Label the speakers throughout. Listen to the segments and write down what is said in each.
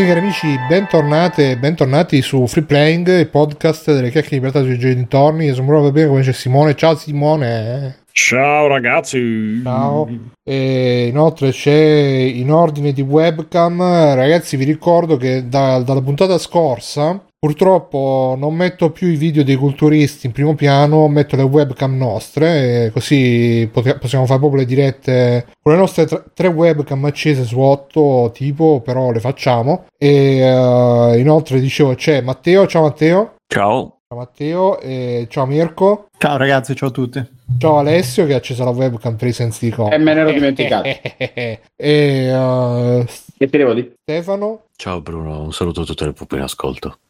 Speaker 1: Amiche e amici, bentornate e bentornati su Free Playing, il podcast delle chiacchiere di libertà sui giochi dintorni. Io sono proprio bene come c'è Simone. Ciao Simone.
Speaker 2: Ciao ragazzi.
Speaker 1: Ciao. E inoltre c'è in ordine di webcam, ragazzi vi ricordo che da- dalla puntata scorsa purtroppo non metto più i video dei culturisti in primo piano, metto le webcam nostre, e così pote- possiamo fare proprio le dirette con le nostre tre, tre webcam accese su 8 tipo, però le facciamo. E eh, inoltre dicevo c'è Matteo, ciao Matteo.
Speaker 3: Ciao.
Speaker 1: Ciao Matteo e ciao Mirko.
Speaker 4: Ciao ragazzi, ciao a tutti.
Speaker 1: Ciao Alessio che ha acceso la webcam per i sensi di colpa.
Speaker 5: E me ne ero dimenticato.
Speaker 1: e eh,
Speaker 5: Che ti devo dire?
Speaker 1: Stefano.
Speaker 3: Ciao Bruno, un saluto a tutte le pupe in ascolto.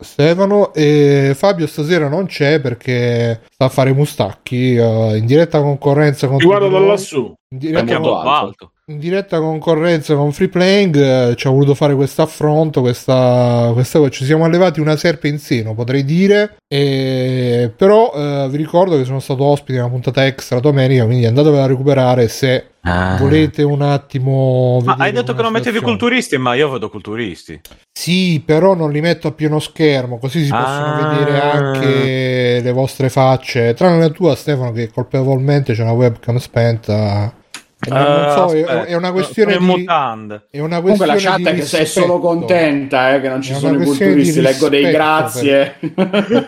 Speaker 1: Stefano e Fabio stasera non c'è perché sta a fare mustacchi eh, in diretta concorrenza con
Speaker 2: Ti guardo da lassù.
Speaker 1: in
Speaker 3: Perché
Speaker 1: diretta,
Speaker 3: è
Speaker 5: molto
Speaker 1: con-
Speaker 3: molto
Speaker 5: alto.
Speaker 1: In diretta concorrenza con Free Playing eh, ci ha voluto fare questo affronto questa, questa ci siamo allevati una serpe in seno potrei dire e, però eh, vi ricordo che sono stato ospite in una puntata extra domenica quindi andatevela a recuperare se
Speaker 3: Ah.
Speaker 1: volete un attimo
Speaker 6: Ma hai detto che non mettevi culturisti, ma io vedo culturisti.
Speaker 1: Sì, però non li metto a pieno schermo, così si possono
Speaker 6: Ah.
Speaker 1: vedere anche le vostre facce. Tranne la tua, Stefano, che colpevolmente c'è una webcam spenta. E non, so, è-
Speaker 6: Eh, aspetta,
Speaker 1: è, una questione di.
Speaker 6: mutande.
Speaker 1: È una
Speaker 5: Comunque la
Speaker 1: questione
Speaker 5: chat
Speaker 1: di
Speaker 5: è che sei
Speaker 1: rispetto.
Speaker 5: solo contenta eh, che non ci
Speaker 1: È
Speaker 5: sono i
Speaker 1: questione
Speaker 5: culturisti, leggo dei grazie.
Speaker 1: È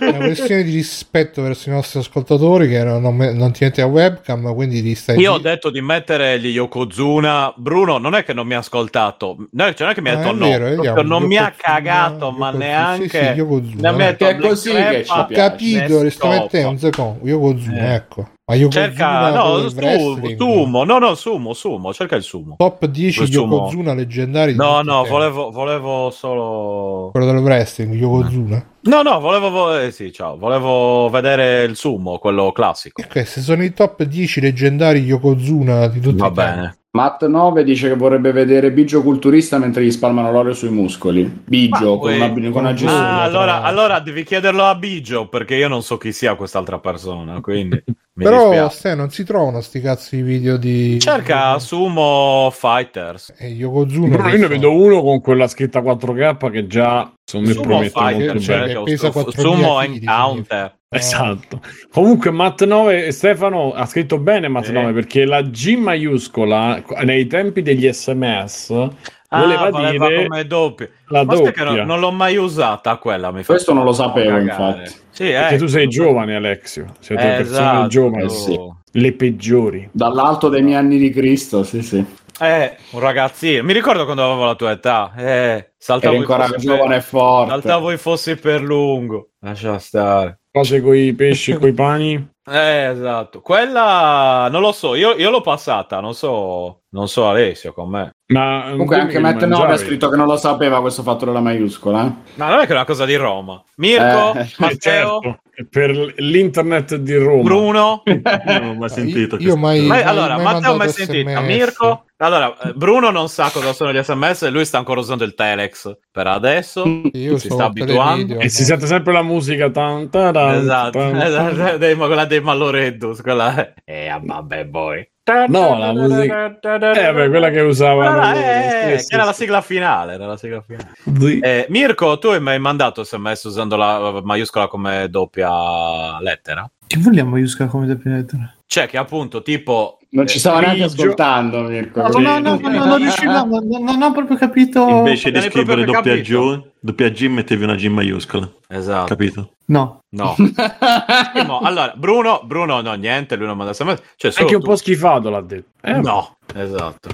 Speaker 1: una questione di rispetto verso i nostri ascoltatori che non, non, non ti metti a webcam, quindi ti stai.
Speaker 6: Io ho detto di mettere gli Yokozuna. Bruno non è che non mi ha ascoltato, no, cioè non è che mi ha
Speaker 1: Ah,
Speaker 6: detto
Speaker 1: è
Speaker 6: no,
Speaker 1: vero, vediamo,
Speaker 6: non mi ha
Speaker 1: Yokozuna,
Speaker 6: cagato, ma neanche.
Speaker 1: sì, sì, Yokozuna,
Speaker 6: ne ha
Speaker 1: eh.
Speaker 6: detto
Speaker 5: Che è
Speaker 6: né
Speaker 5: così che
Speaker 6: crepa,
Speaker 5: ci
Speaker 1: Ho capito,
Speaker 6: né
Speaker 1: resta mettendo un secondo. Yokozuna,
Speaker 6: Eh.
Speaker 1: ecco. Ma
Speaker 6: Cerca, no,
Speaker 1: del
Speaker 6: su,
Speaker 1: wrestling.
Speaker 6: sumo, no, no, sumo, sumo, cerca il sumo.
Speaker 1: Top 10
Speaker 6: Questo
Speaker 1: Yokozuna leggendari. di
Speaker 6: No, no, volevo, volevo solo.
Speaker 1: Quello del wrestling, Yokozuna.
Speaker 6: No, no, volevo, vo- eh, sì, ciao, volevo vedere il sumo, quello classico.
Speaker 1: Ok, se sono i top 10 leggendari Yokozuna di tutti
Speaker 6: Va bene.
Speaker 5: Matt 9 dice che vorrebbe vedere Biggio culturista mentre gli spalmano l'olio sui muscoli. Biggio
Speaker 6: Ma
Speaker 5: con una, con una G
Speaker 1: Ah,
Speaker 6: allora, allora devi chiederlo a Bigio perché io non so chi sia quest'altra persona, quindi mi
Speaker 1: Però,
Speaker 6: dispiace.
Speaker 1: Ste, non si trovano sti cazzi di video di...
Speaker 6: Cerca Sumo Fighters.
Speaker 1: E Yokozuna...
Speaker 2: Però io ne
Speaker 1: so.
Speaker 2: vedo uno con quella scritta 4K che già secondo me
Speaker 6: Sumo
Speaker 2: promette
Speaker 6: Fighter,
Speaker 2: molto
Speaker 1: cioè,
Speaker 2: bene.
Speaker 1: che
Speaker 6: cioè,
Speaker 1: pesa
Speaker 6: su-
Speaker 1: 4.000
Speaker 6: Sumo Encounter.
Speaker 2: Esatto. Comunque Matt 9 e Stefano ha scritto bene Matt
Speaker 6: Sì.
Speaker 2: 9 perché la G maiuscola nei tempi degli SMS
Speaker 6: Ah,
Speaker 2: voleva dire
Speaker 6: come doppio.
Speaker 2: la doppia.
Speaker 6: non, non l'ho mai usata quella. Mi
Speaker 5: Questo non lo sapevo,
Speaker 6: cagare.
Speaker 5: infatti.
Speaker 6: Sì,
Speaker 2: Perché
Speaker 6: eh.
Speaker 2: tu sei giovane Alexio, siete
Speaker 6: Eh,
Speaker 2: persone
Speaker 6: esatto.
Speaker 2: giovani,
Speaker 5: Eh sì.
Speaker 2: le peggiori.
Speaker 5: Dall'alto dei miei anni di Cristo, sì, sì.
Speaker 6: Eh, un ragazzino. Mi ricordo quando avevo la tua età. Eh, saltavo
Speaker 5: Eri ancora giovane e
Speaker 6: per...
Speaker 5: forte.
Speaker 6: Saltavo i fossi per lungo. Lascia stare.
Speaker 2: Cose con i pesci e con i pani.
Speaker 6: Eh, esatto. Quella non lo so, io, io l'ho passata, non so, non so Alessio con me.
Speaker 2: Ma
Speaker 5: Comunque anche Matt 9 ha scritto che non lo sapeva questo fatto della maiuscola. eh.
Speaker 6: Ma non è che è una cosa di Roma. Mirko,
Speaker 5: Eh,
Speaker 6: Matteo,
Speaker 2: certo, per l'internet di Roma.
Speaker 6: Bruno.
Speaker 3: Io non ho mai sentito.
Speaker 1: Io mai...
Speaker 6: Ma-
Speaker 1: mai-
Speaker 6: allora,
Speaker 1: mai
Speaker 6: Matteo mai sentito?
Speaker 1: SMS.
Speaker 6: Mirko? Allora, eh, Bruno non sa cosa sono gli sms e lui sta ancora usando il telex per adesso.
Speaker 1: Io
Speaker 6: Si sta abituando.
Speaker 2: E si sente sempre la musica tan, taran,
Speaker 6: Esatto,
Speaker 2: tan,
Speaker 6: esatto, dei- quella dei Maloreddus, quella Eh, vabbè, boy.
Speaker 2: No, la musica- Eh, beh, quella che usavano.
Speaker 6: Quella, eh,
Speaker 2: Sì, sì,
Speaker 6: che era la sigla finale, era la sigla finale. Eh, Mirko, tu hai mai mandato sms usando la maiuscola come doppia lettera?
Speaker 4: Che vogliamo maiuscola come lettera?
Speaker 6: Cioè, che appunto, tipo...
Speaker 5: Non ci stava neanche
Speaker 2: grigio.
Speaker 5: ascoltando, Mirko.
Speaker 4: No, no, no, no, no, non no, non ho proprio capito.
Speaker 3: Invece di scrivere doppia. G, doppia G mettevi una G maiuscola.
Speaker 6: Esatto.
Speaker 3: Capito?
Speaker 4: No,
Speaker 6: No. Allora, Bruno, Bruno, no, niente, lui non manda sms. Cioè,
Speaker 2: Anche un po' schifato l'ha detto. Eh,
Speaker 6: No, esatto.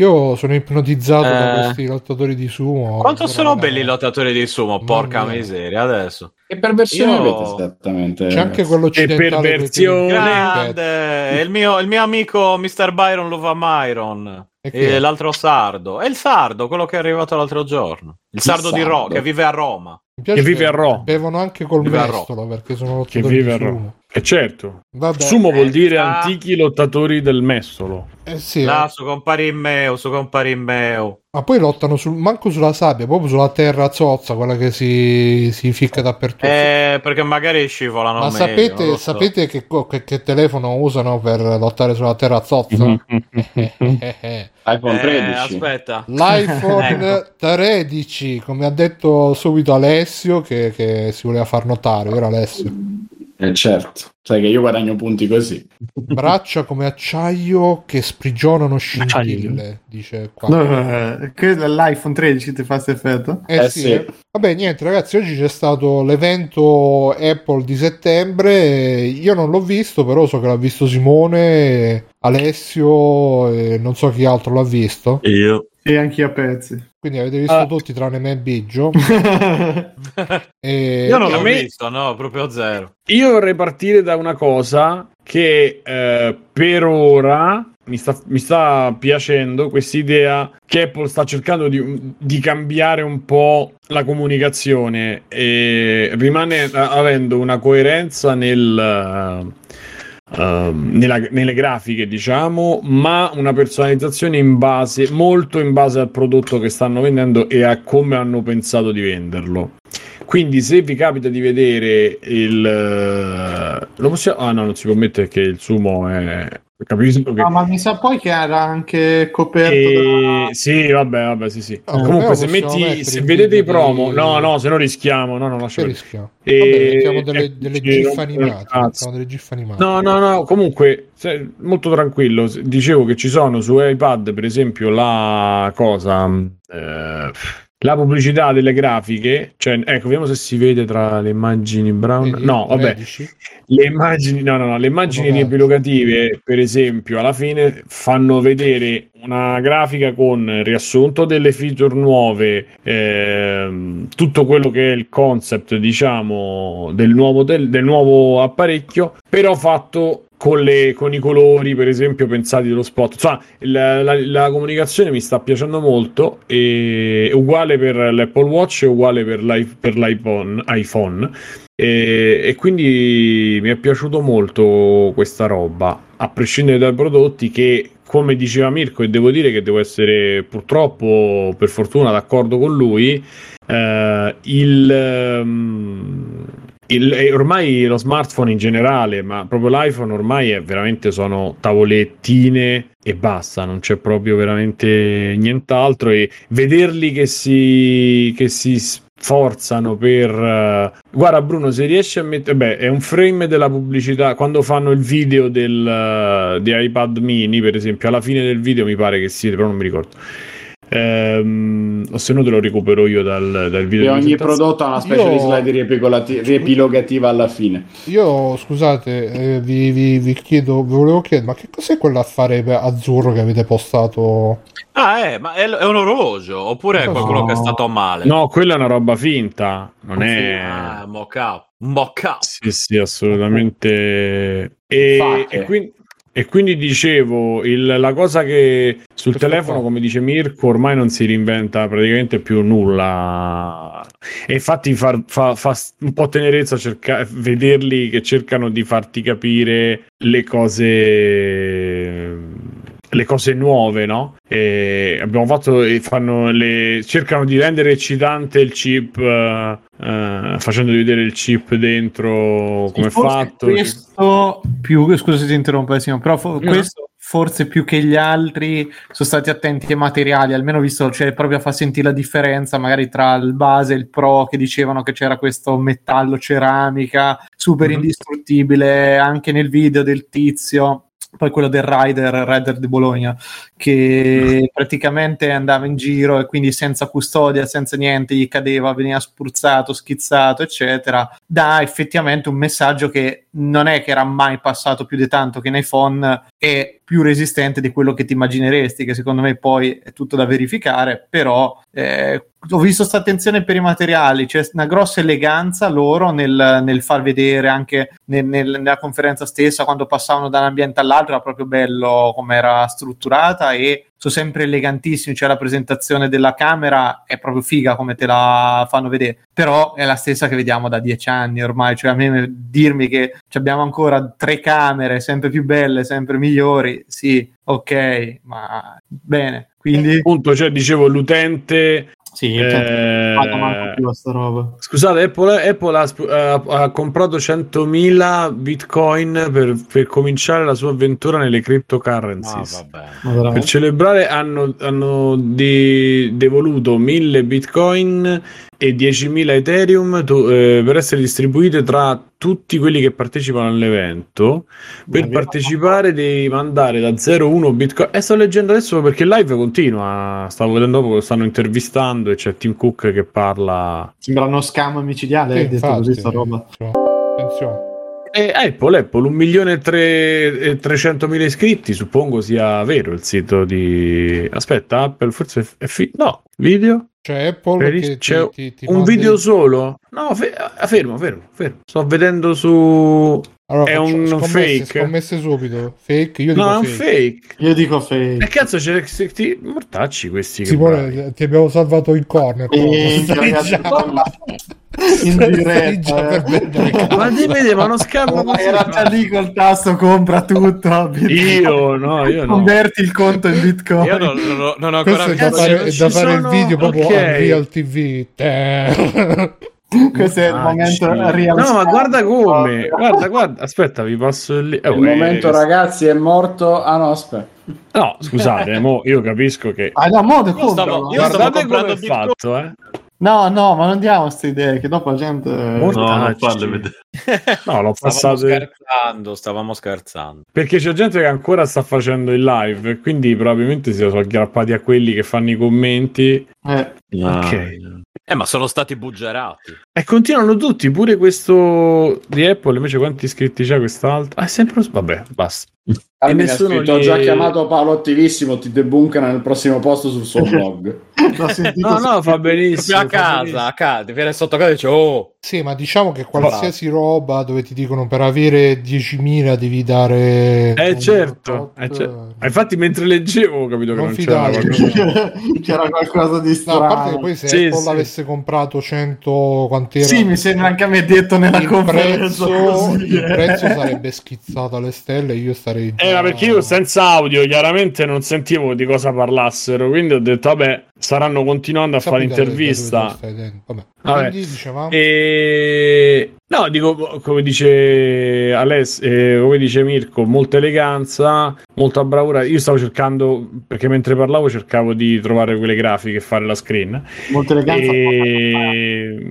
Speaker 1: Io sono ipnotizzato da
Speaker 6: Eh.
Speaker 1: questi lottatori di sumo.
Speaker 6: Quanto sono belli i lottatori di sumo,
Speaker 1: Mamma
Speaker 6: porca
Speaker 1: mia.
Speaker 6: miseria, adesso.
Speaker 5: Che perversione
Speaker 6: Io-
Speaker 5: avete esattamente?
Speaker 1: C'è anche quello occidentale.
Speaker 2: perversione.
Speaker 6: Grande, il mio, il mio amico Mr. Byron lo fa Myron.
Speaker 1: E
Speaker 6: E
Speaker 1: è?
Speaker 6: l'altro sardo. È il sardo, quello che è arrivato l'altro giorno. Il sardo, di Ro,
Speaker 5: sardo?
Speaker 6: che vive a Roma.
Speaker 1: Mi piace
Speaker 2: Che vive a Roma.
Speaker 1: Bevono anche col
Speaker 6: Vive
Speaker 1: mestolo perché sono
Speaker 2: Che
Speaker 1: lottatori
Speaker 2: vive
Speaker 1: di
Speaker 2: a
Speaker 1: sumo.
Speaker 2: E certo.
Speaker 1: Vabbè,
Speaker 2: Sumo vuol
Speaker 6: Eh,
Speaker 2: dire
Speaker 6: ah.
Speaker 2: antichi lottatori del messolo.
Speaker 1: eh sì,
Speaker 6: Là,
Speaker 1: eh.
Speaker 6: su compari in meo, su compari in meo.
Speaker 1: ma poi lottano sul, manco sulla sabbia, proprio sulla terra zozza, quella che si, si ficca dappertutto.
Speaker 6: Eh, perché magari scivolano
Speaker 1: Ma
Speaker 6: meglio,
Speaker 1: sapete,
Speaker 6: so.
Speaker 1: sapete che, che- che telefono usano per lottare sulla terra zozza?
Speaker 5: iPhone
Speaker 6: Eh,
Speaker 5: 13.
Speaker 6: aspetta.
Speaker 1: L'iPhone
Speaker 6: Ecco.
Speaker 1: 13, come ha detto subito Alessio, che, che si voleva far notare, vero Alessio?
Speaker 5: Eh certo, sai che io guadagno punti così.
Speaker 1: Braccia come acciaio che sprigionano scintille, dice qua.
Speaker 4: Eh, che l'iPhone 13 ti fa questo effetto?
Speaker 1: Eh,
Speaker 5: Eh
Speaker 1: sì.
Speaker 5: sì.
Speaker 1: Vabbè, niente, ragazzi, oggi c'è stato l'evento Apple di settembre. Io non l'ho visto, però so che l'ha visto Simone, Alessio e non so chi altro l'ha visto.
Speaker 3: Io
Speaker 4: E anche a pezzi.
Speaker 1: Quindi avete visto
Speaker 2: Ah.
Speaker 1: tutti tranne me e Biggio. E-
Speaker 6: Io non l'ho
Speaker 2: me-
Speaker 6: visto, no, proprio zero.
Speaker 2: Io vorrei partire da una cosa che eh, per ora mi sta, mi sta piacendo questa idea che Apple sta cercando di, di cambiare un po' la comunicazione e rimane avendo una coerenza nel, eh, ehm, nella- nelle grafiche, diciamo, ma una personalizzazione in base, molto in base al prodotto che stanno vendendo e a come hanno pensato di venderlo. Quindi, se vi capita di vedere il. eh, Lo possiamo. Ah, no, non si può mettere che il sumo è. Capisco che.
Speaker 4: Ah, ma mi sa poi che era anche coperto
Speaker 2: E-
Speaker 4: da...
Speaker 2: Sì, vabbè, vabbè, sì, sì.
Speaker 1: Ah,
Speaker 2: Comunque, se metti, se vedete i promo,
Speaker 1: di-
Speaker 2: no, no, se no rischiamo. No, no, lascia
Speaker 1: Che
Speaker 2: perdere.
Speaker 1: rischia?
Speaker 2: E-
Speaker 1: Vabbè, mettiamo delle,
Speaker 2: eh,
Speaker 1: delle gif animate. mettiamo delle gif animate.
Speaker 2: No, no, no, comunque se- molto tranquillo. Dicevo che ci sono su iPad, per esempio, la cosa, eh, la pubblicità delle grafiche. Cioè, ecco, vediamo se si vede tra le immagini brown. No, vabbè,
Speaker 1: 13?
Speaker 2: le immagini, no, no, no, le immagini riepilogative, per esempio, alla fine fanno vedere una grafica con riassunto delle feature nuove, ehm, tutto quello che è il concept, diciamo, del nuovo, tel- del nuovo apparecchio, però fatto con, le- con i colori, per esempio, pensati dello spot. Insomma, la, la- la comunicazione mi sta piacendo molto. E uguale per l'Apple Watch e uguale per, l'i- per l'iPhone. iPhone. E, e quindi mi è piaciuto molto questa roba, a prescindere dai prodotti che, come diceva Mirko, e devo dire che devo essere purtroppo, per fortuna, d'accordo con lui, eh, il, ehm, il- e ormai lo smartphone in generale, ma proprio l'iPhone ormai è veramente sono tavolettine e basta, non c'è proprio veramente nient'altro e vederli che si, che si sforzano per eh, guarda Bruno se riesci a mettere beh è un frame della pubblicità quando fanno il video del, eh, di iPad mini per esempio alla fine del video mi pare che sia però non mi ricordo Ehm, o se no te lo recupero io dal, dal video
Speaker 5: E
Speaker 2: di
Speaker 5: ogni prodotto ha una specie
Speaker 1: Io-
Speaker 5: di slide riepilogati- riepilogativa alla fine.
Speaker 1: Io scusate, eh, vi, vi- vi chiedo, vi volevo chiedere, ma che cos'è quell'affare azzurro che avete postato?
Speaker 6: Ah, eh, ma è, è un orologio oppure è
Speaker 1: No.
Speaker 6: qualcuno che è stato male?
Speaker 2: no quella è una roba finta non è
Speaker 6: Ah, mock up. Mock up.
Speaker 2: Sì, sì, assolutamente. E, e quindi, e quindi dicevo, il- la cosa che sul
Speaker 1: Questo
Speaker 2: telefono,
Speaker 1: qua.
Speaker 2: come dice Mirko, ormai non si reinventa praticamente più nulla. E infatti fa, fa- fa un po' tenerezza cerca- vederli che cercano di farti capire le cose. Le cose nuove, no? E abbiamo fatto e fanno le cercano di rendere eccitante il chip eh, eh, facendo vedere il chip dentro come è fatto.
Speaker 4: Questo più, scusa se ti interrompo, Simo, però fo-
Speaker 2: No.
Speaker 4: questo forse più che gli altri sono stati attenti ai materiali, almeno visto, cioè proprio a far sentire la differenza magari tra il base e il pro che dicevano che c'era questo metallo ceramica super
Speaker 2: Mhm.
Speaker 4: indistruttibile anche nel video del tizio. Poi quello del rider, rider di Bologna, che praticamente andava in giro e quindi senza custodia, senza niente, gli cadeva, veniva spruzzato, schizzato, eccetera. Dà effettivamente un messaggio che non è che era mai passato più di tanto che in iPhone è più resistente di quello che ti immagineresti, che secondo me poi è tutto da verificare, però eh, ho visto questa attenzione per i materiali, c'è una grossa eleganza loro nel, nel far vedere anche nel- nel- nella conferenza stessa quando passavano da un ambiente all'altro, era proprio bello come era strutturata e sono sempre elegantissimi, cioè la presentazione della camera è proprio figa come te la fanno vedere, però è la stessa che vediamo da dieci anni ormai, cioè a me dirmi che abbiamo ancora tre camere sempre più belle, sempre migliori, sì, ok, ma bene. Quindi
Speaker 2: Appunto, cioè, dicevo, l'utente
Speaker 4: sì,
Speaker 2: Eh. Scusate, Apple, Apple ha, ha- ha comprato 100.000 bitcoin per, per cominciare la sua avventura nelle
Speaker 6: Ah,
Speaker 2: cryptocurrencies.
Speaker 6: vabbè.
Speaker 4: Ma
Speaker 2: per celebrare hanno, hanno di- devoluto 1000 bitcoin e 10.000 ethereum to- eh, per essere distribuite tra tutti quelli che partecipano all'evento. Per partecipare devi mandare da 0,1 bitcoin. E sto leggendo adesso perché il live continua. Stavo vedendo dopo che lo stanno intervistando e c'è Tim Cook che parla.
Speaker 4: Sembra uno scam micidiale,
Speaker 1: Sì,
Speaker 4: detto così
Speaker 1: infatti,
Speaker 4: sta roba.
Speaker 1: cioè, attenzione.
Speaker 2: E Apple, Apple, un milione e tre- e 300.000 iscritti, suppongo sia vero il sito di... Aspetta, Apple forse è, fi- No, video?
Speaker 1: C'è Apple che
Speaker 2: c'è
Speaker 1: ti, ti, ti
Speaker 2: un
Speaker 1: manda
Speaker 2: video solo? No, fe- ah, fermo, fermo, fermo. Sto vedendo su...
Speaker 1: Allora,
Speaker 2: è un
Speaker 1: scommesse,
Speaker 2: fake.
Speaker 1: Scommesse subito. Fake, io dico
Speaker 2: No, è un
Speaker 1: fake.
Speaker 2: fake.
Speaker 4: Io dico fake.
Speaker 2: E cazzo, c'è se- ti- mortacci questi.
Speaker 1: Simone, ti abbiamo salvato il corner. Stai
Speaker 4: ragazzi,
Speaker 1: già-
Speaker 4: in
Speaker 1: stai
Speaker 4: diretta,
Speaker 1: già
Speaker 4: eh.
Speaker 2: Ma ti vede, ma non scappa
Speaker 4: Ma era già lì col tasto compra tutto.
Speaker 2: Io, no, io no.
Speaker 4: Converti il conto in bitcoin.
Speaker 6: Io non, non ho- non ho ancora
Speaker 1: Questo è da fare, è da fare il
Speaker 2: sono-
Speaker 1: video proprio
Speaker 2: ok.
Speaker 1: Unreal TV.
Speaker 4: Questo è il
Speaker 2: Ah,
Speaker 4: momento real.
Speaker 2: No, ma guarda come. Guarda, guarda. Aspetta, vi passo il. eh,
Speaker 5: Il
Speaker 2: eh,
Speaker 5: momento,
Speaker 2: eh,
Speaker 5: ragazzi, è morto. Ah, no, aspetta.
Speaker 2: No, scusate, mo io capisco che.
Speaker 4: Ah, no, mo
Speaker 6: Io stavo- io stavo
Speaker 2: Guardate come è fatto, eh.
Speaker 4: No, no, ma non diamo queste idee, che dopo la gente...
Speaker 3: No, non
Speaker 2: Mortacci.
Speaker 3: farle vedere.
Speaker 2: No, l'ho
Speaker 6: Stavamo
Speaker 2: passato.
Speaker 6: scherzando, stavamo scherzando.
Speaker 2: Perché c'è gente che ancora sta facendo il live, quindi probabilmente si sono aggrappati a quelli che fanno i commenti.
Speaker 4: Eh,
Speaker 3: Ah,
Speaker 2: Ok.
Speaker 6: Eh, ma sono stati buggerati.
Speaker 2: E continuano tutti, pure questo di Apple. Invece, quanti iscritti c'è quest'altro? Ah, è sempre. Vabbè, basta.
Speaker 5: Ha
Speaker 2: nessuno
Speaker 5: scritto, ho
Speaker 2: gli-
Speaker 5: già chiamato Paolo Attivissimo, ti debunkano nel prossimo posto sul suo blog.
Speaker 2: No, no, fa benissimo.
Speaker 6: A casa,
Speaker 2: benissimo.
Speaker 6: a casa, ti viene sotto casa e dice, oh,
Speaker 1: Sì, ma diciamo che qualsiasi roba dove ti dicono per avere 10.000 devi dare...
Speaker 2: Eh, certo.
Speaker 1: tot,
Speaker 2: eh, certo. Infatti, mentre leggevo, ho capito che
Speaker 1: Non
Speaker 2: non c'era.
Speaker 4: C'era qualcosa di
Speaker 1: No,
Speaker 4: strano.
Speaker 1: a parte che poi se
Speaker 2: Sì,
Speaker 1: Apple
Speaker 2: sì.
Speaker 1: avesse comprato 100 quant'era
Speaker 4: Sì, mi sembra anche a me detto nella
Speaker 1: il
Speaker 4: conferenza
Speaker 1: prezzo, il prezzo sarebbe schizzato alle stelle io starei
Speaker 2: Eh, ma perché io senza audio chiaramente non sentivo di cosa parlassero, quindi ho detto, vabbè, staranno continuando a fare
Speaker 1: Sappi da- da
Speaker 2: intervista.
Speaker 1: Vabbè.
Speaker 2: Vabbè.
Speaker 1: Quindi dicevamo
Speaker 2: E no, dico come dice Aless, eh, come dice Mirko, molta eleganza, molta bravura. Io stavo cercando, perché mentre parlavo cercavo di trovare quelle grafiche e fare la screen.
Speaker 4: Molta eleganza.
Speaker 2: E...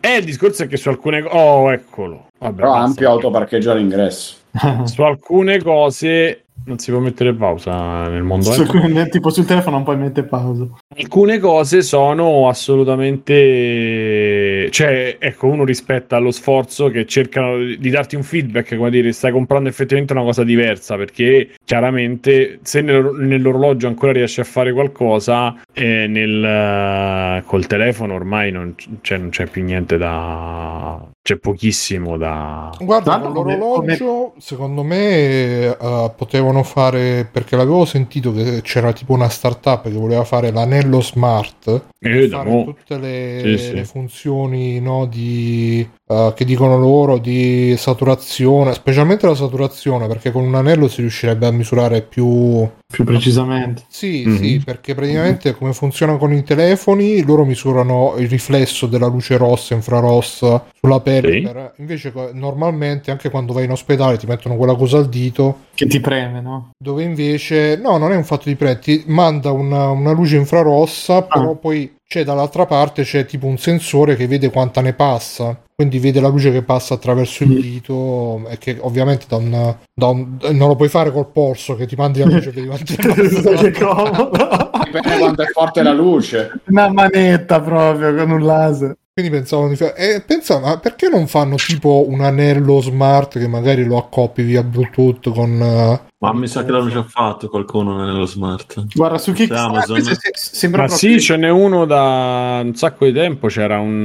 Speaker 2: Eh, il discorso è che su alcune cose. Oh, eccolo. Vabbè,
Speaker 5: Però ampio autoparcheggio all'ingresso.
Speaker 2: Su alcune cose non si può mettere pausa nel mondo.
Speaker 4: Su-
Speaker 2: Apple.
Speaker 4: tipo sul telefono non puoi mettere pausa.
Speaker 2: Alcune cose sono assolutamente. Cioè, ecco, uno rispetta lo sforzo che cercano di darti un feedback, come dire, stai comprando effettivamente una cosa diversa, perché chiaramente se nel- nell'orologio ancora riesci a fare qualcosa, eh, nel, eh, col telefono ormai non, c- cioè, non c'è più niente da. C'è pochissimo da.
Speaker 1: Guarda, con
Speaker 4: come-
Speaker 1: l'orologio, secondo me eh, potevano fare perché l'avevo sentito che c'era tipo una startup che voleva fare l'anello smart
Speaker 2: Eh,
Speaker 1: fare
Speaker 2: mo-
Speaker 1: tutte le,
Speaker 2: Sì, sì.
Speaker 1: le funzioni no, di, eh, che dicono loro di saturazione, specialmente la saturazione, perché con un anello si riuscirebbe a misurare più.
Speaker 4: Più precisamente.
Speaker 1: Sì,
Speaker 2: Mhm.
Speaker 1: sì, perché praticamente come funziona con i telefoni, loro misurano il riflesso della luce rossa infrarossa sulla pelle.
Speaker 2: Sì.
Speaker 1: per- Invece, normalmente, anche quando vai in ospedale, ti mettono quella cosa al dito
Speaker 4: Che ti preme, no?
Speaker 1: dove invece no, non è un fatto di pre, ti manda una, una luce infrarossa, però poi c'è dall'altra parte c'è tipo un sensore che vede quanta ne passa. Quindi vede la luce che passa attraverso il
Speaker 4: Mm.
Speaker 1: dito e che ovviamente da un, da un- non lo puoi fare col polso che ti mandi la luce
Speaker 4: che
Speaker 1: passa.
Speaker 4: comodo.
Speaker 5: Dipende quanto è forte la luce.
Speaker 4: Una manetta proprio con un laser.
Speaker 1: Quindi pensavo di fare. E pensavo, ma perché non fanno tipo un anello smart che magari lo accoppi via Bluetooth con. eh,
Speaker 3: Ma mi sa che l'hanno già fatto qualcuno nello smart.
Speaker 4: Guarda, su Kickstarter
Speaker 3: Amazon.
Speaker 4: questo se- sembra
Speaker 2: Ma
Speaker 4: proprio...
Speaker 2: sì, ce n'è uno da un sacco di tempo. C'era un.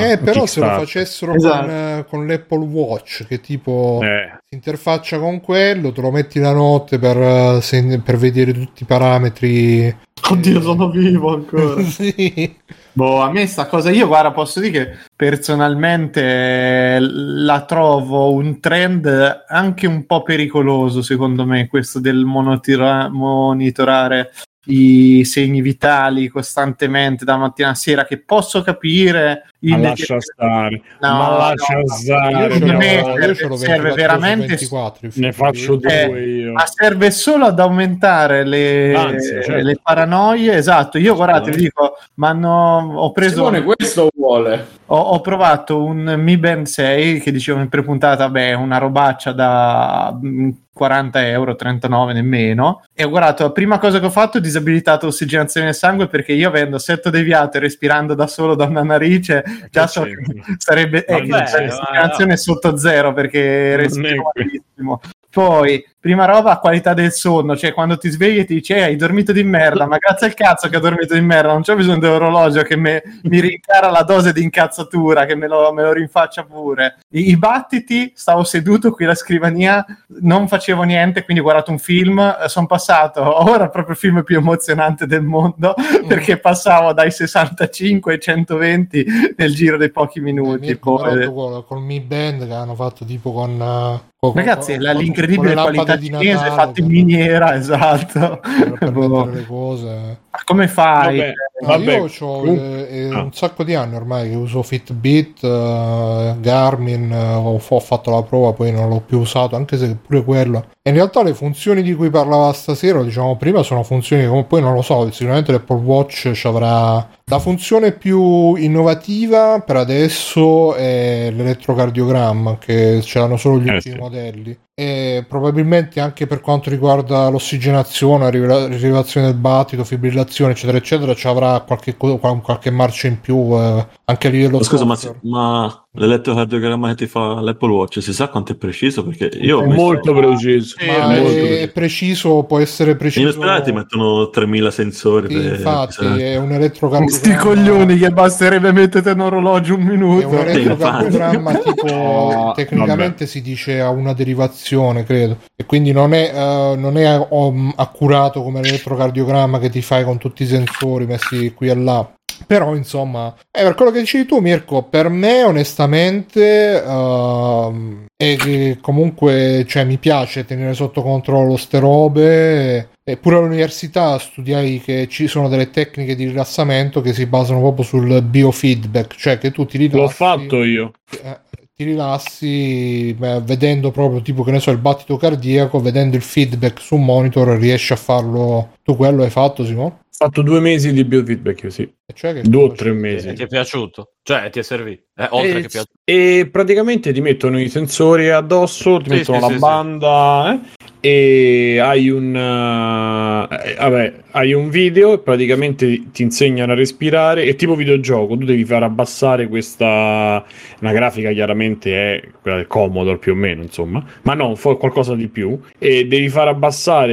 Speaker 1: Eh,
Speaker 2: un
Speaker 1: però se lo facessero
Speaker 4: Esatto.
Speaker 1: con, eh, con l'Apple Watch, che tipo
Speaker 2: Eh,
Speaker 1: si interfaccia con quello, te lo metti la notte per, eh, se- per vedere tutti i parametri.
Speaker 4: Oddio, sono vivo ancora.
Speaker 1: sì.
Speaker 4: Boh, a me sta cosa, io guarda, posso dire che personalmente eh, la trovo un trend anche un po' pericoloso, secondo me, questo del monotira- monitorare i segni vitali costantemente da mattina a sera, che posso capire.
Speaker 2: Ma lascia stare,
Speaker 4: No,
Speaker 2: ma
Speaker 4: no,
Speaker 2: lascia
Speaker 4: no.
Speaker 2: stare.
Speaker 4: Me
Speaker 1: io
Speaker 4: serve-
Speaker 1: ce l'ho
Speaker 4: serve
Speaker 1: 24 su
Speaker 4: veramente-
Speaker 1: 24 il
Speaker 2: Ne faccio
Speaker 4: Eh,
Speaker 2: due io.
Speaker 4: Ma serve solo ad aumentare le,
Speaker 2: Anzi, certo.
Speaker 4: le paranoie. Esatto, io guardate, vi dico, ma ho preso.
Speaker 5: Simone questo vuole.
Speaker 4: Ho, ho provato un Mi Band 6 che dicevo in prepuntata, beh, una robaccia da mm, 40 euro, 39 nemmeno. E ho guardato, la prima cosa che ho fatto è disabilitato l'ossigenazione del sangue perché io avendo setto deviato e respirando da solo da una narice, già so che sarebbe eh,
Speaker 6: Vabbè,
Speaker 4: l'ossigenazione
Speaker 6: ma-
Speaker 4: è sotto zero perché respiro malissimo. Poi, prima roba, qualità del sonno, cioè quando ti svegli e ti dici "Eh, hai dormito di merda, ma grazie al cazzo che ho dormito di merda, non c'è bisogno dell'orologio che me- mi rincara la dose di incazzatura, che me lo, me lo rinfaccia pure. I, I battiti, stavo seduto qui alla scrivania, non facevo niente, quindi ho guardato un film, sono passato, ora proprio il film più emozionante del mondo, perché passavo dai 65 ai 120 nel giro dei pochi minuti.
Speaker 1: Mirko,
Speaker 4: Poi-
Speaker 1: con, con Mi Band che hanno fatto tipo con, eh, con-
Speaker 4: Ragazzi,
Speaker 1: con-
Speaker 4: la- l'incredibile qualità
Speaker 1: lampade di
Speaker 4: cinese
Speaker 1: Natale
Speaker 4: fatta in miniera, esatto.
Speaker 1: per
Speaker 4: Boh.
Speaker 1: le cose.
Speaker 4: Ma come fai?
Speaker 2: Vabbè,
Speaker 1: No,
Speaker 2: vabbè.
Speaker 1: io ho
Speaker 2: comunque- ah.
Speaker 1: un sacco di anni ormai che uso Fitbit, eh, Garmin, eh, ho, ho fatto la prova, poi non l'ho più usato, anche se pure quello. E in realtà le funzioni di cui parlava stasera, diciamo prima, sono funzioni che come poi non lo so, sicuramente l'Apple Watch ci avrà... La funzione più innovativa per adesso è l'elettrocardiogramma, che ce l'hanno solo gli
Speaker 2: Eh,
Speaker 1: ultimi
Speaker 2: sì.
Speaker 1: modelli. E probabilmente anche per quanto riguarda l'ossigenazione, la rilevazione del battito, fibrillazione, eccetera, eccetera, ci avrà qualche, qualche marcia in più eh, anche a livello
Speaker 3: Ma scusa, ma, ma l'elettrocardiogramma che ti fa l'Apple Watch si sa quanto è preciso? Perché io ho
Speaker 2: È
Speaker 3: messo-
Speaker 2: molto preciso.
Speaker 1: Ma
Speaker 3: molto
Speaker 1: è,
Speaker 3: preciso.
Speaker 1: è preciso, può essere
Speaker 3: in
Speaker 1: preciso.
Speaker 3: ospedale ti mettono 3000 sensori.
Speaker 1: Sì,
Speaker 3: per-
Speaker 1: infatti,
Speaker 3: per-
Speaker 1: è un
Speaker 4: Sti coglioni che basterebbe mettere un orologio un
Speaker 1: È
Speaker 4: minuto.
Speaker 1: un elettrocardiogramma tipo tecnicamente si dice a una derivazione, credo. E quindi non è, eh, non è um, accurato come l'elettrocardiogramma che ti fai con tutti i sensori messi qui e là. Però, insomma, eh, per quello che dicevi tu, Mirko, per me onestamente ehm, è che comunque cioè, mi piace tenere sotto controllo ste robe. Eppure all'università studiai che ci sono delle tecniche di rilassamento che si basano proprio sul biofeedback, cioè che tu ti rilassi
Speaker 2: L'ho fatto io.
Speaker 1: eh, ti rilassi beh, vedendo proprio tipo che ne so il battito cardiaco, vedendo il feedback su un monitor, riesci a farlo. Tu quello hai fatto, Simone?
Speaker 2: Ho fatto due mesi di biofeedback, io sì.
Speaker 1: Cioè che
Speaker 2: Due o tre mesi.
Speaker 6: Ti è piaciuto? Cioè, ti è servito? Eh, oltre
Speaker 2: e,
Speaker 6: che piaciuto.
Speaker 2: e praticamente ti mettono i sensori addosso, ti
Speaker 6: Sì,
Speaker 2: mettono
Speaker 6: sì,
Speaker 2: la
Speaker 6: sì, sì.
Speaker 2: banda eh, e hai un eh, vabbè, hai un video e praticamente ti insegnano a respirare. È tipo videogioco, tu devi far abbassare questa una grafica chiaramente è quella del Commodore più o meno, insomma, ma no, qualcosa di più e devi far abbassare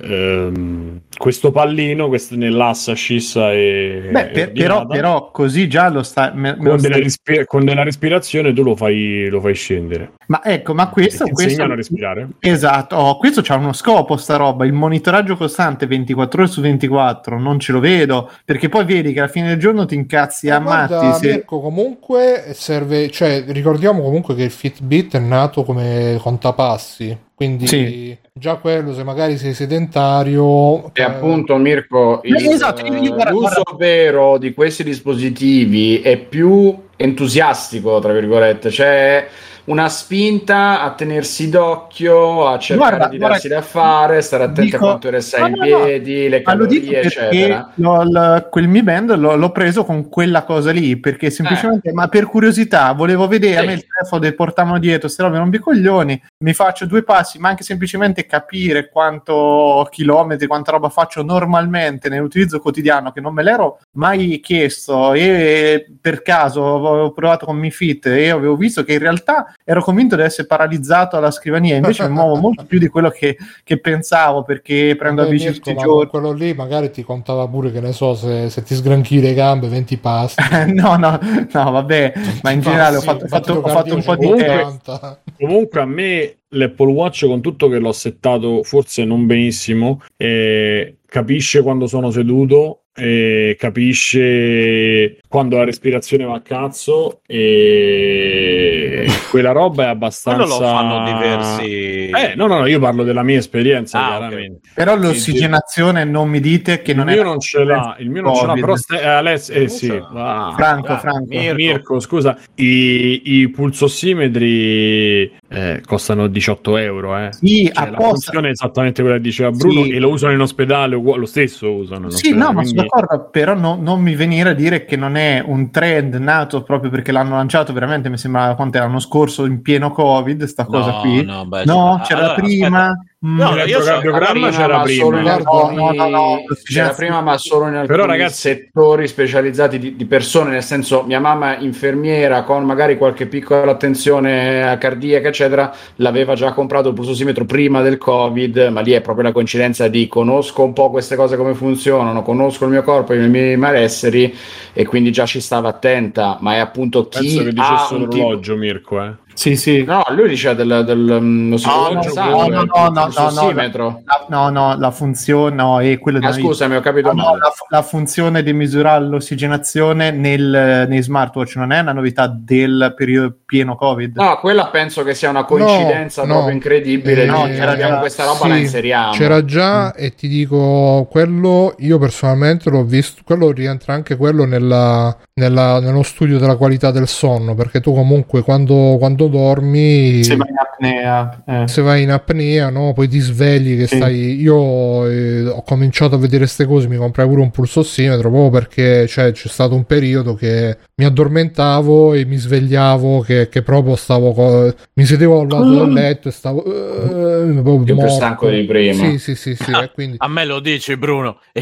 Speaker 2: ehm, questo pallino questo nell'assa scissa e
Speaker 4: Beh, per-
Speaker 2: e
Speaker 4: però, però così già lo sta. me- me lo
Speaker 2: con, della
Speaker 4: stai-
Speaker 2: rispi- con della respirazione tu lo fai, lo fai scendere.
Speaker 4: Ma ecco, ma questo,
Speaker 2: ti
Speaker 4: questo
Speaker 2: a respirare.
Speaker 4: Esatto, oh, questo c'ha uno scopo sta roba, il monitoraggio costante 24 ore su 24, non ce lo vedo, perché poi vedi che alla fine del giorno ti incazzi a
Speaker 1: Ma guarda,
Speaker 4: matti se...
Speaker 1: Mirko, comunque serve, cioè ricordiamo comunque che il Fitbit è nato come contapassi, quindi
Speaker 4: Sì.
Speaker 1: già quello se magari sei sedentario
Speaker 5: E
Speaker 1: eh,
Speaker 5: appunto, Mirko, il,
Speaker 4: Eh, esatto, io- io guarda-
Speaker 5: l'uso
Speaker 4: guarda-
Speaker 5: vero di questi dispositivi è più entusiastico, tra virgolette, cioè una spinta a tenersi d'occhio, a cercare
Speaker 4: Guarda,
Speaker 5: di darsi
Speaker 4: guarda,
Speaker 5: da fare, stare attenti
Speaker 4: dico-
Speaker 5: a quanto ore stai
Speaker 4: No,
Speaker 5: in
Speaker 4: no, no.
Speaker 5: piedi, le calorie, eccetera.
Speaker 4: l- quel Mi Band l'ho, l'ho preso con quella cosa lì, perché semplicemente, ma per curiosità, volevo vedere, a
Speaker 5: Sì.
Speaker 4: me il telefono del portavano dietro, se robe non vi coglioni, mi faccio due passi, ma anche semplicemente capire quanto chilometri, quanta roba faccio normalmente nell'utilizzo quotidiano, che non me l'ero mai chiesto e per caso ho provato con Mi Fit e avevo visto che in realtà ero convinto di essere paralizzato alla scrivania, invece mi muovo molto più di quello che, che pensavo, perché prendo la bici tutti i giorni.
Speaker 1: quello lì magari ti contava pure che ne so se, se ti sgranchi le gambe 20 passi
Speaker 4: no, no, no, vabbè, ma in generale ho fatto, ho fatto- ho fatto un po' di...
Speaker 2: Comunque-
Speaker 1: 180.
Speaker 2: Comunque a me l'Apple Watch con tutto che l'ho settato forse non benissimo, eh, capisce quando sono seduto e capisce quando la respirazione va a cazzo e quella roba è abbastanza
Speaker 6: Quello lo fanno diversi.
Speaker 2: eh no no no io parlo della mia esperienza
Speaker 6: Ah,
Speaker 2: chiaramente
Speaker 4: Però l'ossigenazione non mi dite che
Speaker 2: il
Speaker 4: non
Speaker 2: mio
Speaker 4: è
Speaker 2: non ce l'ha il mio non ce l'ha
Speaker 4: Covid.
Speaker 2: però ste- eh, Aless- eh sì ah.
Speaker 4: Franco,
Speaker 6: Ah,
Speaker 4: Franco.
Speaker 6: Mirko.
Speaker 2: Mirko, scusa, i, i pulsossimetri eh, costano 18 euro. Eh.
Speaker 4: Sì,
Speaker 2: Cioè, la funzione è esattamente quella che diceva Bruno
Speaker 4: Sì.
Speaker 2: e lo usano in ospedale, lo stesso usano. in
Speaker 4: Sì,
Speaker 2: ospedale,
Speaker 4: no, ma sono
Speaker 2: quindi-
Speaker 4: d'accordo, però no- non mi venire a dire che non è un trend nato proprio perché l'hanno lanciato veramente, mi sembra, quanto l'anno scorso in pieno Covid, sta cosa
Speaker 6: No,
Speaker 4: qui.
Speaker 6: no, beh,
Speaker 4: No,
Speaker 6: cioè,
Speaker 4: c'era
Speaker 6: allora,
Speaker 4: prima. Mm,
Speaker 6: No,
Speaker 2: Il
Speaker 6: io so-
Speaker 5: Prima,
Speaker 2: c'era
Speaker 5: ma
Speaker 2: prima.
Speaker 5: alcuni,
Speaker 4: no, no, no,
Speaker 5: c'era prima, ma solo in alcuni
Speaker 2: Però, ragazzi-
Speaker 5: settori specializzati di, di persone, nel senso mia mamma infermiera con magari qualche piccola attenzione cardiaca, eccetera, l'aveva già comprato il pulsosimetro prima del Covid, ma lì è proprio la coincidenza di conosco un po' queste cose come funzionano, conosco il mio corpo e i miei malesseri e quindi già ci stava attenta, ma è appunto chi
Speaker 2: Penso che
Speaker 5: ha
Speaker 2: dicesse
Speaker 5: un
Speaker 2: un
Speaker 5: tipo-
Speaker 2: orologio, Mirko. Eh.
Speaker 4: Sì, sì.
Speaker 5: No, lui diceva del, del, um, lo si
Speaker 4: No, no, no, no,
Speaker 5: del
Speaker 4: no, no, no, no, no, la funzione, no, è quello
Speaker 5: Ah, scusami, ho capito
Speaker 4: No, no,
Speaker 5: male.
Speaker 4: la, la funzione di misurare l'ossigenazione nel, nei smartwatch non è una novità del periodo pieno Covid.
Speaker 5: No, quella penso che sia una coincidenza
Speaker 1: No,
Speaker 5: proprio
Speaker 1: no.
Speaker 5: incredibile.
Speaker 1: Eh,
Speaker 5: no,
Speaker 1: eh,
Speaker 5: abbiamo questa roba,
Speaker 1: sì,
Speaker 5: la inseriamo.
Speaker 1: C'era già e ti dico quello io personalmente l'ho visto, quello rientra anche quello nella, nella- nello studio della qualità del sonno, perché tu comunque quando, quando dormi
Speaker 4: Se vai in apnea. eh.
Speaker 1: se vai in apnea, no? Poi ti svegli che
Speaker 4: Sì.
Speaker 1: stai. Io eh, ho cominciato a vedere queste cose, mi comprai pure un pulsossimetro proprio perché cioè, c'è stato un periodo che mi addormentavo e mi svegliavo, che, che proprio stavo. co- mi sedevo al lato del letto e stavo. eh, proprio
Speaker 5: più
Speaker 1: morto.
Speaker 5: stanco di prima.
Speaker 1: Sì, sì, sì, sì. e quindi.
Speaker 6: A me lo dici, Bruno.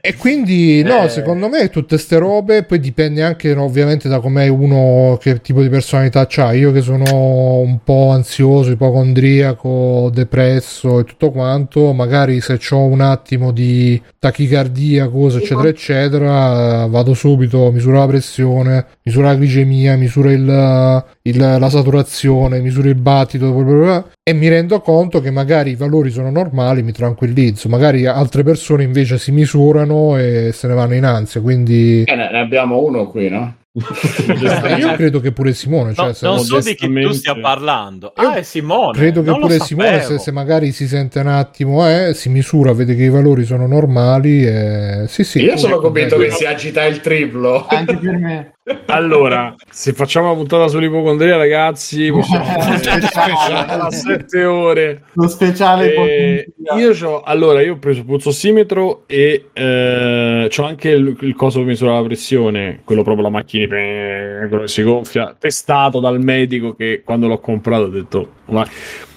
Speaker 1: E quindi, no,
Speaker 5: Eh.
Speaker 1: secondo me tutte ste robe, poi dipende anche no, ovviamente da com'è uno, che tipo di personalità c'ha. Io che sono un po' ansioso, ipocondriaco, depresso e tutto quanto, magari se ho un attimo di tachicardia, cose, eccetera, eccetera, vado subito, misuro la pressione, misuro la glicemia, misuro il, il- la saturazione, misuro il battito bla bla bla, e mi rendo conto che magari i valori sono normali, mi tranquillizzo. Magari altre persone invece si misurano e se ne vanno in ansia. Quindi
Speaker 5: Eh, ne ne abbiamo uno qui, no?
Speaker 1: Io credo che pure Simone, cioè,
Speaker 6: No,
Speaker 1: se-
Speaker 6: non so di chi tu stia parlando. Ah, è Simone.
Speaker 1: credo che pure Simone, se, se magari si sente un attimo, eh, si misura, vede che i valori sono normali. E... Sì, sì.
Speaker 5: Io sono convinto che si agita il triplo.
Speaker 4: Anche per me.
Speaker 2: Allora, se facciamo una puntata sull'ipocondria, ragazzi, possiamo fare
Speaker 4: Speciale.
Speaker 2: a 7 ore.
Speaker 4: Lo speciale
Speaker 2: Eh,
Speaker 4: ipocondria.
Speaker 2: Io c'ho, allora, io ho preso pulsossimetro e eh, c'ho anche il, il coso per misurare la pressione, quello proprio la macchina che si gonfia, testato dal medico che quando l'ho comprato ho detto ma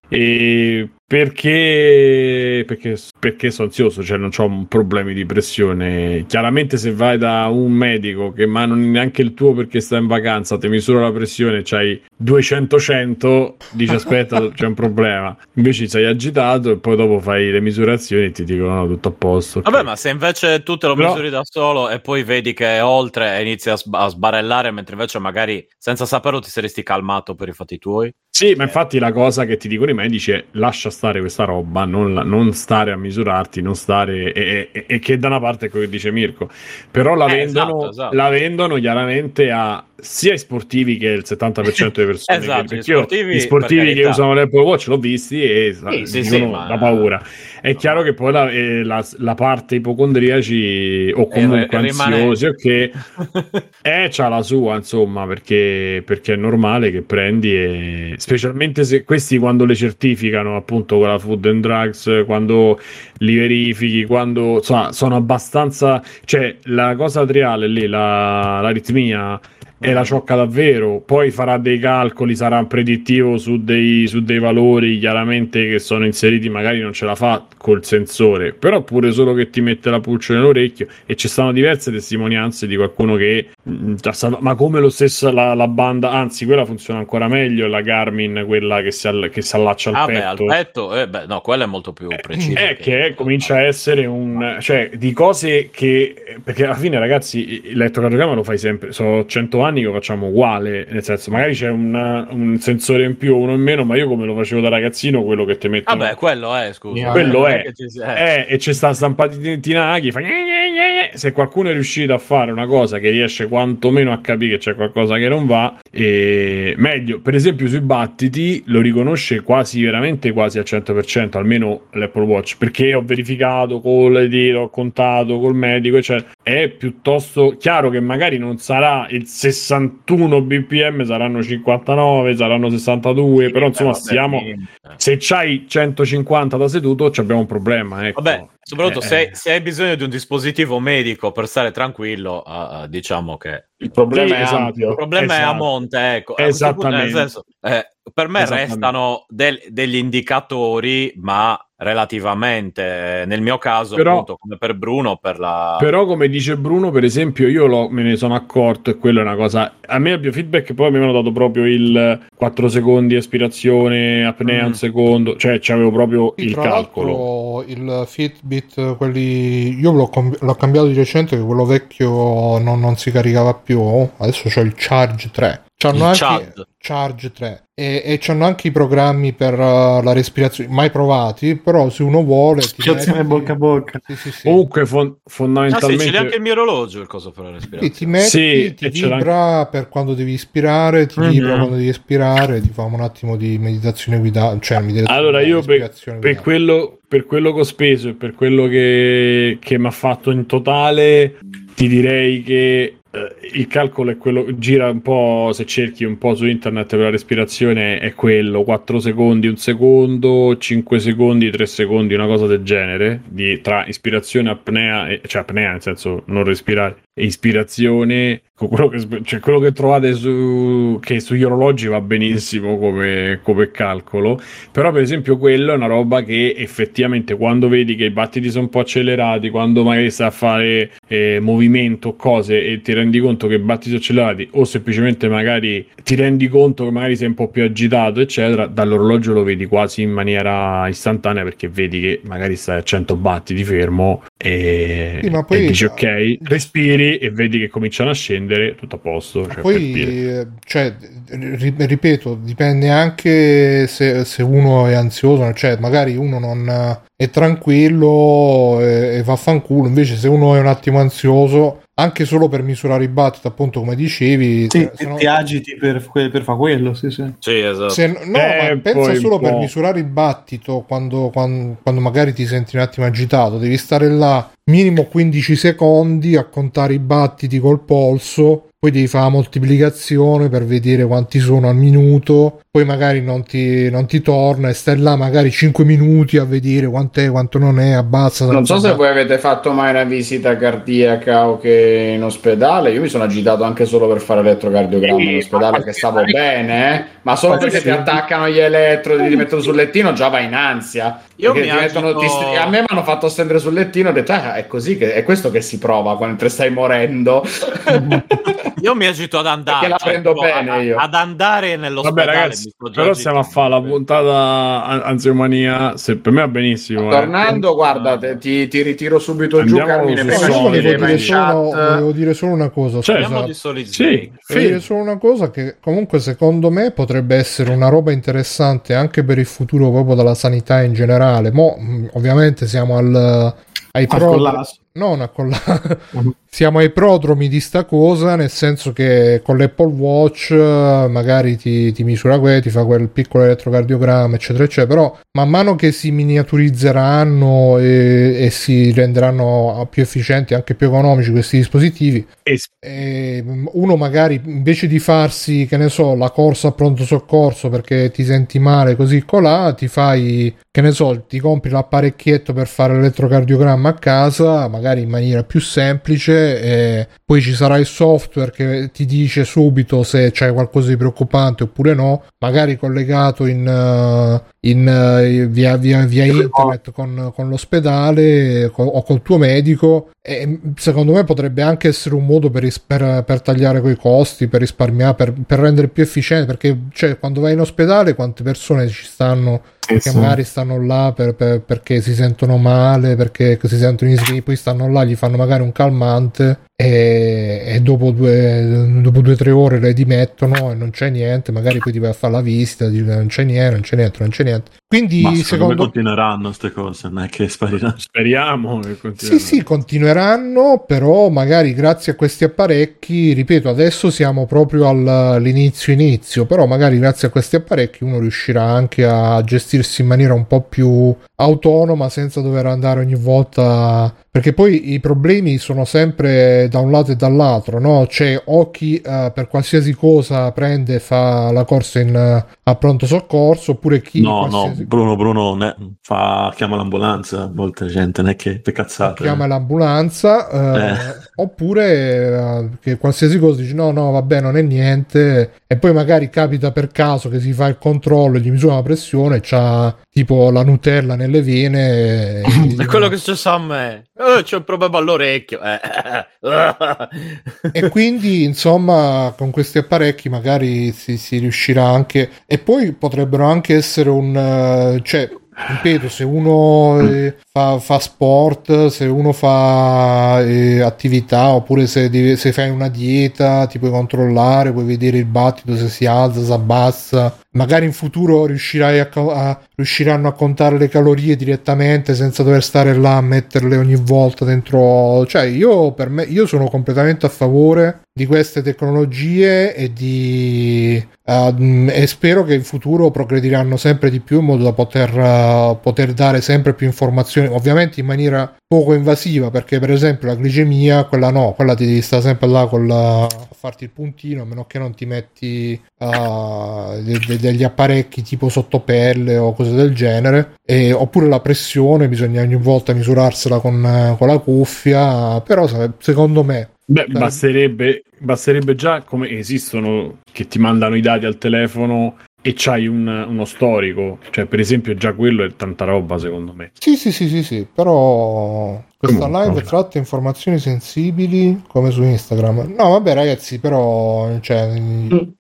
Speaker 2: e perché perché perché sono ansioso, cioè non ho problemi di pressione. Chiaramente se vai da un medico che ma non è neanche il tuo perché sta in vacanza, ti misura la pressione, c'hai 200 100, dici aspetta, c'è un problema. Invece sei agitato e poi dopo fai le misurazioni e ti dicono no, tutto a posto. ok.
Speaker 6: Vabbè, ma se invece tu te lo
Speaker 2: Però-
Speaker 6: misuri da solo e poi vedi che è oltre e inizi a, sb- a sbarellare, mentre invece magari senza saperlo ti saresti calmato per i fatti tuoi.
Speaker 2: Sì, ma infatti la cosa che ti dicono i medici è lascia stare questa roba, non, non stare a misurarti, non stare... E, e- e che da una parte è quello che dice Mirko, però la,
Speaker 6: Eh,
Speaker 2: vendono,
Speaker 6: esatto, esatto.
Speaker 2: la vendono chiaramente a sia i sportivi che il 70% delle persone.
Speaker 6: Esatto,
Speaker 2: che-
Speaker 6: gli
Speaker 2: perché io
Speaker 6: sportivi,
Speaker 2: sportivi che usano l'Apple Watch l'ho visti e
Speaker 6: Sì, sì, sì, ma-
Speaker 2: da paura. È chiaro che poi la, eh, la- la parte ipocondriaci o comunque
Speaker 6: Eh, rimane-
Speaker 2: ansiosi, ok, eh, c'ha la sua, insomma, perché, perché è normale che prendi e specialmente se questi quando le certificano appunto con la Food and Drugs, quando li verifichi, quando insomma, sono abbastanza, cioè la cosa triale lì, la, l'aritmia è la ciocca davvero, poi farà dei calcoli, sarà predittivo su dei, su dei valori chiaramente che sono inseriti, magari non ce la fa col sensore, però pure solo che ti mette la pulce nell'orecchio e ci stanno diverse testimonianze di qualcuno che mm, ma come lo stesso la, la banda, anzi quella funziona ancora meglio, la Garmin, quella che si, all- che si allaccia al
Speaker 6: Ah, beh,
Speaker 2: petto.
Speaker 6: al petto, eh, beh, no, quello è molto più preciso.
Speaker 2: È che comincia a essere un cioè di cose che perché alla fine, ragazzi, il elettrocardiogramma lo fai sempre. Sono 100 anni che lo facciamo uguale. Nel senso, magari c'è un, un sensore in più o uno in meno, ma io come lo facevo da ragazzino, quello che ti mettono.
Speaker 6: Vabbè, quello è, scusa.
Speaker 1: Yeah.
Speaker 2: quello è.
Speaker 6: sia- eh.
Speaker 2: E c'è sta stampatina che fa gne gne se qualcuno è riuscito a fare una cosa che riesce quantomeno a capire che c'è qualcosa che non va, e meglio, per esempio sui battiti lo riconosce quasi veramente quasi al 100%, almeno l'Apple Watch, perché ho verificato con le dita, ho contato col medico, eccetera. È piuttosto chiaro che magari non sarà il 61 bpm, saranno 59, saranno 62, però insomma
Speaker 6: vabbè,
Speaker 2: stiamo
Speaker 6: sì.
Speaker 2: se c'hai 150 da seduto ci abbiamo un problema, ecco.
Speaker 6: Vabbè, soprattutto
Speaker 2: Eh,
Speaker 6: se, se hai bisogno di un dispositivo medico per stare tranquillo, ah, diciamo che
Speaker 5: Il problema
Speaker 2: Sì,
Speaker 5: è
Speaker 2: esatto.
Speaker 6: il problema è a
Speaker 2: Esatto.
Speaker 6: monte, ecco. Punto,
Speaker 2: Esattamente.
Speaker 6: nel senso, eh, per me restano del- degli indicatori, ma relativamente, eh, nel mio caso,
Speaker 2: Però-
Speaker 6: appunto, come per Bruno, per la...
Speaker 2: Però, come dice Bruno, per esempio, io lo- me ne sono accorto e quello è una cosa. A me il biofeedback poi mi avevano dato proprio il 4 secondi espirazione, apnea
Speaker 6: Mm.
Speaker 2: un secondo, cioè c'avevo proprio
Speaker 1: Sì,
Speaker 2: il
Speaker 1: tra
Speaker 2: calcolo.
Speaker 1: il Fitbit, quelli... io l'ho, com- l'ho cambiato di recente che quello vecchio non, non si caricava più, adesso c'ho il Charge 3. C'hanno
Speaker 6: Il
Speaker 1: anche
Speaker 6: Chad.
Speaker 1: Charge 3 e, e c'hanno anche i programmi per uh, la respirazione, mai provati, però se uno vuole... ti
Speaker 4: Associazione
Speaker 1: metti-
Speaker 4: bocca a bocca.
Speaker 1: Sì, sì, sì.
Speaker 2: Comunque, fon-
Speaker 6: Ah sì,
Speaker 2: fondamentalmente.
Speaker 6: l'ha anche il mio orologio, il coso per la respirazione.
Speaker 1: ti metti,
Speaker 2: Sì,
Speaker 1: ti
Speaker 2: e
Speaker 1: vibra per quando devi ispirare, ti
Speaker 4: Mhm.
Speaker 1: vibra quando devi espirare, ti fa un attimo di meditazione guidata, cioè meditazione
Speaker 2: Allora, io per,
Speaker 1: respirazione
Speaker 2: per quello, per quello che ho speso e per quello che, che mi ha fatto in totale, ti direi che il calcolo è quello, gira un po', se cerchi un po' su internet per la respirazione, è quello, 4 secondi, un secondo, 5 secondi, 3 secondi, una cosa del genere, di, tra ispirazione, apnea, cioè apnea nel senso non respirare, ispirazione, con quello che, cioè quello che trovate su, che sugli orologi va benissimo come, come calcolo, però per esempio quello è una roba che effettivamente quando vedi che i battiti sono un po' accelerati, quando magari stai a fare eh, movimento, cose e ti rendi conto che i battiti sono accelerati o semplicemente magari ti rendi conto che magari sei un po' più agitato eccetera, dall'orologio lo vedi quasi in maniera istantanea perché vedi che magari stai a 100 battiti fermo e,
Speaker 1: Sì,
Speaker 2: e dici ok, respiri e vedi che cominciano a scendere, tutto a posto. Cioè, per
Speaker 1: Poi,
Speaker 2: dire.
Speaker 1: eh, cioè, ri- ripeto, dipende anche se, se uno è ansioso, cioè magari uno non è tranquillo e, e vaffanculo, invece se uno è un attimo ansioso, anche solo per misurare i battiti, appunto come dicevi,
Speaker 4: Sì,
Speaker 1: se- no-
Speaker 4: ti agiti per, per fare quello, sì, sì.
Speaker 6: Sì, esatto.
Speaker 1: se- no,
Speaker 2: Eh,
Speaker 1: ma pensa solo per misurare il battito quando, quando- quando magari ti senti un attimo agitato, devi stare là minimo 15 secondi a contare i battiti col polso, poi devi fare la moltiplicazione per vedere quanti sono al minuto, poi magari non ti, non ti torna e stai là magari 5 minuti a vedere quant'è, quanto non è, abbassa.
Speaker 5: Non so se voi avete fatto mai una visita cardiaca o che in ospedale. Io mi sono agitato anche solo per fare elettrocardiogramma in ospedale, che stavo bene, eh. ma solo perché ti attaccano gli elettrodi, ti mettono sul lettino, già vai in ansia.
Speaker 6: Io mi agito-
Speaker 5: a me mi hanno fatto stendere sul lettino e ho detto, ah, è così che è questo che si prova quando stai morendo.
Speaker 6: Io mi agito ad andare.
Speaker 5: Perché la
Speaker 6: cioè,
Speaker 5: prendo
Speaker 6: tipo,
Speaker 5: bene
Speaker 6: a-
Speaker 5: io.
Speaker 6: Ad andare
Speaker 2: Vabbè,
Speaker 6: nell'ospedale.
Speaker 2: ragazzi, però stiamo a fare la puntata an- ansiomania. Se per me va benissimo. eh.
Speaker 5: Tornando, guarda, te- ti, ti ritiro subito giù,
Speaker 2: Andiamo
Speaker 5: Carmine, ci
Speaker 2: Sony,
Speaker 1: volevo dire, solo, volevo dire solo una cosa,
Speaker 2: Cioè,
Speaker 6: Parliamo
Speaker 1: scusate.
Speaker 2: Sì.
Speaker 1: Volevo dire
Speaker 2: sì.
Speaker 1: solo una cosa che comunque secondo me potrebbe essere una roba interessante anche per il futuro proprio della sanità in generale. Mo, ovviamente siamo al, ai
Speaker 4: Al
Speaker 1: pro-. Non a colla- siamo ai prodromi di sta cosa, nel senso che con l'Apple Watch eh, magari ti, ti misura quello, ti fa quel piccolo elettrocardiogramma, eccetera, eccetera. Però man mano che si miniaturizzeranno e, e si renderanno più efficienti, anche più economici questi dispositivi,
Speaker 2: E
Speaker 1: e uno magari invece di farsi, che ne so, la corsa a pronto soccorso perché ti senti male così colà, ti fai, che ne so, ti compri l'apparecchietto per fare l'elettrocardiogramma a casa, magari in maniera più semplice, e poi ci sarà il software che ti dice subito se c'è qualcosa di preoccupante oppure no, magari collegato in, eh, in, eh, via, via, via internet con, con l'ospedale o col tuo medico e secondo me potrebbe anche essere un modo per, per- per tagliare quei costi, per risparmiare, per, per rendere più efficiente, perché cioè, quando vai in ospedale quante persone ci stanno che
Speaker 4: sì.
Speaker 1: magari stanno là per- per- perché si sentono male, perché si sentono in poi stanno là, gli fanno magari un calmante e, e dopo due dopo due o tre ore le dimettono e non c'è niente magari poi ti vai a fare la visita dici, non c'è niente non c'è niente non c'è niente quindi
Speaker 3: Ma secondo me continueranno queste cose, non è che spariranno.
Speaker 2: Speriamo che
Speaker 1: sì,
Speaker 2: continui.
Speaker 1: sì, continueranno, però magari grazie a questi apparecchi, ripeto, adesso siamo proprio al- all'inizio inizio, però magari grazie a questi apparecchi uno riuscirà anche a gestirsi in maniera un po' più autonoma senza dover andare ogni volta perché poi i problemi sono sempre da un lato e dall'altro, no? C'è o chi eh, per qualsiasi cosa prende e fa la corsa in, eh, a pronto soccorso, oppure chi
Speaker 3: No, no, Bruno, Bruno ne- fa, chiama l'ambulanza, molta gente, non è che per cazzate.
Speaker 1: chiama l'ambulanza eh,
Speaker 3: Eh.
Speaker 1: Oppure eh, che qualsiasi cosa dici no no vabbè non è niente e poi magari capita per caso che si fa il controllo e gli misura la pressione c'ha tipo la Nutella nelle vene e
Speaker 6: È quello che è successo a me. Eh, c'è un problema all'orecchio. Eh.
Speaker 1: e quindi insomma con questi apparecchi magari si, si riuscirà anche e poi potrebbero anche essere un eh, cioè ripeto se uno eh, fa, fa sport se uno fa eh, attività oppure se, deve- se fai una dieta ti puoi controllare puoi vedere il battito se si alza si abbassa. Magari in futuro riuscirai a, a- riusciranno a contare le calorie direttamente senza dover stare là a metterle ogni volta dentro cioè io per me io sono completamente a favore di queste tecnologie e di ehm, e spero che in futuro progrediranno sempre di più in modo da poter, eh, poter dare sempre più informazioni ovviamente in maniera poco invasiva perché per esempio la glicemia quella no quella ti devi stare sempre là la, a farti il puntino a meno che non ti metti eh, de- de- degli apparecchi tipo sottopelle o cose del genere e, oppure la pressione bisogna ogni volta misurarsela con, eh, con la cuffia però secondo me
Speaker 2: Beh,
Speaker 1: Cioè-
Speaker 2: basterebbe, basterebbe già come esistono che ti mandano i dati al telefono e c'hai un- uno storico. Cioè, per esempio, già quello è tanta roba, secondo me.
Speaker 1: Sì, sì, sì, sì, sì, però questa
Speaker 2: Comunque,
Speaker 1: live tratta informazioni sensibili come su Instagram. No, vabbè, ragazzi, però cioè,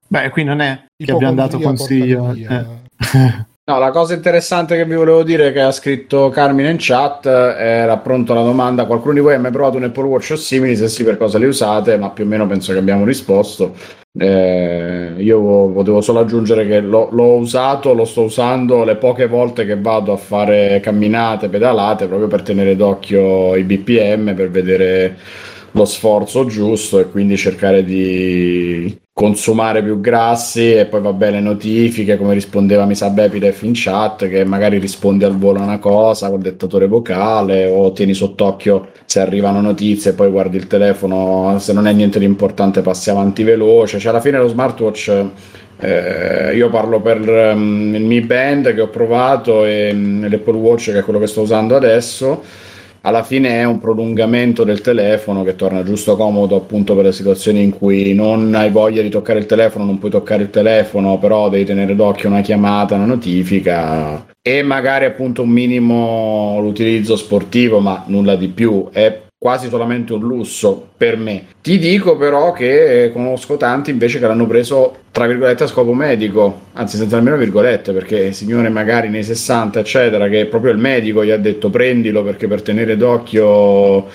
Speaker 4: Beh, qui non è che abbiamo dato consiglio. eh.
Speaker 5: No, la cosa interessante che vi volevo dire che ha scritto Carmine in chat era pronto alla domanda qualcuno di voi ha mai provato un Apple Watch o simili? Se sì, per cosa le usate? Ma più o meno penso che abbiamo risposto. Eh, io vo- volevo solo aggiungere che l'ho, l'ho usato, lo sto usando le poche volte che vado a fare camminate, pedalate, proprio per tenere d'occhio i BPM, per vedere lo sforzo giusto e quindi cercare di consumare più grassi e poi va bene notifiche come rispondeva mi sa Bepidef in chat che magari rispondi al volo a una cosa col dettatore vocale o tieni sott'occhio se arrivano notizie poi guardi il telefono se non è niente di importante passi avanti veloce. Cioè alla fine lo smartwatch eh, io parlo per ehm, il Mi Band che ho provato e mm, l'Apple Watch che è quello che sto usando adesso alla fine è un prolungamento del telefono che torna giusto comodo appunto per le situazioni in cui non hai voglia di toccare il telefono, non puoi toccare il telefono, però devi tenere d'occhio una chiamata, una notifica e magari appunto un minimo l'utilizzo sportivo, ma nulla di più. È quasi solamente un lusso per me. Ti dico però che conosco tanti invece che l'hanno preso tra virgolette a scopo medico, anzi senza nemmeno virgolette, perché signore magari nei 60 eccetera, che proprio il medico gli ha detto prendilo perché per tenere d'occhio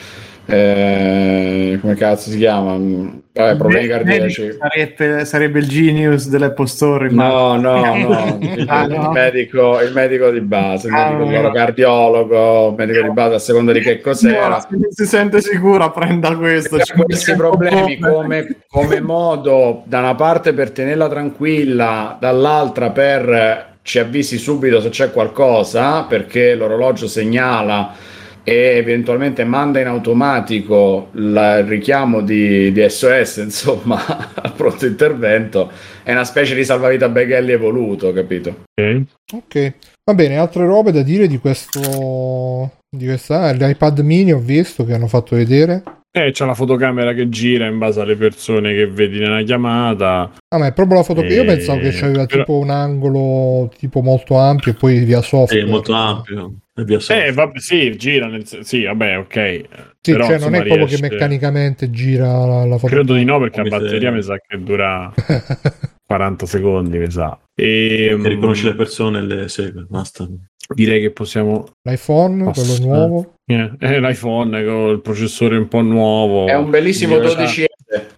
Speaker 5: eh, come cazzo si chiama? Vabbè, problemi cardiaci.
Speaker 4: Sarebbe, sarebbe il genius dell'Apple Store.
Speaker 5: No, no, no, il,
Speaker 4: Ah,
Speaker 5: il
Speaker 4: no?
Speaker 5: medico, il medico di base, il
Speaker 4: Ah,
Speaker 5: medico, il
Speaker 4: no.
Speaker 5: cardiologo, il medico di base a seconda di che cos'era.
Speaker 4: Se non si sente sicura, prenda questo.
Speaker 5: Questi problemi come, come modo da una parte per tenerla tranquilla, dall'altra per ci avvisi subito se c'è qualcosa perché l'orologio segnala e eventualmente manda in automatico la- il richiamo di, di SOS insomma al pronto intervento è una specie di salvavita Beghelli evoluto capito?
Speaker 2: Ok.
Speaker 1: Ok, va bene, altre robe da dire di questo di questa l'iPad mini ho visto che hanno fatto vedere.
Speaker 2: Eh, c'è la fotocamera che gira in base alle persone che vedi nella chiamata.
Speaker 1: Ah, ma è proprio la foto che io
Speaker 2: Eh,
Speaker 1: pensavo che c'aveva
Speaker 2: però-
Speaker 1: tipo un angolo tipo molto ampio e poi via software.
Speaker 3: È molto ampio. E via sopra.
Speaker 2: Eh, vabbè, sì, gira nel Sì, vabbè, ok.
Speaker 1: Sì,
Speaker 2: Però,
Speaker 1: cioè non è proprio che
Speaker 2: riesce-
Speaker 1: meccanicamente gira la, la foto.
Speaker 2: Credo di no, perché la
Speaker 3: Come se-
Speaker 2: batteria mi sa che dura 40 secondi, mi sa. E,
Speaker 3: Che riconosce
Speaker 2: mm,
Speaker 3: le persone e le segue. Basta.
Speaker 2: direi che possiamo
Speaker 1: L'iPhone, quello
Speaker 2: Passa.
Speaker 1: nuovo.
Speaker 2: eh, eh, l'iPhone con il processore un po' nuovo
Speaker 5: È un bellissimo
Speaker 2: Che c'ha-
Speaker 5: 12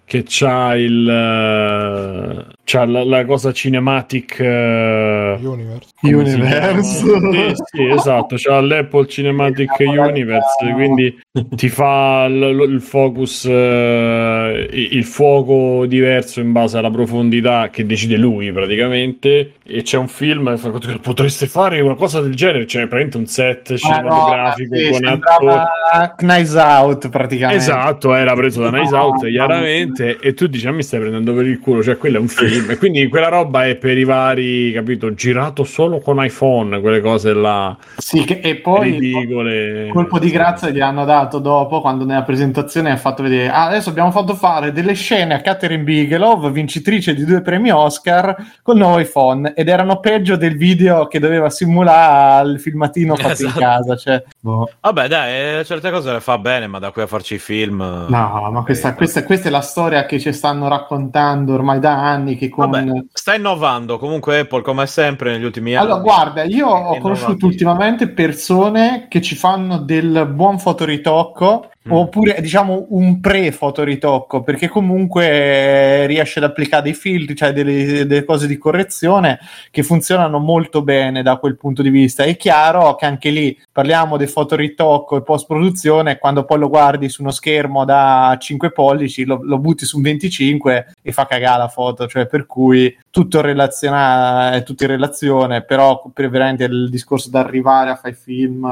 Speaker 2: che c'ha il eh, c'ha la, la cosa cinematic eh,
Speaker 1: Universe.
Speaker 4: Universe.
Speaker 2: Sì, sì, esatto, c'ha l'Apple Cinematic Universe, quindi ti fa l- l- il focus, eh, il fuoco diverso in base alla profondità che decide lui praticamente. E c'è un film, che potreste fare una cosa del genere, cioè praticamente un set cinematografico
Speaker 4: Ah, no, sì,
Speaker 2: con attori.
Speaker 4: Knives Out praticamente.
Speaker 2: Esatto, era preso da Nice Out
Speaker 4: no.
Speaker 2: chiaramente e tu dici "Ah, mi stai prendendo per il culo, cioè quello è un film e quindi quella roba è per i vari, capito, girato solo con iPhone, quelle cose là
Speaker 4: Sì, che- e poi
Speaker 2: ridicole.
Speaker 4: colpo di grazia gli hanno dato dopo quando nella presentazione ha fatto vedere "Ah, adesso abbiamo fatto fare delle scene a Catherine Bigelow vincitrice di due premi Oscar con il nuovo iPhone ed erano peggio del video che doveva simulare il filmatino fatto
Speaker 6: Esatto.
Speaker 4: in casa cioè, boh.
Speaker 6: Vabbè, dai, eh, certe cose le fa bene, ma da qui a farci i film.
Speaker 4: no ma questa, questa- questa è la storia che ci stanno raccontando ormai da anni che con
Speaker 6: Vabbè, sta innovando comunque Apple come sempre negli ultimi anni.
Speaker 4: Allora, guarda, io ho conosciuto ultimamente persone che ci fanno del buon fotoritocco
Speaker 6: Mm.
Speaker 4: oppure diciamo un pre-fotoritocco perché comunque eh, riesce ad applicare dei filtri, cioè delle, delle cose di correzione che funzionano molto bene da quel punto di vista. È chiaro che anche lì parliamo del fotoritocco e post-produzione, quando poi lo guardi su uno schermo da 5 pollici, lo, lo butti su un 25 e fa cagare la foto, cioè per cui tutto relazionale, è tutto in relazione, però per veramente il discorso da arrivare a fare film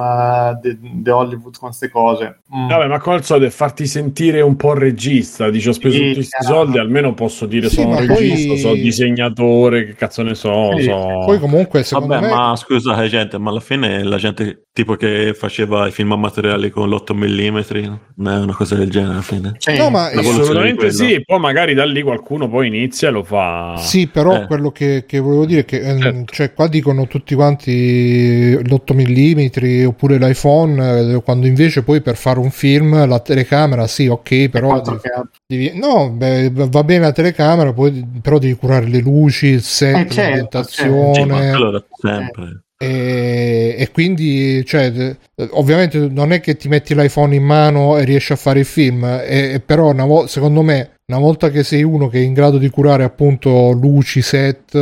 Speaker 4: di Hollywood con queste cose. Mm.
Speaker 2: Vabbè, ma come al solito è farti sentire un po' regista. Dici, ho speso
Speaker 4: Sì,
Speaker 2: tutti questi soldi, almeno posso dire
Speaker 1: Sì,
Speaker 2: sono regista,
Speaker 1: poi-
Speaker 2: sono disegnatore, che cazzo ne so.
Speaker 4: Sì,
Speaker 2: so-
Speaker 1: Poi comunque, secondo
Speaker 3: Vabbè,
Speaker 1: me...
Speaker 3: ma scusate, gente, ma alla fine la gente tipo che faceva i film amatoriali con l'8 mm, non è una cosa del genere alla fine.
Speaker 4: Sì.
Speaker 1: No, ma
Speaker 2: Assolutamente sì, poi magari da lì qualcuno poi inizia e lo fa.
Speaker 1: Sì, però
Speaker 3: Eh.
Speaker 1: quello che, che volevo dire è che ehm,
Speaker 2: Certo.
Speaker 1: cioè, qua dicono tutti quanti l'8 mm oppure l'iPhone, eh, quando invece poi per fare un film la telecamera sì, ok, però devi,
Speaker 4: 4K.
Speaker 1: devi- no, beh, va bene la telecamera, poi, però devi curare le luci, il set,
Speaker 4: Eh, certo,
Speaker 1: l'ambientazione.
Speaker 3: ma allora sempre.
Speaker 1: E, e quindi, cioè, ovviamente non è che ti metti l'iPhone in mano e riesci a fare il film, e, e però una vo- secondo me, una volta che sei uno che è in grado di curare appunto luci, set,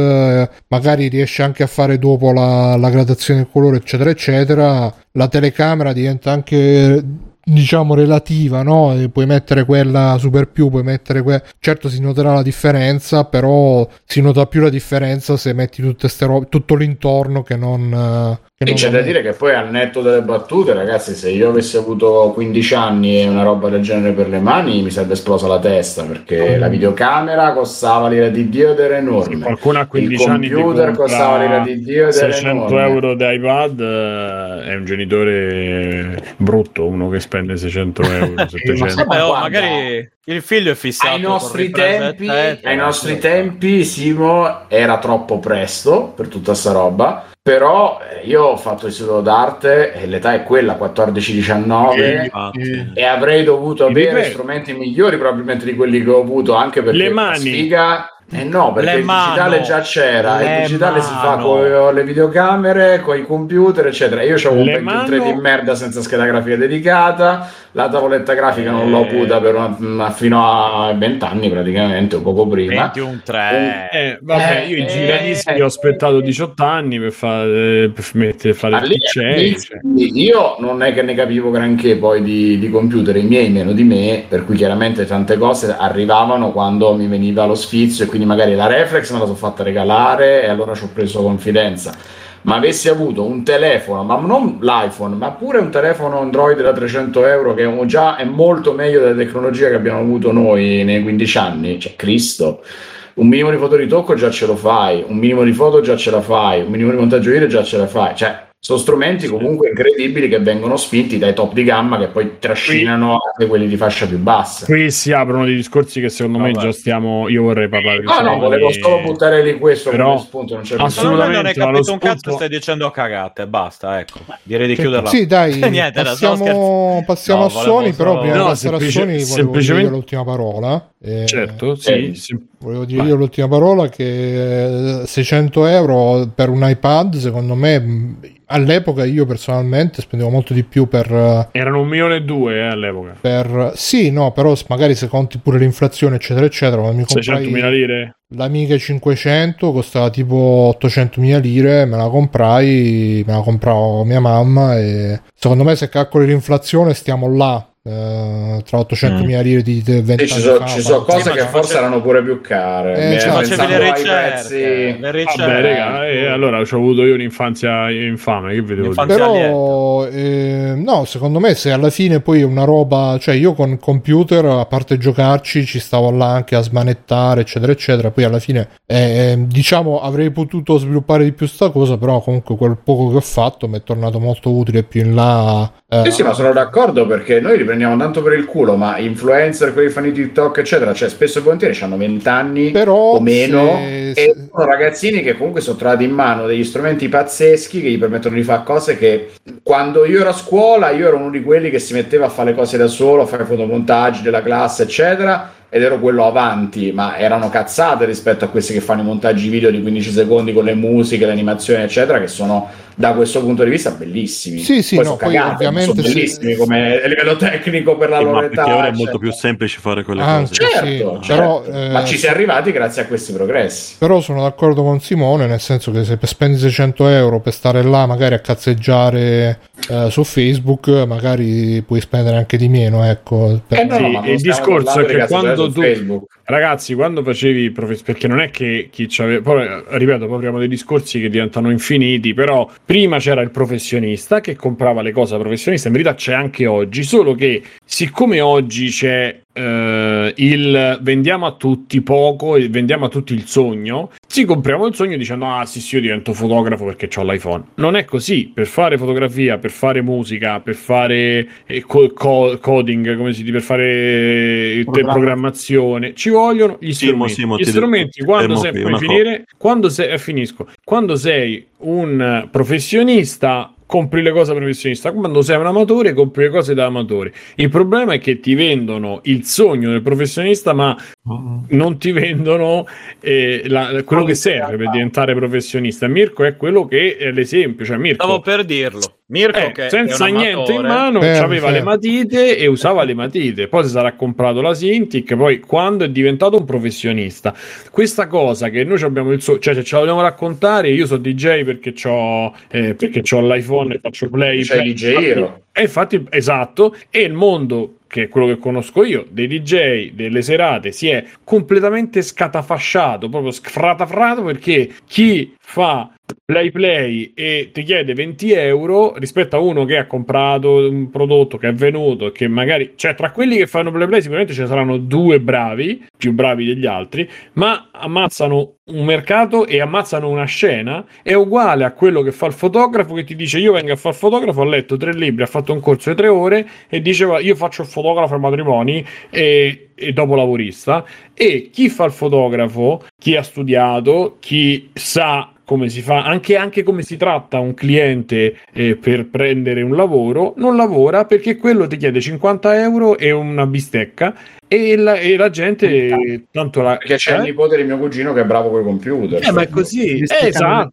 Speaker 1: magari riesci anche a fare dopo la, la gradazione del colore, eccetera, eccetera, la telecamera diventa anche diciamo relativa, no? Puoi mettere quella super più, puoi mettere que- certo si noterà la differenza, però si nota più la differenza se metti tutte ste robe, tutto l'intorno che non eh, che
Speaker 5: E
Speaker 1: non
Speaker 5: c'è da dire che poi al netto delle battute, ragazzi, se io avessi avuto 15 anni e una roba del genere per le mani, mi sarebbe esplosa la testa perché la videocamera costava l'ira di Dio ed era enorme.
Speaker 2: Qualcuno a 15
Speaker 5: Il
Speaker 2: anni ti
Speaker 5: computer costava l'ira di Dio ed era
Speaker 2: 600
Speaker 5: enorme.
Speaker 2: euro di iPad eh, è un genitore brutto, uno che spende 600 euro, 700.
Speaker 4: sai-
Speaker 6: Vabbè, oh, magari il figlio è fissato.
Speaker 5: Ai nostri, tempi,
Speaker 6: eccetera.
Speaker 5: ai nostri tempi, Simo era troppo presto per tutta sta roba. Però eh, io ho fatto istituto d'arte e l'età è quella, 14-19.
Speaker 3: Infatti.
Speaker 5: e avrei dovuto avere strumenti migliori probabilmente di quelli che ho avuto anche perché
Speaker 2: Le
Speaker 5: la
Speaker 2: mani.
Speaker 5: sfiga eh no perché il digitale
Speaker 6: mano.
Speaker 5: già c'era il digitale si fa
Speaker 6: mano.
Speaker 5: con le videocamere con i computer eccetera io avevo un
Speaker 2: Le
Speaker 5: Pentium 3
Speaker 2: mano.
Speaker 5: di merda senza scheda grafica dedicata la tavoletta grafica non l'ho
Speaker 2: Eh.
Speaker 5: avuta per una- fino a 20 anni praticamente o poco prima
Speaker 6: 21 3.
Speaker 2: Eh, vabbè,
Speaker 5: Eh,
Speaker 2: io i
Speaker 5: eh,
Speaker 2: giradischi
Speaker 5: eh,
Speaker 2: ho aspettato 18 anni per fare, per mettere, fare il PC. cioè.
Speaker 5: io non è che ne capivo granché poi di, di computer, i miei meno di me, per cui chiaramente tante cose arrivavano quando mi veniva lo sfizio e quindi magari la reflex me la sono fatta regalare e allora ci ho preso confidenza. Ma avessi avuto un telefono, ma non l'iPhone, ma pure un telefono Android da 300 euro che già è molto meglio della tecnologia che abbiamo avuto noi nei 15 anni, cioè Cristo. Un minimo di fotoritocco già ce lo fai, un minimo di foto già ce la fai, un minimo di montaggio video già ce la fai. Cioè, sono strumenti comunque incredibili che vengono spinti dai top di gamma che poi trascinano anche quelli di fascia più bassa.
Speaker 2: Qui si aprono dei discorsi che secondo me
Speaker 6: Vabbè.
Speaker 2: già stiamo. Io vorrei parlare di
Speaker 5: No, no, volevo
Speaker 2: cosa
Speaker 5: solo
Speaker 2: di-
Speaker 5: buttare lì questo
Speaker 2: Però,
Speaker 5: come spunto, non c'è
Speaker 2: assolutamente,
Speaker 6: non hai capito un cazzo,
Speaker 2: spunto-
Speaker 6: stai dicendo cagate, basta, ecco. Direi di chiuderla.
Speaker 1: Sì, dai,
Speaker 6: Niente,
Speaker 1: passiamo, passiamo
Speaker 6: No,
Speaker 1: a Sony, però prima di
Speaker 2: No,
Speaker 1: passare a
Speaker 2: semplice-
Speaker 1: Sony volevo
Speaker 2: semplicemente-
Speaker 1: dire l'ultima parola. Eh,
Speaker 2: Certo,
Speaker 5: Eh.
Speaker 2: sì, sem-
Speaker 1: volevo dire io l'ultima parola che eh, 600 euro per un iPad secondo me all'epoca io personalmente spendevo molto di più per, eh,
Speaker 2: Erano un milione e due eh, all'epoca.
Speaker 1: per sì no però magari se conti pure l'inflazione eccetera eccetera quando mi
Speaker 2: 600.000
Speaker 1: comprai
Speaker 2: lire?
Speaker 1: l'Amiga 500 costava tipo 800.000 lire me la comprai me la comprò mia mamma e secondo me se calcoli l'inflazione stiamo là eh, tra 800.000 lire di 20
Speaker 5: Sì,
Speaker 1: anni
Speaker 5: ci sono
Speaker 1: fa,
Speaker 5: ci so cose
Speaker 6: Sì,
Speaker 5: che forse
Speaker 6: face-
Speaker 5: erano pure più care.
Speaker 1: Eh, cioè,
Speaker 6: Facevi le ricerche,
Speaker 5: pezzi-
Speaker 6: le
Speaker 2: Vabbè,
Speaker 6: ricerche.
Speaker 2: raga, eh, allora ho avuto io un'infanzia infame, che vedevo
Speaker 1: però eh, no secondo me se alla fine poi una roba cioè io con computer a parte giocarci ci stavo là anche a smanettare eccetera eccetera poi alla fine eh, diciamo avrei potuto sviluppare di più sta cosa però comunque quel poco che ho fatto mi è tornato molto utile più in là eh,
Speaker 5: Sì, sì, ma sono d'accordo perché noi li prendiamo tanto per il culo, ma influencer, quelli che fanno i TikTok, eccetera, cioè spesso e volentieri hanno 20 anni o meno
Speaker 1: se-
Speaker 5: e sono ragazzini che comunque sono trovati in mano degli strumenti pazzeschi che gli permettono di fare cose che quando io ero a scuola io ero uno di quelli che si metteva a fare le cose da solo, a fare fotomontaggi della classe, eccetera. Ed ero quello avanti, ma erano cazzate rispetto a questi che fanno i montaggi video di 15 secondi con le musiche, le animazioni, eccetera, che sono da questo punto di vista bellissimi.
Speaker 1: Sì, sì,
Speaker 5: poi
Speaker 1: no,
Speaker 5: sono
Speaker 1: poi
Speaker 5: cagate,
Speaker 1: ovviamente
Speaker 5: sono bellissimi come a livello tecnico per la
Speaker 3: Sì,
Speaker 5: loro
Speaker 3: ma perché
Speaker 5: età.
Speaker 3: ora è molto più semplice fare quelle
Speaker 1: Ah,
Speaker 3: cose.
Speaker 1: certo.
Speaker 5: Certo,
Speaker 1: Sì,
Speaker 5: certo.
Speaker 1: però, eh,
Speaker 5: ma ci si è arrivati grazie a questi progressi.
Speaker 1: Però sono d'accordo con Simone, nel senso che se spendi 600 euro per stare là magari a cazzeggiare eh, su Facebook, magari puoi spendere anche di meno, ecco. Per-
Speaker 5: Eh no,
Speaker 2: Sì,
Speaker 5: no,
Speaker 2: il discorso è che
Speaker 5: cazzeggiare
Speaker 2: quando tu-
Speaker 5: Facebook.
Speaker 2: Ragazzi, quando facevi professore, perché non è che chi c'aveva, poi ripeto, poi apriamo dei discorsi che diventano infiniti, però prima c'era il professionista che comprava le cose da professionista, in verità c'è anche oggi, solo che siccome oggi c'è eh, il vendiamo a tutti poco e vendiamo a tutti il sogno, ci compriamo il sogno dicendo ah sì sì io divento fotografo perché ho l'iPhone. Non è così, per fare fotografia, per fare musica, per fare eh, co- co- coding, come si dice, per fare eh, te-
Speaker 4: Programma.
Speaker 2: programmazione, ci vogliono gli
Speaker 3: Simo,
Speaker 2: strumenti.
Speaker 3: Simo,
Speaker 2: gli
Speaker 3: ti-
Speaker 2: strumenti quando sei,
Speaker 3: qui,
Speaker 2: finire, quando sei, eh, finisco, quando sei un professionista compri le cose da professionista, quando sei un amatore compri le cose da amatore. Il problema è che ti vendono il sogno del professionista, ma non ti vendono eh, la- quello che serve per diventare professionista. Mirko è quello che è l'esempio, cioè Mirko
Speaker 6: Stavo per dirlo. Mirko
Speaker 2: eh,
Speaker 6: che
Speaker 2: senza
Speaker 6: è un
Speaker 2: niente in mano
Speaker 1: Fermo,
Speaker 2: aveva
Speaker 1: fermo.
Speaker 2: le matite e usava le matite. Poi si sarà comprato la Cintiq poi quando è diventato un professionista. Questa cosa che noi ci abbiamo il suo cioè se ce la vogliamo raccontare io sono DJ perché ho perché c'ho l'iPhone e faccio play,
Speaker 5: C'hai
Speaker 2: play.
Speaker 5: DJ
Speaker 2: e infatti esatto. E il mondo che è quello che conosco io dei DJ delle serate si è completamente scatafasciato proprio sfratafrato perché chi fa play play e ti chiede 20 euro rispetto a uno che ha comprato un prodotto che è venuto che magari cioè tra quelli che fanno play play sicuramente ce ne saranno due bravi più bravi degli altri ma ammazzano un mercato e ammazzano una scena è uguale a quello che fa il fotografo che ti dice io vengo a fare il fotografo ho letto tre libri ha fatto un corso di tre ore e diceva io faccio il fotografo ai matrimoni e, e dopo lavorista. E chi fa il fotografo chi ha studiato chi sa come si fa, anche, anche come si tratta un cliente eh, per prendere un lavoro, non lavora perché quello ti chiede 50 euro e una bistecca e la, e la gente eh, tanto la...
Speaker 5: Perché c'è il
Speaker 2: eh?
Speaker 5: nipote di mio cugino che è bravo con i computer.
Speaker 2: Eh, ma è così, eh, esatto.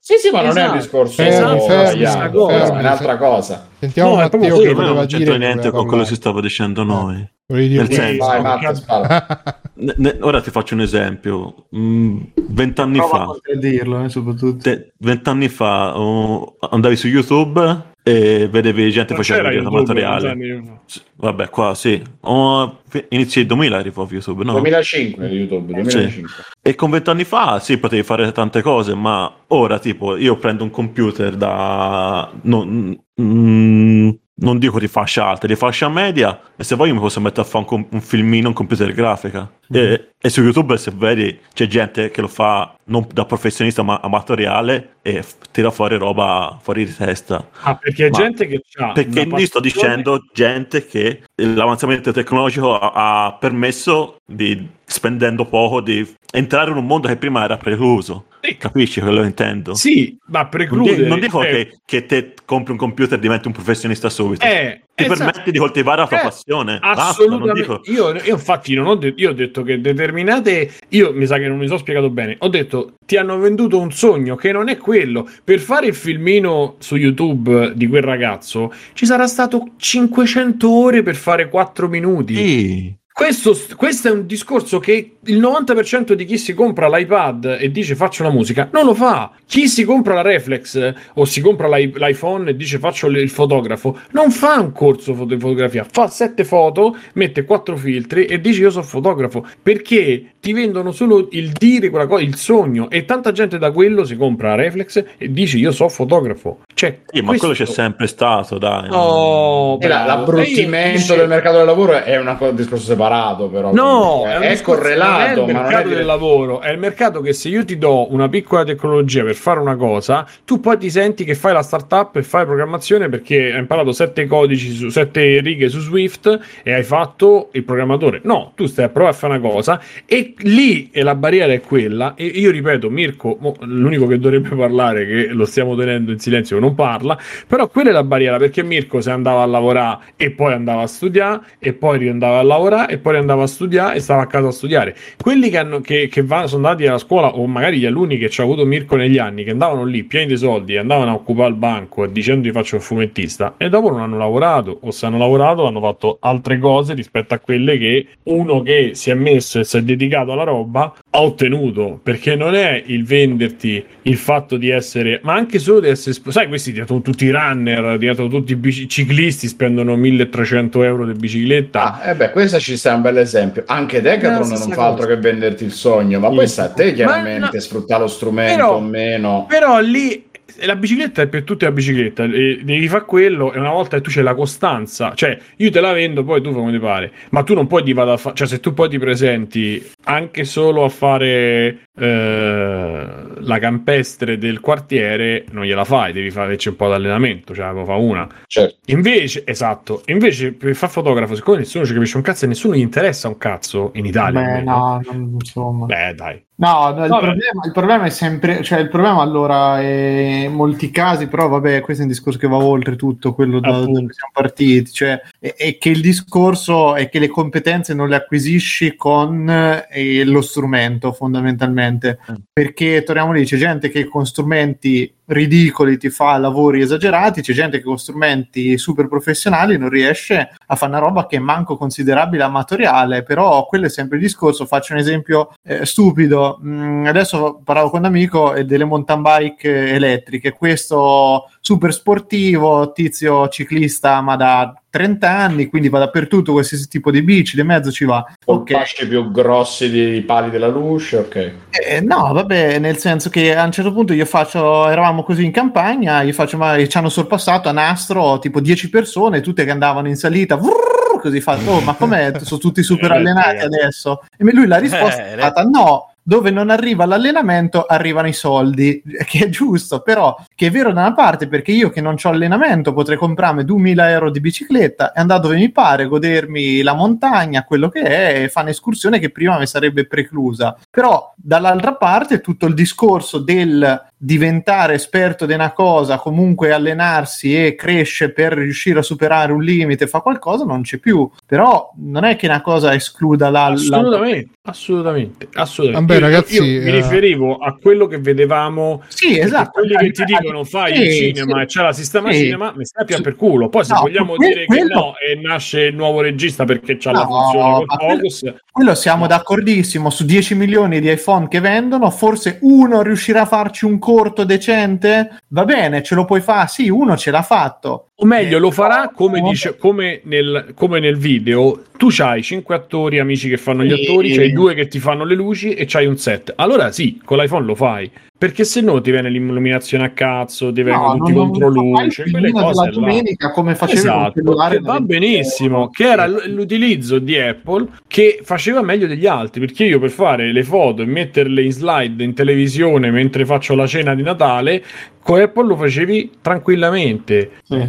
Speaker 5: Sì, sì, ma non è
Speaker 2: Esatto.
Speaker 5: un discorso
Speaker 1: Fermi, fermi,
Speaker 5: sbagliato,
Speaker 2: fermi,
Speaker 5: è un'altra cosa.
Speaker 1: Sentiamo
Speaker 2: No,
Speaker 1: Matteo che voleva
Speaker 3: non
Speaker 1: dire.
Speaker 3: c'entra niente con quello che stavo dicendo noi.
Speaker 1: Volevi dire
Speaker 3: Nel senso-
Speaker 5: Vai, Matte, spara.
Speaker 3: Ne- ne- ora ti faccio un esempio. Mm, Vent'anni
Speaker 4: Prova a
Speaker 3: fa,
Speaker 4: eh, soprattutto.
Speaker 3: te- vent'anni fa oh, andavi su YouTube e vedevi gente
Speaker 2: Non
Speaker 3: facendo video amatoriale. Vabbè, qua sì. Oh, inizi il 2000 eri proprio YouTube, no?
Speaker 5: 2005 di YouTube, 2005.
Speaker 3: E con vent'anni fa sì, potevi fare tante cose, ma ora tipo io prendo un computer da... non- mm, non dico di fascia alta, di fascia media e se voglio mi posso mettere a fare un, com- un filmino, un computer grafica. E, e su YouTube se vedi c'è gente che lo fa non da professionista ma amatoriale e f- tira fuori roba fuori di testa.
Speaker 2: Ah, perché è
Speaker 3: Ma-
Speaker 2: gente che ha
Speaker 3: Perché io sto dicendo gente che l'avanzamento tecnologico ha, ha permesso di, spendendo poco, di entrare in un mondo che prima era precluso.
Speaker 2: Sì.
Speaker 3: Capisci quello che intendo?
Speaker 2: Sì, ma
Speaker 3: Non,
Speaker 2: preclude
Speaker 3: di- non dico
Speaker 2: eh,
Speaker 3: che, che te compri un computer e diventi un professionista subito.
Speaker 2: Eh,
Speaker 3: ti
Speaker 2: Esatto.
Speaker 3: permette di coltivare la tua
Speaker 2: Eh,
Speaker 3: passione. Basta,
Speaker 2: Assolutamente.
Speaker 3: dico-
Speaker 2: Io, io infatti non ho detto, io ho detto che determinate, io mi sa che non mi sono spiegato bene, ho detto ti hanno venduto un sogno che non è quello. Per fare il filmino su YouTube di quel ragazzo ci sarà stato 500 ore per fare 4 minuti.
Speaker 3: Sì.
Speaker 2: Questo, questo è un discorso che il 90% di chi si compra l'iPad e dice faccio la musica non lo fa. Chi si compra la Reflex o si compra l'i- l'iPhone e dice faccio il fotografo non fa un corso di fotografia, fa sette foto, mette quattro filtri e dice io sono fotografo perché ti vendono solo il dire quella cosa, il sogno e tanta gente da quello si compra Reflex e dice io sono fotografo. Cioè,
Speaker 3: Sì, ma
Speaker 2: questo-
Speaker 3: quello c'è sempre stato, dai.
Speaker 2: Oh,
Speaker 5: l'abbruttimento
Speaker 2: io dice-
Speaker 5: del mercato del lavoro è un discorso separato, però.
Speaker 2: No, è,
Speaker 5: è, correlato,
Speaker 2: non è il
Speaker 5: ma non è
Speaker 2: mercato
Speaker 5: dire-
Speaker 2: del lavoro, è il mercato che se io ti do una piccola tecnologia per fare una cosa, tu poi ti senti che fai la startup e fai programmazione perché hai imparato sette codici su sette righe su Swift e hai fatto il programmatore. No, tu stai a provare a fare una cosa e lì la barriera è quella. E io ripeto, Mirko, mo, l'unico che dovrebbe parlare, che lo stiamo tenendo in silenzio, non parla, però quella è la barriera perché Mirko se andava a lavorare e poi andava a studiare e poi riandava a lavorare e poi riandava a studiare e stava a casa a studiare. Quelli che, hanno, che, che vanno, sono andati alla scuola o magari gli alunni che ci ha avuto Mirko negli anni che andavano lì pieni di soldi e andavano a occupare il banco dicendo ti faccio il fumettista e dopo non hanno lavorato o se hanno lavorato hanno fatto altre cose rispetto a quelle che uno che si è messo e si è dedicato alla roba ha ottenuto perché non è il venderti il fatto di essere ma anche solo di essere sai questi diventano tutti runner diventano tutti bici- ciclisti spendono 1300 euro di bicicletta
Speaker 5: Ah, eh beh, questo ci sta un bel esempio. Anche Decathlon non fa altro
Speaker 2: cosa.
Speaker 5: che venderti il sogno, ma
Speaker 2: Sì.
Speaker 5: poi sta a te
Speaker 2: Ma
Speaker 5: chiaramente
Speaker 2: no,
Speaker 5: sfruttare lo strumento
Speaker 2: però-
Speaker 5: o meno.
Speaker 2: Però lì la bicicletta è per tutti la bicicletta, e devi fare quello e una volta che tu c'hai la costanza, cioè io te la vendo, poi tu fai come ti pare, ma tu non puoi di vada a fa- cioè se tu poi ti presenti anche solo a fare eh, la campestre del quartiere, non gliela fai, devi farci un po' di allenamento, cioè ne fa una.
Speaker 5: Certo.
Speaker 2: Invece, esatto, invece per fare fotografo, siccome nessuno ci capisce un cazzo e nessuno gli interessa un cazzo in Italia,
Speaker 4: Beh,
Speaker 2: almeno.
Speaker 4: no, insomma.
Speaker 2: Beh, dai.
Speaker 4: No, no, il, problema, il problema è sempre, cioè il problema allora è in molti casi, però vabbè, questo è un discorso che va oltre tutto quello da dove siamo partiti, cioè è, è che il discorso è che le competenze non le acquisisci con eh, lo strumento fondamentalmente,
Speaker 3: Mm.
Speaker 4: perché torniamo lì, c'è gente che con strumenti ridicoli ti fa lavori esagerati, c'è gente che con strumenti super professionali non riesce a fare una roba che è manco considerabile amatoriale, però quello è sempre il discorso, faccio un esempio eh, stupido, Mm, adesso parlavo con un amico eh, delle mountain bike elettriche, questo super sportivo, tizio ciclista ma da 30 anni, quindi va dappertutto qualsiasi tipo di bici, di mezzo ci va.
Speaker 5: Con
Speaker 4: Ok.
Speaker 5: fasci più grossi dei pali della luce, ok.
Speaker 4: Eh, no, vabbè, nel senso che a un certo punto io faccio, eravamo così in campagna, io faccio, ma ci hanno sorpassato a nastro tipo 10 persone, tutte che andavano in salita, vrrr, così fatto, oh, ma com'è? Sono tutti super
Speaker 2: Eh,
Speaker 4: allenati adesso? E lui la risposta
Speaker 6: Eh,
Speaker 4: è stata no. Dove non arriva l'allenamento arrivano i soldi, che è giusto, però che è vero da una parte perché io che non ho allenamento potrei comprarmi 2000 euro di bicicletta e andare dove mi pare, godermi la montagna, quello che è, e fare un'escursione che prima mi sarebbe preclusa. Però dall'altra parte tutto il discorso del diventare esperto di una cosa, comunque allenarsi e cresce per riuscire a superare un limite, fa qualcosa, non c'è più. Però non è che una cosa escluda la, la-
Speaker 2: Assolutamente, assolutamente, assolutamente.
Speaker 1: Vabbè,
Speaker 2: Io-
Speaker 1: ragazzi,
Speaker 2: io mi
Speaker 1: eh,
Speaker 2: riferivo a quello che vedevamo.
Speaker 4: Sì, esatto.
Speaker 2: Quelli che ti dicono fai il
Speaker 4: Sì,
Speaker 2: cinema
Speaker 4: sì.
Speaker 2: e c'è la sistema
Speaker 4: Sì.
Speaker 2: cinema, mi stai
Speaker 4: Sì.
Speaker 2: per culo. Poi se
Speaker 4: No,
Speaker 2: vogliamo
Speaker 4: que-
Speaker 2: dire che
Speaker 4: quello-
Speaker 2: no e nasce il nuovo regista perché c'ha la
Speaker 4: No,
Speaker 2: funzione col
Speaker 4: ma quello-
Speaker 2: focus,
Speaker 4: Quello siamo
Speaker 2: No.
Speaker 4: d'accordissimo su 10 milioni di iPhone che vendono, forse uno riuscirà a farci un corto decente, va bene, ce lo puoi fare, sì, uno ce l'ha fatto.
Speaker 2: O meglio, lo farà come, dice, come, nel, come nel video. Tu c'hai cinque attori, amici che fanno gli attori, c'hai due che ti fanno le luci e c'hai un set. Allora sì, con l'iPhone lo fai. Perché se no ti viene l'illuminazione a cazzo, ti vengono tutti contro luce, quelle cose là.
Speaker 4: domenica come facevi il
Speaker 2: Esatto,
Speaker 4: cellulare
Speaker 2: che va
Speaker 4: da 20
Speaker 2: benissimo, che era l'utilizzo di Apple che faceva meglio degli altri, perché io per fare le foto e metterle in slide in televisione mentre faccio la cena di Natale, con Apple lo facevi tranquillamente.
Speaker 4: Sì.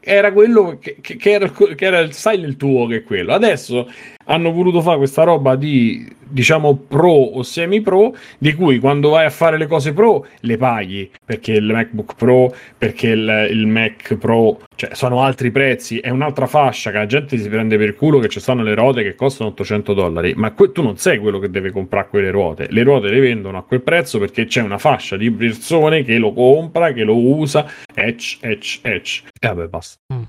Speaker 2: era quello che, che, era, che era il il tuo che è quello. Adesso hanno voluto fare questa roba di diciamo pro o semi pro di cui quando vai a fare le cose pro le paghi perché il MacBook Pro perché il, il Mac Pro cioè sono altri prezzi è un'altra fascia che la gente si prende per culo che ci stanno le ruote che costano 800 dollari. Ma que- tu non sei quello che deve comprare quelle ruote. Le ruote le vendono a quel prezzo perché c'è una fascia di persone che lo compra che lo usa. Etch etch etch. E vabbè basta
Speaker 1: Mm.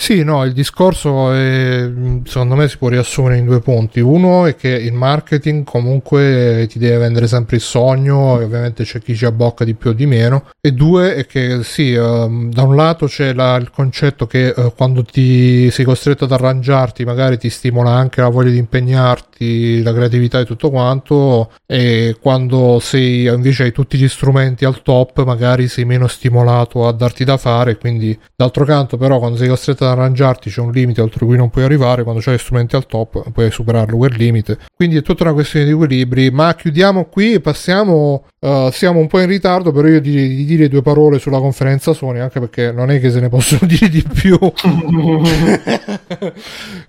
Speaker 1: Sì, no, il discorso è, secondo me si può riassumere in due punti. Uno è che il marketing comunque ti deve vendere sempre il sogno e ovviamente c'è chi ci abbocca di più o di meno. E due è che sì, ehm, da un lato c'è la- il concetto che eh, quando ti sei costretto ad arrangiarti magari ti stimola anche la voglia di impegnarti, la creatività e tutto quanto e quando sei invece hai tutti gli strumenti al top magari sei meno stimolato a darti da fare quindi d'altro canto però quando sei costretto arrangiarti c'è un limite oltre cui non puoi arrivare quando c'hai strumenti al top puoi superarlo quel limite quindi è tutta una questione di equilibri ma chiudiamo qui e passiamo eh, siamo un po' in ritardo però io direi di dire due parole sulla conferenza Sony anche perché non è che se ne possono dire di più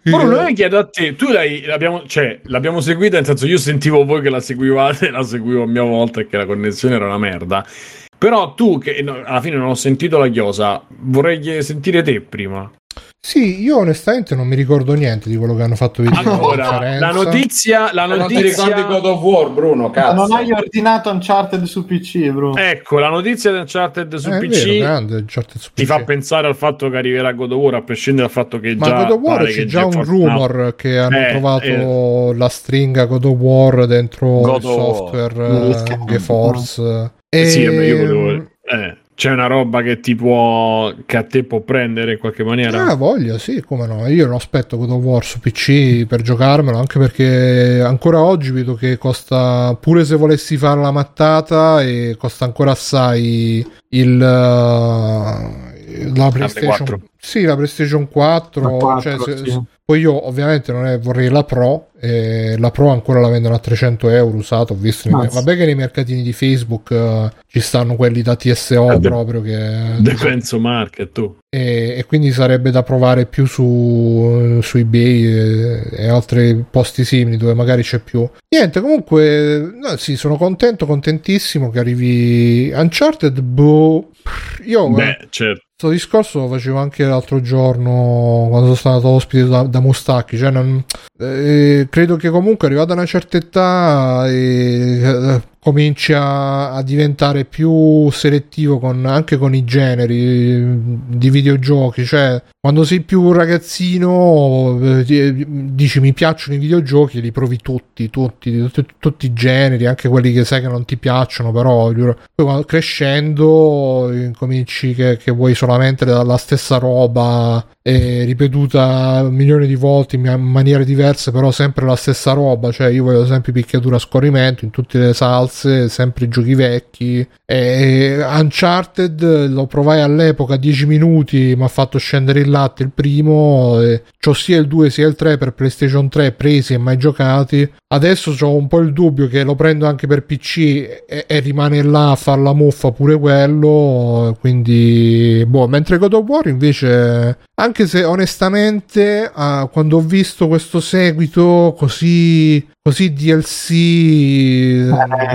Speaker 2: Bruno, io chiedo a te, tu l'hai, l'abbiamo, cioè, l'abbiamo seguita, nel senso io sentivo voi che la seguivate, la seguivo a mia volta e che la connessione era una merda. Però tu, che no, alla fine non ho sentito la chiosa, vorrei sentire te prima.
Speaker 1: Sì, io onestamente non mi ricordo niente di quello che hanno fatto vedere
Speaker 2: Allora, la notizia, la
Speaker 5: Non ti ricordi
Speaker 2: notizia,
Speaker 5: God of War, Bruno, cazzo.
Speaker 4: Non hai ordinato Uncharted su PC, bro.
Speaker 2: ecco, la notizia di Uncharted su
Speaker 1: Eh,
Speaker 2: PC
Speaker 1: vero, grande, Uncharted su
Speaker 2: ti
Speaker 1: PC.
Speaker 2: fa pensare al fatto che arriverà God of War, a prescindere dal fatto che
Speaker 1: Ma
Speaker 2: già
Speaker 1: God of War c'è già un
Speaker 2: GeForce
Speaker 1: rumor che hanno
Speaker 2: Eh,
Speaker 1: trovato la stringa God of War dentro
Speaker 6: God
Speaker 1: il
Speaker 6: of War.
Speaker 1: software eh. GeForce.
Speaker 2: Now-
Speaker 1: E...
Speaker 2: Sì, vabbè, io volevo... eh, c'è una roba che ti può... che a te può prendere in qualche maniera?
Speaker 1: Ah, voglia, sì, come no. Io lo aspetto God of War su PC per giocarmelo, anche perché ancora oggi vedo che costa, pure se volessi fare la mattata, e costa ancora assai il... eh, la PlayStation
Speaker 2: 4.
Speaker 1: Sì, la PlayStation 4,
Speaker 4: La 4,
Speaker 1: cioè, se-
Speaker 4: sì.
Speaker 1: Poi io ovviamente non è, vorrei la Pro, e la Pro ancora la vendono a 300 euro usata, ho visto, nei- vabbè che nei mercatini di Facebook eh, ci stanno quelli da TSO
Speaker 2: Eh, de-
Speaker 1: proprio che...
Speaker 2: Defenso Market, tu.
Speaker 1: e, e quindi sarebbe da provare più su, su eBay e, e altri posti simili dove magari c'è più. Niente, comunque, no, sì, sono contento, contentissimo che arrivi Uncharted. Boh, io
Speaker 2: Beh, certo.
Speaker 1: Questo discorso lo facevo anche l'altro giorno quando sono stato ospite da, da Mustacchi. Cioè, non- eh, credo che comunque arrivata a una certa età eh, eh, cominci a, diventare più selettivo con- anche con i generi eh, di videogiochi. Cioè, quando sei più un ragazzino, eh, ti- dici mi piacciono i videogiochi, li provi tutti, tutti, tutti, tutti i generi, anche quelli che sai che non ti piacciono, però poi crescendo eh, cominci che, che vuoi solamente la, stessa roba eh, ripetuta milioni di volte in ma- maniere diverse, però sempre la stessa roba. Cioè, io voglio sempre picchiatura a scorrimento in tutte le salse, sempre i giochi vecchi. E Uncharted lo provai all'epoca 10 minuti, mi ha fatto scendere il latte il primo. C'ho sia il 2 sia il 3 per PlayStation 3 presi e mai giocati. Adesso ho un po' il dubbio che lo prendo anche per PC e, e rimane là a far la muffa pure quello. Quindi, boh, mentre God of War invece, anche se onestamente, ah, quando ho visto questo seguito così, così DLC,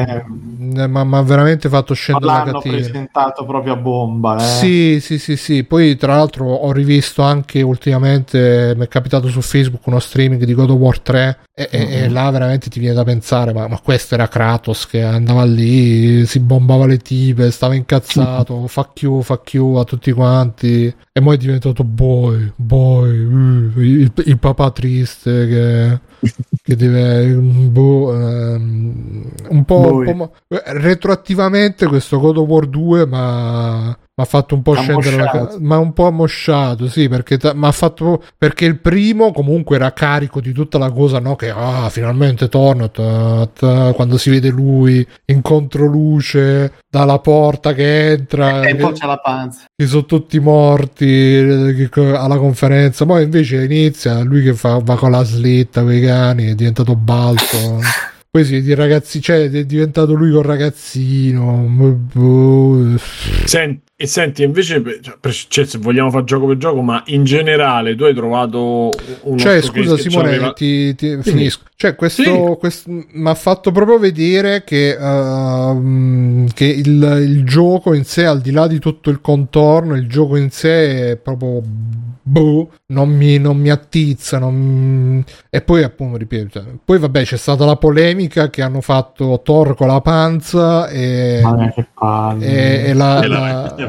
Speaker 4: Eh.
Speaker 1: mi ha veramente fatto
Speaker 4: Ma
Speaker 1: scendere la
Speaker 4: l'hanno
Speaker 1: catena.
Speaker 4: presentato proprio a bomba. Eh.
Speaker 1: Sì, sì, sì, sì. Poi, tra l'altro, ho rivisto anche ultimamente. Mi è capitato su Facebook uno streaming di God of War 3. E, e- e là veramente ti viene da pensare: ma, ma questo era Kratos che andava lì, si bombava le tipe, stava incazzato. Fuck you, fuck you a tutti quanti. E poi è diventato boy, boy, uh, il, il papà triste che che deve boh, ehm, un po', un po' eh, retroattivamente questo God of War 2 ma mi ha fatto un po' scendere la
Speaker 4: Ammosciato.
Speaker 1: ma un po' ammosciato sì perché ha fatto perché il primo comunque era carico di tutta la cosa no che ah finalmente torna ta, ta, quando si vede lui in controluce dalla porta che entra
Speaker 4: E
Speaker 1: che-
Speaker 4: poi c'è la panza.
Speaker 1: che sono tutti morti eh, alla conferenza. Poi invece inizia lui che fa, va con la slitta con i cani, è diventato balto. Poi si di ragazzi, cioè è diventato lui col ragazzino. boh.
Speaker 2: E senti, invece, cioè, cioè, se vogliamo fare gioco per gioco, ma in generale tu hai trovato uno
Speaker 1: Cioè, scusa
Speaker 2: che
Speaker 1: Simone,
Speaker 2: c'aveva-
Speaker 1: ti, ti- finisco. Cioè, questo,
Speaker 2: Sì.
Speaker 1: questo mi ha fatto proprio vedere che, ehm, che il, il gioco in sé, al di là di tutto il contorno, il gioco in sé è proprio boh, non mi, non mi attizza. non- E poi, appunto, ripeto, cioè, poi vabbè, c'è stata la polemica che hanno fatto Thor con la panza e,
Speaker 4: che palle.
Speaker 1: e, e la,
Speaker 2: E la-
Speaker 1: la-.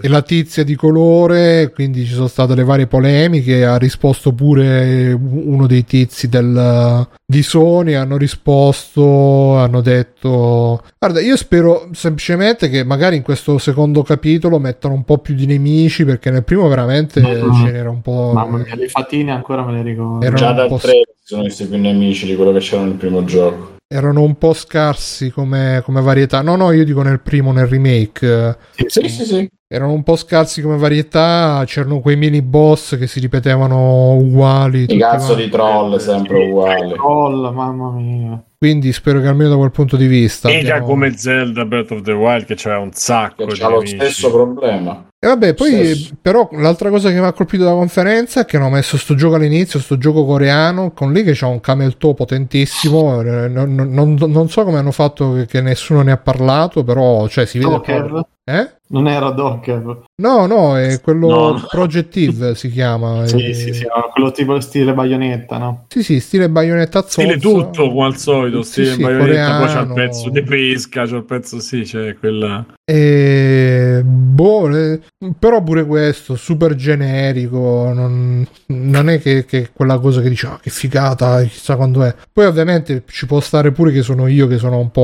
Speaker 1: e la tizia di colore, quindi ci sono state le varie polemiche. Ha risposto pure uno dei tizi del, di Sony. Hanno risposto, hanno detto: Guarda, io spero semplicemente che magari in questo secondo capitolo mettano un po' più di nemici, perché nel primo veramente
Speaker 4: Mhm.
Speaker 1: ce n'era un po'.
Speaker 4: Mamma mia, le fatine ancora me le ricordo.
Speaker 1: Erano
Speaker 5: Già dal
Speaker 1: po'
Speaker 5: 3 si sono visti più nemici di quello che c'era nel primo gioco.
Speaker 1: Erano un po' scarsi come, come varietà. No, no, io dico nel primo, nel remake.
Speaker 5: Sì, sì, sì.
Speaker 1: Erano un po' scarsi come varietà. C'erano quei mini boss che si ripetevano uguali.
Speaker 5: I
Speaker 1: tutti
Speaker 5: cazzo di troll sempre uguali.
Speaker 4: Troll, mamma mia.
Speaker 1: Quindi spero che almeno da quel punto di vista.
Speaker 2: Mica
Speaker 1: abbiamo-
Speaker 2: come Zelda Breath of the Wild che c'era un sacco
Speaker 5: Che
Speaker 2: di
Speaker 5: c'ha lo
Speaker 2: nemici.
Speaker 5: stesso problema.
Speaker 1: E vabbè, poi
Speaker 5: Stesso.
Speaker 1: però l'altra cosa che mi ha colpito dalla conferenza è che hanno messo sto gioco all'inizio, sto gioco coreano, con lì che c'ha un camel toe potentissimo. eh, Non, non- non- non so come hanno fatto che, che nessuno ne ha parlato, però cioè, si vede. Proprio- Eh?
Speaker 4: Non era Docker.
Speaker 1: No, no, è quello
Speaker 3: No, no.
Speaker 1: Projective si chiama.
Speaker 4: Sì,
Speaker 1: eh,
Speaker 4: sì, sì, no, quello tipo stile baionetta, no?
Speaker 1: Sì, sì, stile baionetta
Speaker 2: Stile
Speaker 1: zozza.
Speaker 2: tutto, come al solito,
Speaker 1: Sì,
Speaker 2: stile
Speaker 1: sì,
Speaker 2: baionetta, poi c'è il pezzo di pesca, c'è il pezzo, sì, c'è quella...
Speaker 1: E... Boh, eh, però pure questo, super generico, non, non è che, che quella cosa che dice, ah, che figata, chissà quando è. Poi ovviamente ci può stare pure che sono io che sono un po'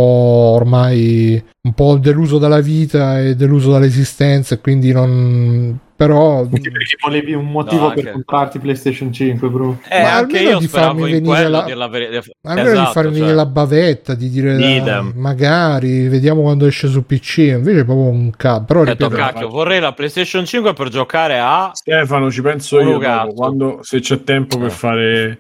Speaker 1: ormai un po' deluso dalla vita e deluso dall'esistenza e quindi non... però...
Speaker 4: Perché volevi un motivo
Speaker 6: No,
Speaker 4: per
Speaker 6: anche-
Speaker 4: comprarti PlayStation 5, bro.
Speaker 6: Eh,
Speaker 1: Ma
Speaker 6: anche
Speaker 1: almeno
Speaker 6: io
Speaker 1: di farmi venire la-
Speaker 6: la veri-
Speaker 1: Almeno
Speaker 6: Esatto,
Speaker 1: di farmi
Speaker 6: cioè,
Speaker 1: venire la bavetta, di dire "Ah,
Speaker 6: Idem.
Speaker 1: magari vediamo quando esce su PC, invece è proprio un cazzo. Però ripeto,
Speaker 6: cacchio, vorrei la PlayStation 5 per giocare a...
Speaker 2: Stefano, ci penso io quando, se c'è tempo per
Speaker 6: Eh.
Speaker 2: fare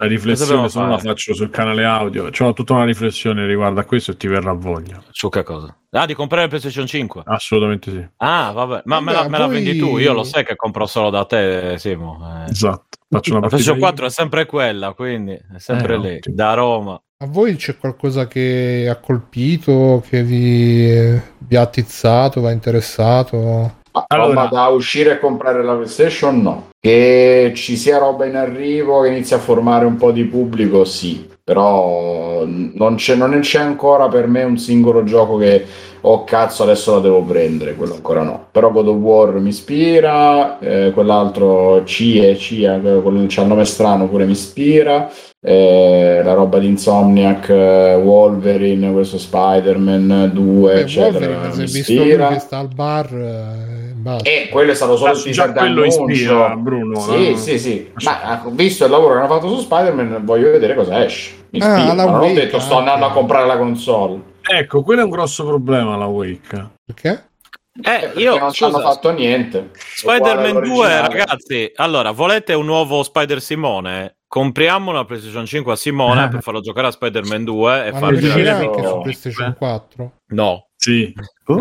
Speaker 2: la riflessione, se no la faccio sul canale audio. C'ho tutta una riflessione riguardo a questo e ti verrà voglia.
Speaker 6: Su che cosa? Ah, di comprare la PlayStation 5?
Speaker 2: Assolutamente sì.
Speaker 6: Ah, vabbè. Ma me,
Speaker 1: Vabbè,
Speaker 6: la, me la
Speaker 1: poi-
Speaker 6: vendi tu? Io lo sai che compro solo da te, Simo. Eh.
Speaker 2: Esatto. Faccio una
Speaker 6: La PlayStation
Speaker 2: io.
Speaker 6: 4 è sempre quella, quindi è sempre
Speaker 2: Eh,
Speaker 6: lì,
Speaker 2: ottimo.
Speaker 6: da Roma.
Speaker 1: a voi c'è qualcosa che ha colpito, che vi, vi ha attizzato, vi ha interessato?
Speaker 2: Allora-
Speaker 5: da uscire e comprare la PlayStation no. Che ci sia roba in arrivo che inizia a formare un po' di pubblico, sì. Però non c'è, non c'è ancora per me un singolo gioco che oh cazzo adesso la devo prendere, quello ancora no. Però God of War mi ispira, eh, quell'altro CIE, CIA, quello c'ha il nome strano pure mi ispira. eh, la roba di Insomniac, eh, Wolverine, questo Spider-Man 2,
Speaker 1: Beh,
Speaker 5: eccetera.
Speaker 1: Wolverine,
Speaker 5: mi ispira.
Speaker 1: che sta al bar, eh.
Speaker 5: E quello è stato solo
Speaker 2: Ah,
Speaker 5: il
Speaker 2: già quello ispira, Bruno,
Speaker 5: Sì,
Speaker 2: no?
Speaker 5: sì, sì. Ma eh, visto il lavoro che hanno fatto su Spider-Man, voglio vedere cosa esce. Mi
Speaker 1: Ah,
Speaker 5: ispira, ma non ho detto sto andando a comprare la console.
Speaker 2: Ecco, quello è un grosso problema la Wake.
Speaker 1: Perché?
Speaker 5: Eh,
Speaker 6: Eh, io,
Speaker 5: non ci hanno fatto niente.
Speaker 6: Spider-Man
Speaker 5: Uguale
Speaker 6: 2,
Speaker 5: all'originale.
Speaker 6: ragazzi, allora, volete un nuovo Spider Simone? Compriamo una PlayStation 5 a Simone
Speaker 4: Eh.
Speaker 6: per farlo giocare a Spider-Man 2 e
Speaker 5: video-
Speaker 1: anche su. PlayStation 4?
Speaker 6: No.
Speaker 2: Sì.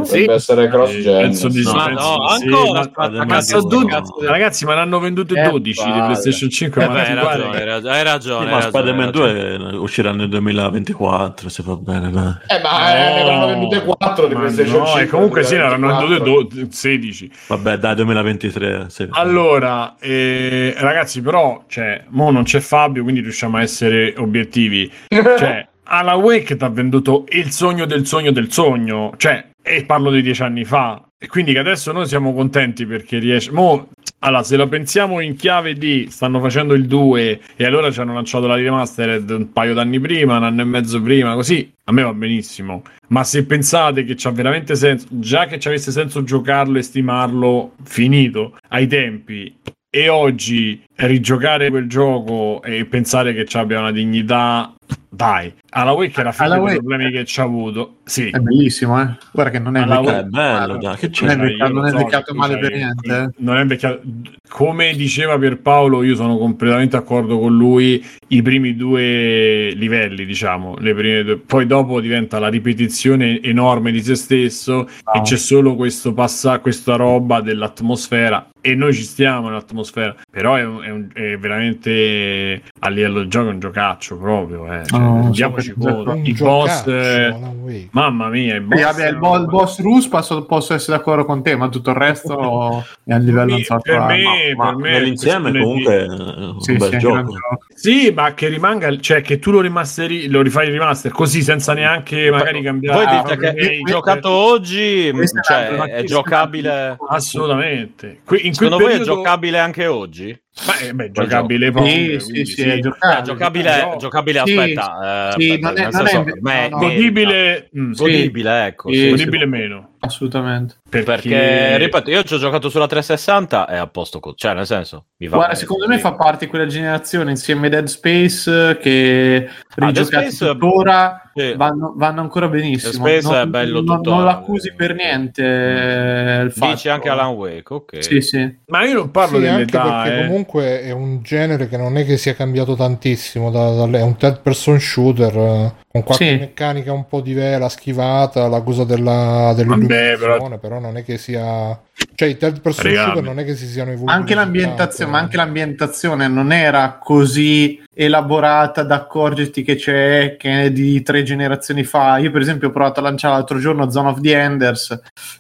Speaker 6: Sì.
Speaker 5: Deve essere cross
Speaker 2: Eh,
Speaker 5: gen.
Speaker 2: penso di sì,
Speaker 6: Ma no,
Speaker 2: sì,
Speaker 6: ancora,
Speaker 2: ma-
Speaker 6: aspetta,
Speaker 3: ma
Speaker 6: cazzo,
Speaker 3: cazzo,
Speaker 6: due
Speaker 3: no.
Speaker 6: cazzo di-
Speaker 2: Ragazzi, ma ne hanno vendute
Speaker 6: Eh,
Speaker 2: 12 di. PlayStation 5.
Speaker 6: Eh
Speaker 2: ma
Speaker 6: beh, hai ragione, hai ragione, hai ragione.
Speaker 3: Sì, ma Spider-Man
Speaker 6: hai ragione.
Speaker 3: 2 uscirà nel 2024, se va bene. dai.
Speaker 5: Eh, ma eh, ne avranno vendute 4 di
Speaker 2: Ma
Speaker 5: PlayStation
Speaker 2: no,
Speaker 5: 5.
Speaker 2: e comunque sì, ne avranno
Speaker 5: 24.
Speaker 2: vendute do- 16.
Speaker 3: Vabbè, dai, 2023. sì.
Speaker 2: Allora, eh, ragazzi, però, cioè, mo non c'è Fabio, quindi riusciamo a essere obiettivi. Cioè, alla Wake ti ha venduto il sogno del sogno del sogno, cioè, e parlo di dieci anni fa. E quindi che adesso noi siamo contenti perché riesce. Mo, allora, se la pensiamo in chiave di stanno facendo il 2 e allora ci hanno lanciato la remastered un paio d'anni prima, un anno e mezzo prima, così a me va benissimo. Ma se pensate che c'ha veramente senso, già che ci avesse senso giocarlo e stimarlo finito ai tempi, e oggi rigiocare quel gioco e pensare che ci abbia una dignità dai, alla Wake era figlio dei problemi che ci ha avuto. Sì,
Speaker 4: È bellissimo, eh. Guarda che non è invecchiato
Speaker 3: È bello, dai, che
Speaker 4: Non
Speaker 3: c'è?
Speaker 4: è
Speaker 2: Cioè,
Speaker 4: invecchiato,
Speaker 2: io
Speaker 4: non è
Speaker 2: so
Speaker 4: invecchiato
Speaker 2: che
Speaker 4: male per niente.
Speaker 2: Non è invecchiato. Come diceva Pierpaolo, io sono completamente d'accordo con lui. I primi due livelli, diciamo, le prime due. poi dopo diventa la ripetizione enorme di se stesso e
Speaker 4: Ah.
Speaker 2: c'è solo questo passa, questa roba dell'atmosfera. E noi ci stiamo nell'atmosfera, però è, un- è un- è veramente a livello di gioco è un giocaccio proprio. Eh. Cioè, rendiamoci
Speaker 4: so che-
Speaker 2: conto. I boss, eh, mamma mia, i boss,
Speaker 4: Sì, vabbè, il, bo- il boss Rus posso, posso essere d'accordo con te, ma tutto il resto è a livello non so,
Speaker 2: per
Speaker 4: qua-
Speaker 2: me,
Speaker 3: Ma
Speaker 2: per me
Speaker 3: nell'insieme comunque è un
Speaker 4: Sì,
Speaker 3: bel
Speaker 4: sì,
Speaker 3: gioco.
Speaker 2: Sì, ma che rimanga, cioè che tu lo rimasteri, lo rifai il remaster così senza neanche magari cambiare.
Speaker 6: Voi
Speaker 2: Ah,
Speaker 6: dite che hai giocato oggi,
Speaker 4: è
Speaker 6: cioè, è giocabile.
Speaker 2: Assolutamente. Que- in
Speaker 6: Secondo voi è
Speaker 2: periodo-
Speaker 6: giocabile anche oggi?
Speaker 2: Ma, eh, beh, giocabile
Speaker 4: Sì,
Speaker 2: poi,
Speaker 4: sì,
Speaker 2: quindi
Speaker 4: sì, è giocabile.
Speaker 6: giocabile,
Speaker 2: no.
Speaker 6: giocabile
Speaker 4: Sì,
Speaker 6: aspetta, eh,
Speaker 4: sì,
Speaker 6: aspetta,
Speaker 4: non è- non è no, no.
Speaker 2: godibile, mm,
Speaker 4: Sì.
Speaker 6: godibile, ecco.
Speaker 4: Sì,
Speaker 6: sì.
Speaker 2: godibile meno.
Speaker 4: Assolutamente.
Speaker 2: Perché,
Speaker 6: Perché, ripeto, io ci ho giocato sulla 360 e a posto con... Cioè, nel senso, mi va
Speaker 4: Guarda,
Speaker 6: bene
Speaker 4: secondo
Speaker 6: così.
Speaker 4: me fa parte di quella generazione insieme a Dead Space che
Speaker 6: Ah,
Speaker 4: rigiocati
Speaker 6: Space-
Speaker 4: tuttora
Speaker 6: Sì.
Speaker 4: vanno, vanno ancora benissimo.
Speaker 6: Dead Space
Speaker 4: non,
Speaker 6: è bello
Speaker 4: non-
Speaker 6: tuttora.
Speaker 4: non l'accusi per niente. eh, il fatto.
Speaker 6: Dici anche Alan Wake, ok.
Speaker 4: Sì, sì.
Speaker 2: Ma io non parlo
Speaker 1: Sì, anche
Speaker 2: dell'età,
Speaker 1: perché
Speaker 2: eh.
Speaker 1: comunque è un genere che non è che sia cambiato tantissimo, da- da- è un third person shooter eh, con qualche
Speaker 4: Sì.
Speaker 1: meccanica un po' diversa, la schivata, la cosa della, dell'illuminazione, però... non è che sia... Cioè i third person
Speaker 2: Regami.
Speaker 1: shooter non è che si siano evoluti.
Speaker 4: Anche l'ambientazione, ma anche l'ambientazione non era così elaborata da accorgerti che c'è che è di tre generazioni fa. Io, per esempio, ho provato a lanciare l'altro giorno Zone of the Enders.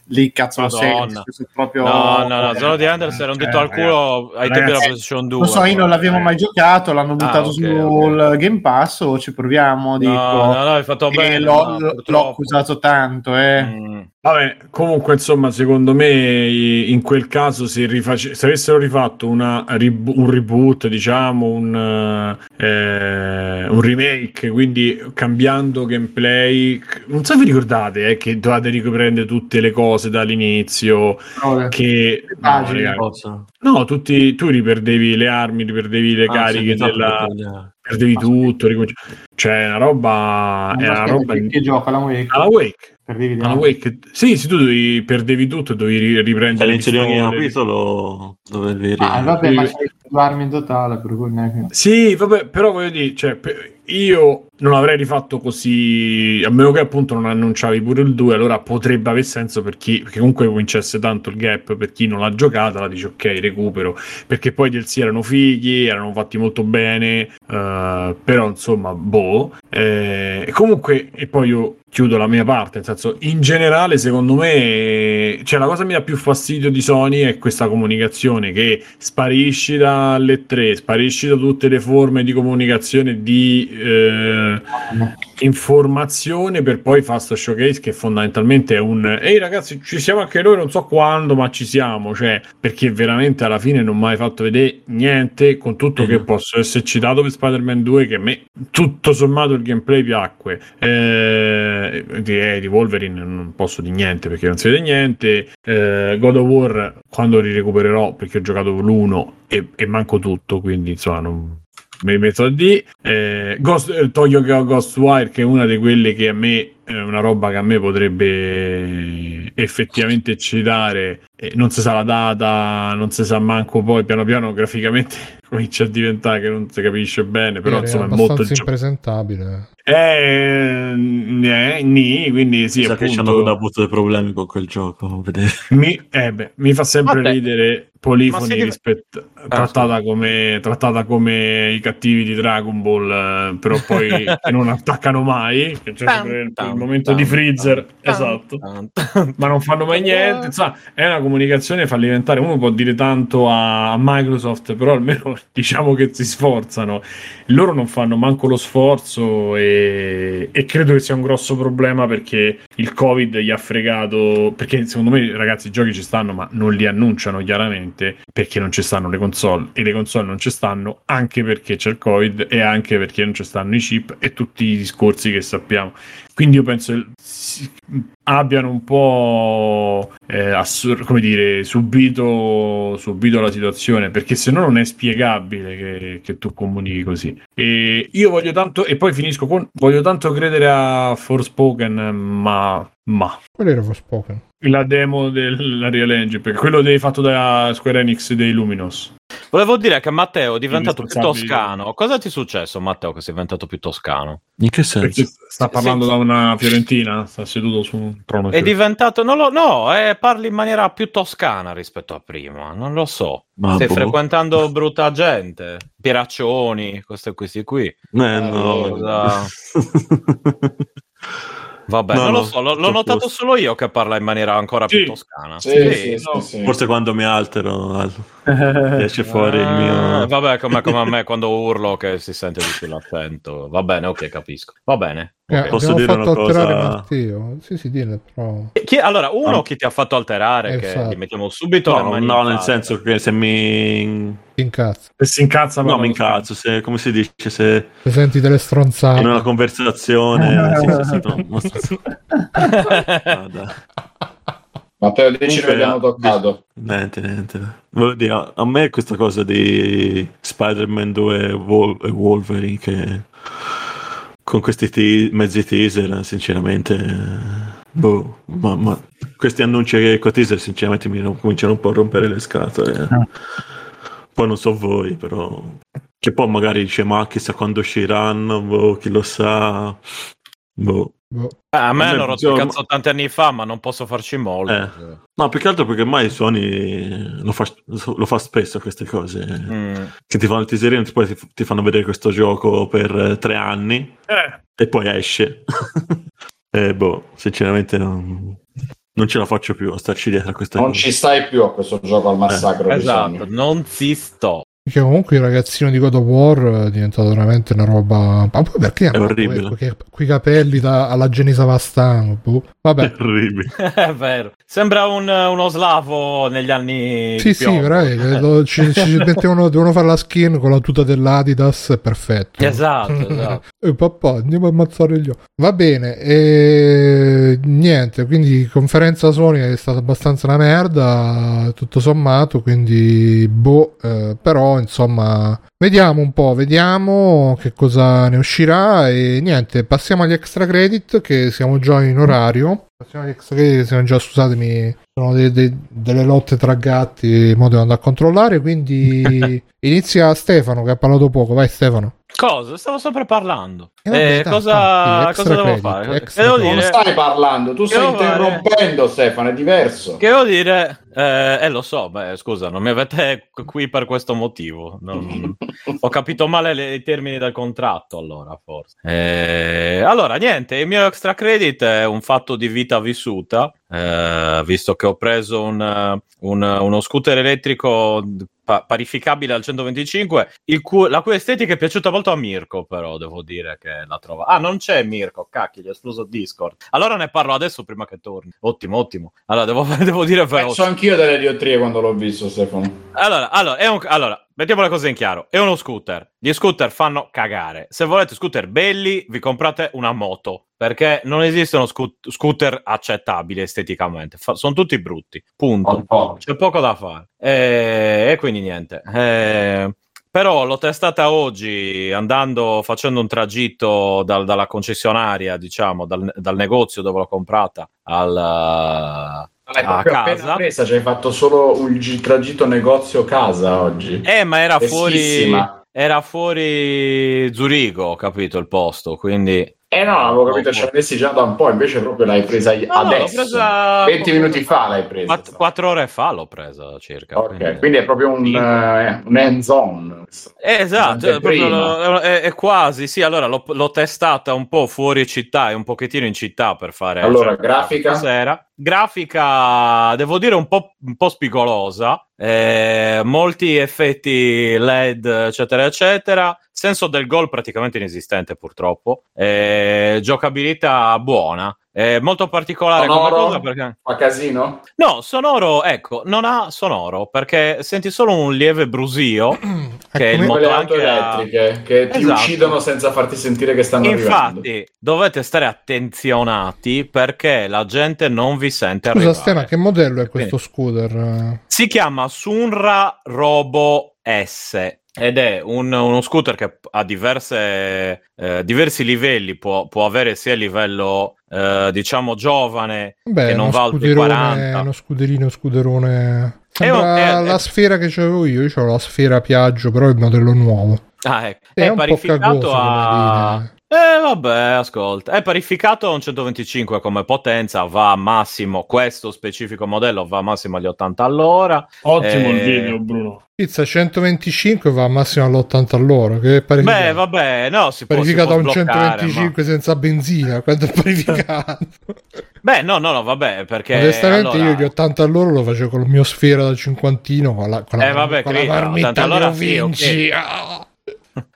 Speaker 4: Lì cazzo nel senso proprio...
Speaker 6: No, no, no, Zero di Anders era un detto
Speaker 2: Eh,
Speaker 6: al culo ai tempi della PlayStation 2.
Speaker 4: Lo so, io non l'avevo
Speaker 2: Eh.
Speaker 4: mai giocato, l'hanno buttato
Speaker 6: ok,
Speaker 4: sul
Speaker 6: ok.
Speaker 4: Game Pass o ci proviamo, dico.
Speaker 6: No, no, no, hai fatto bene.
Speaker 4: l'ho,
Speaker 6: no,
Speaker 4: l'ho accusato tanto, eh.
Speaker 6: Mm.
Speaker 2: Vabbè, comunque, insomma, secondo me in quel caso se, riface- se avessero rifatto una un reboot, diciamo, un, eh, un remake, quindi cambiando gameplay, non so se vi ricordate eh, che dovete riprendere tutte le cose dall'inizio,
Speaker 4: Però,
Speaker 2: che... No,
Speaker 4: pagine.
Speaker 3: Cosa?
Speaker 2: no, tutti, tu riperdevi le armi, riperdevi le
Speaker 3: Ah,
Speaker 2: cariche
Speaker 3: esatto,
Speaker 2: della... Perdevi tutto, ricominci- cioè una roba... È una roba...
Speaker 4: che, che gioco Alan Wake?
Speaker 2: Alla Wake.
Speaker 4: Perdevi.
Speaker 2: Wake, sì, sì, tu dovevi, perdevi tutto e dovevi ri- riprendere
Speaker 3: All'inizio di ogni capitolo dovevi
Speaker 4: Ah, vabbè, ma c'hai due armi in totale, per cui neanche...
Speaker 2: Sì, vabbè, però voglio dire, cioè, pe- io non avrei rifatto così, a meno che appunto non annunciavi pure il 2, allora potrebbe aver senso per chi, perché comunque vincesse tanto il gap, per chi non l'ha giocata, la dice ok, recupero, perché poi i DLC erano fighi, erano fatti molto bene, eh, però insomma, boh. Eh, comunque, e poi io chiudo la mia parte, nel senso, in generale, secondo me, cioè la cosa che mi dà più fastidio di Sony è questa comunicazione che sparisci dalle tre, sparisci da tutte le forme di comunicazione di eh, informazione per poi fare sto showcase che fondamentalmente è un ehi ragazzi ci siamo anche noi non so quando ma ci siamo cioè perché veramente alla fine non mi hai fatto vedere niente con tutto che posso esserci dato per Spider-Man 2 che a me tutto sommato il gameplay piacque. Eh, eh, di Wolverine non posso di niente perché non si vede niente. Eh, God of War quando li recupererò perché ho giocato l'1 e, e manco tutto quindi insomma non mi metto a D eh, Ghost, eh, toglio che ho Ghostwire che è una di quelle che a me è una roba che a me potrebbe effettivamente eccitare. Eh, non si sa la data non si sa manco poi piano piano graficamente comincia a diventare che non si capisce bene però
Speaker 1: Era
Speaker 2: insomma è molto
Speaker 1: impresentabile.
Speaker 2: eh, eh, ni, quindi sì
Speaker 3: sa che ci hanno
Speaker 2: appunto
Speaker 3: avuto dei problemi con quel gioco.
Speaker 2: mi, eh beh, mi fa sempre
Speaker 6: Vabbè.
Speaker 2: ridere Polifoni
Speaker 6: si div-
Speaker 2: rispetto, trattata, come, trattata come i cattivi di Dragon Ball, eh, però poi che non attaccano mai. Che c'è sempre il, il momento di Freezer, esatto. Ma non fanno mai niente. Insomma, è una comunicazione fallimentare. Uno può dire tanto a Microsoft, però almeno diciamo che si sforzano. Loro non fanno manco lo sforzo e, e credo che sia un grosso problema perché il Covid gli ha fregato. Perché secondo me, ragazzi, i giochi ci stanno, ma non li annunciano chiaramente perché non ci stanno le console. E le console non ci stanno anche perché c'è il Covid e anche perché non ci stanno i chip e tutti i discorsi che sappiamo. Quindi io penso abbiano un po' eh, assur- come dire, subito, subito la situazione, perché se no non è spiegabile che, che tu comunichi così. E io voglio tanto, e poi finisco con, voglio tanto credere a Forspoken, ma, ma
Speaker 1: Quello era Forspoken.
Speaker 2: la demo della Real Engine, perché quello de- fatto da Square Enix dei Luminous.
Speaker 6: Volevo dire che Matteo è diventato più toscano. Cosa ti è successo, Matteo, che sei diventato più toscano?
Speaker 3: In che
Speaker 2: Perché
Speaker 3: senso?
Speaker 2: sta parlando
Speaker 6: Sì.
Speaker 2: da una fiorentina, sta seduto su un trono.
Speaker 6: È diventato. Non lo, no, eh, parli in maniera più toscana rispetto a prima. Non lo so.
Speaker 3: Ma
Speaker 6: Stai
Speaker 3: boh.
Speaker 6: frequentando brutta gente, piraccioni, questi, questi qui.
Speaker 3: Eh, no.
Speaker 6: cosa- Vabbè,
Speaker 3: No,
Speaker 6: non lo so, l'ho, l'ho notato
Speaker 3: posto.
Speaker 6: solo io che parla in maniera ancora più
Speaker 2: Sì.
Speaker 6: toscana.
Speaker 5: Sì,
Speaker 2: Sì,
Speaker 5: sì,
Speaker 2: no.
Speaker 5: sì, sì.
Speaker 3: Forse quando mi altero al- esce fuori il
Speaker 6: Ah,
Speaker 3: mio...
Speaker 6: Vabbè, come, come a me quando urlo che si sente di più l'accento. Va bene, ok, capisco. Va bene.
Speaker 1: Eh.
Speaker 3: Posso dire
Speaker 1: fatto
Speaker 3: una cosa?
Speaker 1: Matteo. Sì, sì, dille, però.
Speaker 6: Chi- allora, uno
Speaker 3: Ah.
Speaker 6: chi ti ha fatto alterare, che
Speaker 1: Esatto.
Speaker 6: gli mettiamo subito le
Speaker 3: No,
Speaker 6: mani
Speaker 3: no,
Speaker 6: in
Speaker 3: nel senso che se mi...
Speaker 1: Ti incazzo.
Speaker 2: Se si incazza,
Speaker 3: No, mi incazzo, se, come si dice, se
Speaker 1: Se senti delle stronzate.
Speaker 3: in una conversazione... sì, sì, sì, no, no, dai.
Speaker 5: Matteo, dici
Speaker 3: Comunque,
Speaker 5: che abbiamo toccato.
Speaker 3: Niente, niente. Volevo dire, a- me questa cosa di Spider-Man 2 e Wol- e Wolverine che con questi te- mezzi teaser, sinceramente, eh, boh, ma, ma questi annunci con teaser, sinceramente, mi cominciano un po' a rompere le scatole.
Speaker 4: Ah.
Speaker 3: Poi non so voi, però. Che poi magari dice, ma chissà quando usciranno, boh, chi lo sa. Boh.
Speaker 1: Boh.
Speaker 6: Eh, a me
Speaker 3: A me
Speaker 6: hanno rotto il
Speaker 3: bisogna-
Speaker 6: cazzo tanti anni fa, ma non posso farci molto.
Speaker 3: Eh. No, più che altro perché mai Sony lo fa, lo fa spesso queste cose.
Speaker 6: Mm.
Speaker 3: Che ti fanno il teaserino e poi ti, ti fanno vedere questo gioco per eh, tre anni
Speaker 2: Eh,
Speaker 3: e poi esce. e boh, sinceramente non, non ce la faccio più a starci dietro a questa
Speaker 5: Non
Speaker 3: cosa.
Speaker 5: ci stai più a questo gioco al massacro. di
Speaker 6: Esatto, non si sto.
Speaker 1: Perché comunque il ragazzino di God of War è diventato veramente una roba. Ma poi perché hanno
Speaker 3: orribile.
Speaker 1: quei, quei- quei capelli da, alla Genisa Vastano? boh. Vabbè.
Speaker 3: Terribile.
Speaker 6: È vero. Sembra un- uno slavo negli anni.
Speaker 1: Sì, sì, veramente. lo- ci, ci mettevano, devono fare la skin con la tuta dell'Adidas, è perfetto.
Speaker 6: Esatto, esatto.
Speaker 1: E papà, andiamo a ammazzare gli occhi. Va bene, e niente, quindi conferenza Sony è stata abbastanza una merda, tutto sommato, quindi boh, eh, però insomma, vediamo un po', vediamo che cosa ne uscirà e niente, passiamo agli extra credit che siamo già in orario. Passiamo agli extra credit, siamo già, scusatemi, sono de- de- delle lotte tra gatti, mo devo andare a controllare, quindi inizia Stefano che ha parlato poco, vai Stefano.
Speaker 6: Cosa? Stavo sempre parlando.
Speaker 1: Eh, vabbè,
Speaker 6: Eh,
Speaker 1: dai,
Speaker 6: cosa, cosa devo
Speaker 1: credit,
Speaker 6: fare?
Speaker 1: extra
Speaker 6: Devo
Speaker 1: credit.
Speaker 5: Non
Speaker 6: dire,
Speaker 5: stai parlando, tu stai
Speaker 6: Devo fare-
Speaker 5: interrompendo, Stefano, è diverso.
Speaker 6: che devo dire, eh, eh, lo so, beh, scusa, non mi avete qui per questo motivo. Non- ho capito male le- i termini del contratto, allora, forse. Eh, allora, niente, il mio extra credit è un fatto di vita vissuta, eh, visto che ho preso un, un- uno scooter elettrico pa- parificabile al 125, il cu- la cui estetica è piaciuta molto a Mirko, però devo dire che la trova. Ah, non c'è Mirko, cacchio, gli è esploso Discord. Allora ne parlo adesso prima che torni. Ottimo, ottimo. Allora, devo, devo dire però.
Speaker 5: Penso anch'io delle diottrie quando l'ho visto, Stefano.
Speaker 6: Allora, allora, è un- allora, mettiamo le cose in chiaro. È uno scooter. Gli scooter fanno cagare. Se volete scooter belli, vi comprate una moto. Perché non esistono scu- scooter accettabili esteticamente. Fa- sono tutti brutti. Punto.
Speaker 5: Oh,
Speaker 6: C'è poco da fare. E, e quindi niente. Eh, però l'ho testata oggi andando, facendo un tragitto dal- dalla concessionaria, diciamo, dal, dal negozio dove l'ho comprata al,
Speaker 5: L'hai
Speaker 6: a casa.
Speaker 5: presa, ci hai fatto solo un gi- tragitto negozio-casa oggi.
Speaker 6: Eh, ma era fuori, era fuori Zurigo, capito il posto, quindi...
Speaker 5: Eh no, avevo capito, ci avessi già da un po', invece proprio l'hai presa
Speaker 6: No, no, l'ho
Speaker 5: adesso.
Speaker 6: presa
Speaker 5: 20 minuti fa l'hai presa.
Speaker 6: Quatt- quattro ore fa l'ho presa circa.
Speaker 5: Ok, quindi è proprio un,
Speaker 6: Sì.
Speaker 5: eh, un hands-on.
Speaker 6: Eh, esatto, è, proprio è- è quasi, sì, allora l'ho, l'ho testata un po' fuori città e un pochettino in città per fare...
Speaker 5: Allora,
Speaker 6: cioè,
Speaker 5: grafica?
Speaker 6: stasera. Grafica, devo dire, un po', un po' spigolosa, eh, molti effetti LED, eccetera, eccetera. Senso del gol praticamente inesistente, purtroppo. Eh, giocabilità buona. È molto particolare come
Speaker 5: Sonoro?
Speaker 6: cosa perché...
Speaker 5: Fa casino?
Speaker 6: No, sonoro, ecco, non ha sonoro perché senti solo un lieve brusio. Che è il
Speaker 1: Ecco,
Speaker 6: mo-
Speaker 5: Quelle
Speaker 6: Molto
Speaker 5: auto
Speaker 6: anche a-
Speaker 5: elettriche che ti
Speaker 6: Esatto.
Speaker 5: uccidono senza farti sentire che stanno arrivando.
Speaker 6: Infatti, dovete stare attenzionati perché la gente non vi sente
Speaker 1: Scusa,
Speaker 6: arrivare.
Speaker 1: Stena, che modello è questo scooter?
Speaker 6: Si chiama Sunra Robo S ed è un- uno scooter che ha diverse, eh, diversi livelli, può, può avere sia il livello eh, diciamo giovane
Speaker 1: Beh,
Speaker 6: che non va oltre i
Speaker 1: scuderone,
Speaker 6: 40.
Speaker 1: uno scuderino, scuderone. Sembra
Speaker 6: è-
Speaker 1: la sfera che c'avevo io. Io ho la sfera Piaggio, però è il modello nuovo.
Speaker 6: Ah, ecco.
Speaker 1: È,
Speaker 6: È,
Speaker 1: un po'
Speaker 6: parificato
Speaker 1: cagoso
Speaker 6: a... Eh vabbè, ascolta, è parificato a un 125 come potenza, va a massimo, questo specifico modello va a massimo agli 80 all'ora.
Speaker 2: Ottimo il
Speaker 6: Eh,
Speaker 2: video, Bruno.
Speaker 1: Pizza 125 va al massimo all'80 all'ora. Che è parificato,
Speaker 6: Beh, vabbè, no, si può, si
Speaker 1: parificato
Speaker 6: può
Speaker 1: a un
Speaker 6: sbloccare,
Speaker 1: 125 senza benzina. Quanto è parificato?
Speaker 6: ma- Beh, no, no, no, vabbè, perché...
Speaker 1: Onestamente,
Speaker 6: allora-
Speaker 1: io gli 80 all'ora lo facevo con il mio sfera da cinquantino. Con la, con la,
Speaker 6: Eh, vabbè,
Speaker 1: con la
Speaker 6: Cristo,
Speaker 1: marmitta
Speaker 6: 80 all'ora
Speaker 1: di
Speaker 6: sì, ok.
Speaker 1: Vinci. Ah!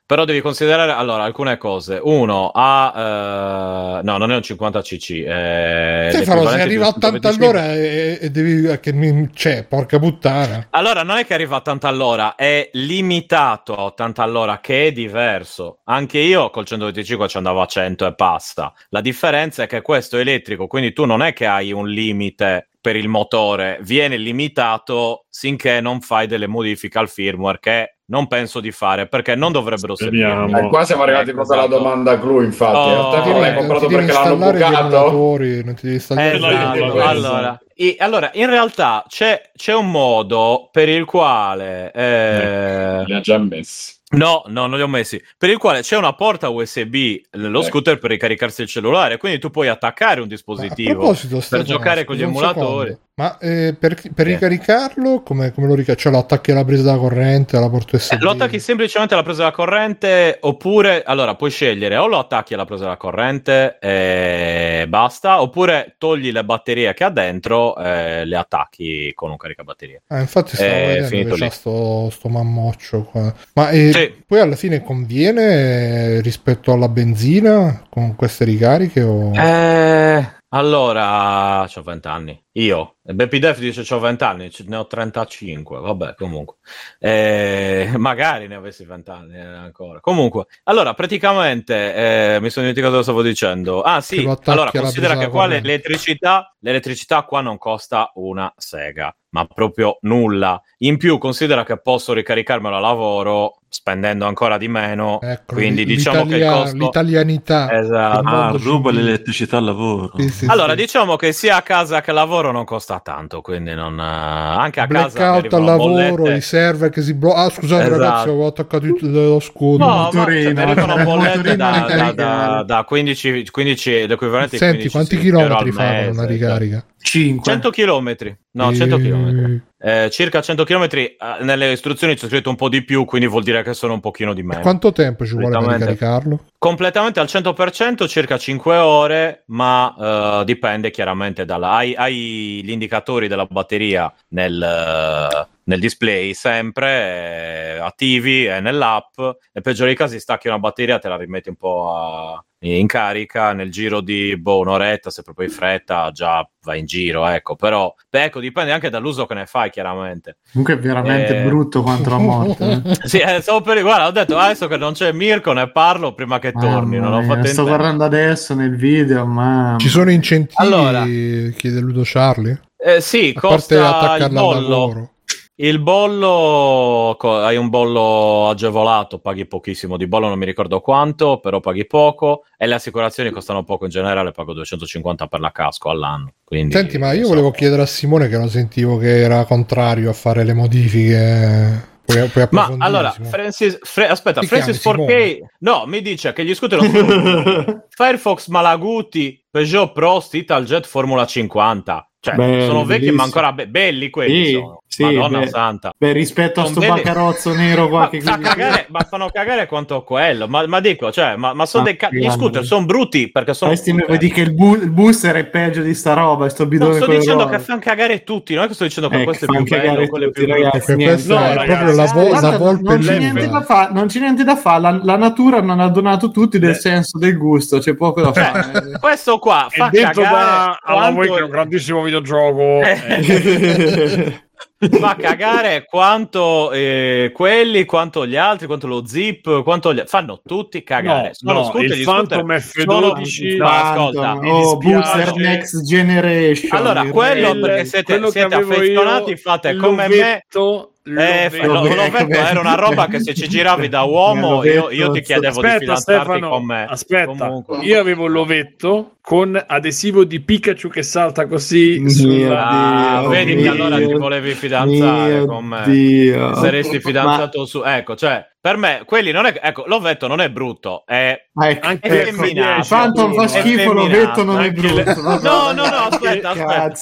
Speaker 6: Però devi considerare allora alcune cose. Uno, ha... eh, no, non è un 50cc. Eh,
Speaker 1: Sai, Faro, se arriva a 80
Speaker 6: 125.
Speaker 1: all'ora e, e devi... Che mi... Cioè, porca puttana.
Speaker 6: Allora, non è che arriva a 80 all'ora, è limitato a 80 all'ora, che è diverso. Anche io col 125 ci andavo a 100 e basta. La differenza è che questo è elettrico, quindi tu non è che hai un limite per il motore, viene limitato finché non fai delle modifiche al firmware che non penso di fare perché non dovrebbero servire.
Speaker 5: Eh, qua siamo arrivati
Speaker 6: Ecco,
Speaker 5: proprio alla
Speaker 6: esatto.
Speaker 5: domanda clou, infatti.
Speaker 6: Oh.
Speaker 5: Non l'hai
Speaker 6: devi-
Speaker 5: comprato perché l'hanno bucato.
Speaker 1: non ti devi installare
Speaker 6: Eh,
Speaker 5: Esatto.
Speaker 6: Allora, i- allora, in realtà c'è, c'è un modo per il quale eh,
Speaker 5: Li ha già messi.
Speaker 6: No, no, non li ho messi. Per il quale c'è una porta USB nello
Speaker 5: Ecco.
Speaker 6: scooter per ricaricarsi il cellulare, quindi tu puoi attaccare un dispositivo. per
Speaker 1: Stefano,
Speaker 6: giocare con gli emulatori.
Speaker 1: secondo. Ma eh, per, per
Speaker 6: Eh.
Speaker 1: ricaricarlo, come, come lo ricarichi? Cioè lo attacchi alla presa da corrente, alla porta USB?
Speaker 6: Eh, lo attacchi semplicemente alla presa della corrente, oppure allora puoi scegliere o lo attacchi alla presa della corrente e basta, oppure togli le batterie che ha dentro e le attacchi con un caricabatterie.
Speaker 1: Ah, infatti stavo
Speaker 6: È
Speaker 1: vedendo che c'ha
Speaker 6: lì.
Speaker 1: sto, sto mammoccio qua. Ma eh,
Speaker 6: Sì.
Speaker 1: Poi alla fine conviene rispetto alla benzina con queste ricariche? O...
Speaker 6: Eh, allora, ho 20 anni. Io, Beppy Def dice ho 20 anni, ne ho 35, vabbè, comunque. Eh, magari ne avessi 20 anni eh, ancora. Comunque, allora, praticamente, eh, mi sono dimenticato cosa stavo dicendo. Ah, sì, allora, considera che qua l'elettricità, l'elettricità qua non costa una sega, ma proprio nulla. In più, considera che posso ricaricarmelo a lavoro spendendo ancora di meno.
Speaker 1: Ecco,
Speaker 6: quindi diciamo che il costo...
Speaker 1: l'italianità.
Speaker 6: Esatto.
Speaker 3: Ah, ruba l'elettricità al lavoro.
Speaker 1: Sì, sì,
Speaker 6: Allora,
Speaker 1: sì.
Speaker 6: diciamo che sia a casa che a lavoro non costa tanto, quindi non, eh, anche a casa mi
Speaker 1: Blackout al lavoro,
Speaker 6: bollette-
Speaker 1: i server che si bloccano. Ah, scusate,
Speaker 6: Esatto.
Speaker 1: ragazzi, avevo attaccato lo scudo.
Speaker 6: No, ma
Speaker 4: motorino,
Speaker 6: cioè, bollette
Speaker 4: motorino
Speaker 6: da,
Speaker 4: da
Speaker 6: da, da,
Speaker 4: caricare.
Speaker 6: da 15, 15 l'equivalente di
Speaker 1: Senti,
Speaker 6: 15
Speaker 1: quanti
Speaker 6: sì,
Speaker 1: chilometri fanno una
Speaker 6: cioè.
Speaker 1: ricarica?
Speaker 4: 5.
Speaker 6: 100 chilometri, no,
Speaker 1: E-
Speaker 6: 100 chilometri. Eh, circa 100 chilometri, eh, nelle istruzioni c'è scritto un po' di più, quindi vuol dire che sono un pochino di meno.
Speaker 1: Quanto tempo ci vuole per ricaricarlo?
Speaker 6: Completamente al 100%, circa 5 ore, ma eh, dipende chiaramente dalla... Hai, hai gli indicatori della batteria nel, eh, nel display sempre eh, attivi e nell'app. Nel peggiore dei casi stacchi una batteria, te la rimetti un po' a- in carica nel giro di boh, un'oretta, se proprio hai fretta già vai in giro, ecco. Però, beh, ecco, dipende anche dall'uso che ne fai, chiaramente.
Speaker 4: Comunque è veramente
Speaker 6: Eh.
Speaker 4: brutto quanto la morte. eh.
Speaker 6: Sì, eh, stavo per... Guarda, ho detto adesso che non c'è Mirko, ne parlo prima che torni. Non ho fatto in
Speaker 4: sto guardando adesso nel video, ma
Speaker 1: Ci sono incentivi?
Speaker 6: Allora.
Speaker 1: chiede Ludo Charlie.
Speaker 6: Eh, sì,
Speaker 1: A
Speaker 6: costa il bollo. Il bollo, hai un bollo agevolato, paghi pochissimo di bollo, non mi ricordo quanto, però paghi poco e le assicurazioni costano poco in generale, pago 250 per la casco all'anno. Quindi,
Speaker 1: Senti, ma io
Speaker 6: insomma,
Speaker 1: volevo chiedere a Simone che non sentivo che era contrario a fare le modifiche. Puoi, puoi
Speaker 6: Ma allora? Francis, Fra- aspetta,
Speaker 1: Ti
Speaker 6: Francis
Speaker 1: chiami
Speaker 6: 4K, no, mi dice che gli scooter non sono Firefox Malaguti, Peugeot Prost, Italjet Formula 50. Cioè,
Speaker 4: Belli,
Speaker 6: sono vecchi, ma ancora be- belli quelli
Speaker 4: Sì,
Speaker 6: sono.
Speaker 4: sì,
Speaker 6: Madonna
Speaker 4: beh.
Speaker 6: santa.
Speaker 4: Beh, rispetto a sto
Speaker 6: belli-
Speaker 4: baccarozzo nero qua
Speaker 6: Ma,
Speaker 4: che
Speaker 6: fa cagare, ma fanno cagare quanto quello. Ma, ma dico, cioè, ma, ma sono
Speaker 4: Ah,
Speaker 6: dei ca- gli
Speaker 4: grande.
Speaker 6: scooter sono brutti perché sono.
Speaker 4: Questi mi vedi che il, bu- il booster è peggio di sta roba, sto
Speaker 6: No,
Speaker 4: bidone
Speaker 6: sto
Speaker 4: con le
Speaker 6: dicendo
Speaker 4: robe.
Speaker 6: che fanno cagare tutti, non è che sto dicendo che
Speaker 4: Eh,
Speaker 6: questo è più bello, quello è più
Speaker 4: ragazzi.
Speaker 2: No,
Speaker 1: è
Speaker 2: ragazzi,
Speaker 1: proprio la, vo- la
Speaker 4: Guarda,
Speaker 1: volpe
Speaker 4: non, c'è niente da fa- non c'è niente da fare, la, la natura non ha donato tutti del
Speaker 2: Eh.
Speaker 4: senso del gusto, c'è poco da
Speaker 6: Cioè,
Speaker 4: fare.
Speaker 6: questo qua fa
Speaker 2: detto da
Speaker 6: cagare
Speaker 2: Wake
Speaker 6: quanto-
Speaker 2: che è un grandissimo videogioco.
Speaker 6: Eh. fa cagare quanto eh, quelli, quanto gli altri, quanto lo zip, quanto gli... fanno tutti cagare.
Speaker 2: No,
Speaker 6: Sono
Speaker 2: no,
Speaker 6: scooter,
Speaker 2: il
Speaker 6: gli
Speaker 2: Phantom
Speaker 6: scooter
Speaker 2: F12
Speaker 6: sono- No, ascolta,
Speaker 2: mi
Speaker 4: oh, booster next generation.
Speaker 6: Allora, quello
Speaker 2: Il-
Speaker 6: perché siete,
Speaker 2: quello
Speaker 6: siete affezionati,
Speaker 2: io,
Speaker 6: fate come me.
Speaker 2: l'ovetto,
Speaker 6: Eh, lo,
Speaker 4: beh.
Speaker 6: era una roba che se ci giravi da uomo io, io ti chiedevo di
Speaker 2: Aspetta,
Speaker 6: fidanzarti
Speaker 2: Stefano,
Speaker 6: con me.
Speaker 2: aspetta.
Speaker 6: Comunque.
Speaker 2: Io avevo l'ovetto con adesivo di Pikachu che salta così
Speaker 4: Mio
Speaker 2: sulla...
Speaker 6: Ah,
Speaker 4: Dio,
Speaker 6: vedi che allora ti volevi fidanzare
Speaker 4: mio
Speaker 6: con me.
Speaker 4: Dio.
Speaker 6: Ti saresti fidanzato su ecco cioè per me quelli non è ecco l'ovetto non è brutto è
Speaker 4: Ah, ecco,
Speaker 2: Anche
Speaker 6: È
Speaker 4: ecco.
Speaker 6: femminato.
Speaker 4: Phantom fa schifo, l'ovetto non è
Speaker 2: le-
Speaker 4: brutto. vabbè.
Speaker 6: No, no, no, aspetta, aspetta.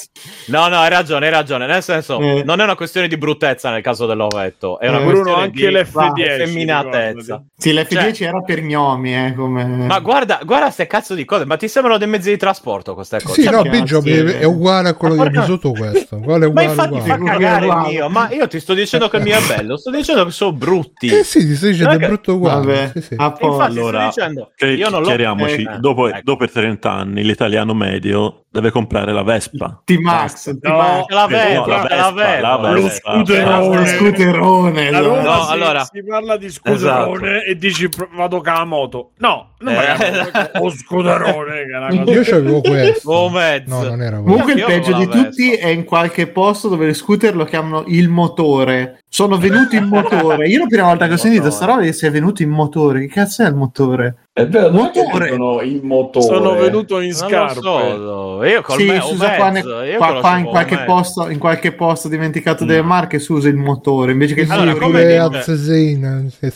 Speaker 6: No no hai ragione hai ragione nel senso
Speaker 4: Eh.
Speaker 6: non è una questione di bruttezza nel caso dell'ovetto è una
Speaker 4: Eh.
Speaker 6: questione
Speaker 2: Bruno anche
Speaker 6: di
Speaker 2: l'F10
Speaker 6: femminatezza.
Speaker 4: Sì, l'F10
Speaker 6: Cioè-
Speaker 4: era per gnomi, eh, come...
Speaker 6: ma guarda guarda queste cazzo di cose ma ti sembrano dei mezzi di trasporto queste cose
Speaker 1: Sì,
Speaker 6: Cioè,
Speaker 1: no,
Speaker 4: cazzo,
Speaker 1: Biggio è uguale a quello
Speaker 6: Ma
Speaker 1: che
Speaker 6: porca-
Speaker 1: vissuto questo. Uguale,
Speaker 6: ma
Speaker 1: uguale,
Speaker 6: infatti
Speaker 1: uguale.
Speaker 6: fa cagare il mio ma io ti sto dicendo che il mio è bello sto dicendo che sono brutti
Speaker 1: Eh sì, ti stai dicendo
Speaker 6: Non è che-
Speaker 1: brutto uguale.
Speaker 4: Vabbè,
Speaker 1: sì, sì.
Speaker 6: infatti
Speaker 3: Allora,
Speaker 6: sto dicendo
Speaker 3: Che-
Speaker 6: io non
Speaker 3: chiariamoci,
Speaker 6: eh,
Speaker 3: dopo,
Speaker 6: ecco.
Speaker 3: dopo i 30 anni l'italiano medio deve comprare la Vespa.
Speaker 4: T-Max,
Speaker 3: No, la
Speaker 6: la
Speaker 3: Vespa, la
Speaker 2: Lo
Speaker 3: Vespa.
Speaker 2: scooterone.
Speaker 4: Lo
Speaker 2: Roma
Speaker 4: esatto.
Speaker 6: No,
Speaker 2: si,
Speaker 6: allora-
Speaker 2: si parla di scuderone e dici vado con la moto. No, non
Speaker 6: Eh.
Speaker 2: magari o scuderone che.
Speaker 1: Io c'avevo questo.
Speaker 6: Oh, mezzo.
Speaker 1: No, non era.
Speaker 4: Comunque il
Speaker 6: Io
Speaker 4: peggio di tutti
Speaker 6: Vespa.
Speaker 4: è in qualche posto dove le scooter lo chiamano il motore. Sono venuti in motore. Io la prima volta che ho sentito
Speaker 6: motore.
Speaker 4: sta roba è sei venuto in motore. Che cazzo è il motore?
Speaker 5: È vero, non è che
Speaker 4: Motore.
Speaker 5: il.
Speaker 2: Sono venuto in scarpe.
Speaker 6: so, io col
Speaker 4: sì,
Speaker 6: me- mezzo, io
Speaker 4: qua- qua in qualche posto, in qualche posto dimenticato
Speaker 6: Mm.
Speaker 4: delle marche si usa il motore invece che il
Speaker 6: Allora,
Speaker 4: motore.
Speaker 6: come
Speaker 1: è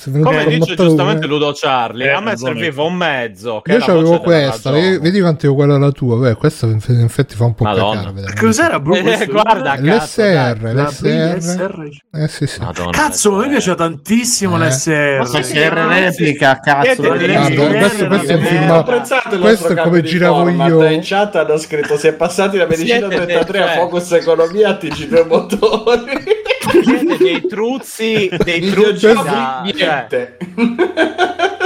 Speaker 1: venuto
Speaker 6: Come dice
Speaker 1: motore.
Speaker 6: giustamente Ludo Charlie,
Speaker 2: Eh,
Speaker 6: a me serviva un mezzo. Che
Speaker 1: Io
Speaker 6: della
Speaker 1: questa, vedi, vedi quanto è uguale alla tua. Beh, questa in in effetti fa un po'
Speaker 6: Madonna.
Speaker 1: cacare.
Speaker 2: Cos'era bro?
Speaker 6: Eh, guarda, cazzo,
Speaker 1: L'SR.
Speaker 2: La
Speaker 1: l'SR.
Speaker 2: BSR.
Speaker 1: Eh sì, sì.
Speaker 6: Madonna,
Speaker 2: Cazzo, a me
Speaker 6: eh.
Speaker 2: piaceva tantissimo
Speaker 1: Eh.
Speaker 2: l'SR.
Speaker 6: Ma sì,
Speaker 4: SR replica, cazzo.
Speaker 1: Questo, questo è un
Speaker 6: eh,
Speaker 1: film. Questo
Speaker 5: nostro
Speaker 1: è come giravo
Speaker 5: format.
Speaker 1: io.
Speaker 5: In chat hanno scritto: Si è passati da medicina
Speaker 6: Siete
Speaker 5: 33
Speaker 6: dei-
Speaker 5: a Focus Economia a TG2 Motori.
Speaker 6: Siete dei truzzi, dei truzzi da... cioè,
Speaker 5: niente.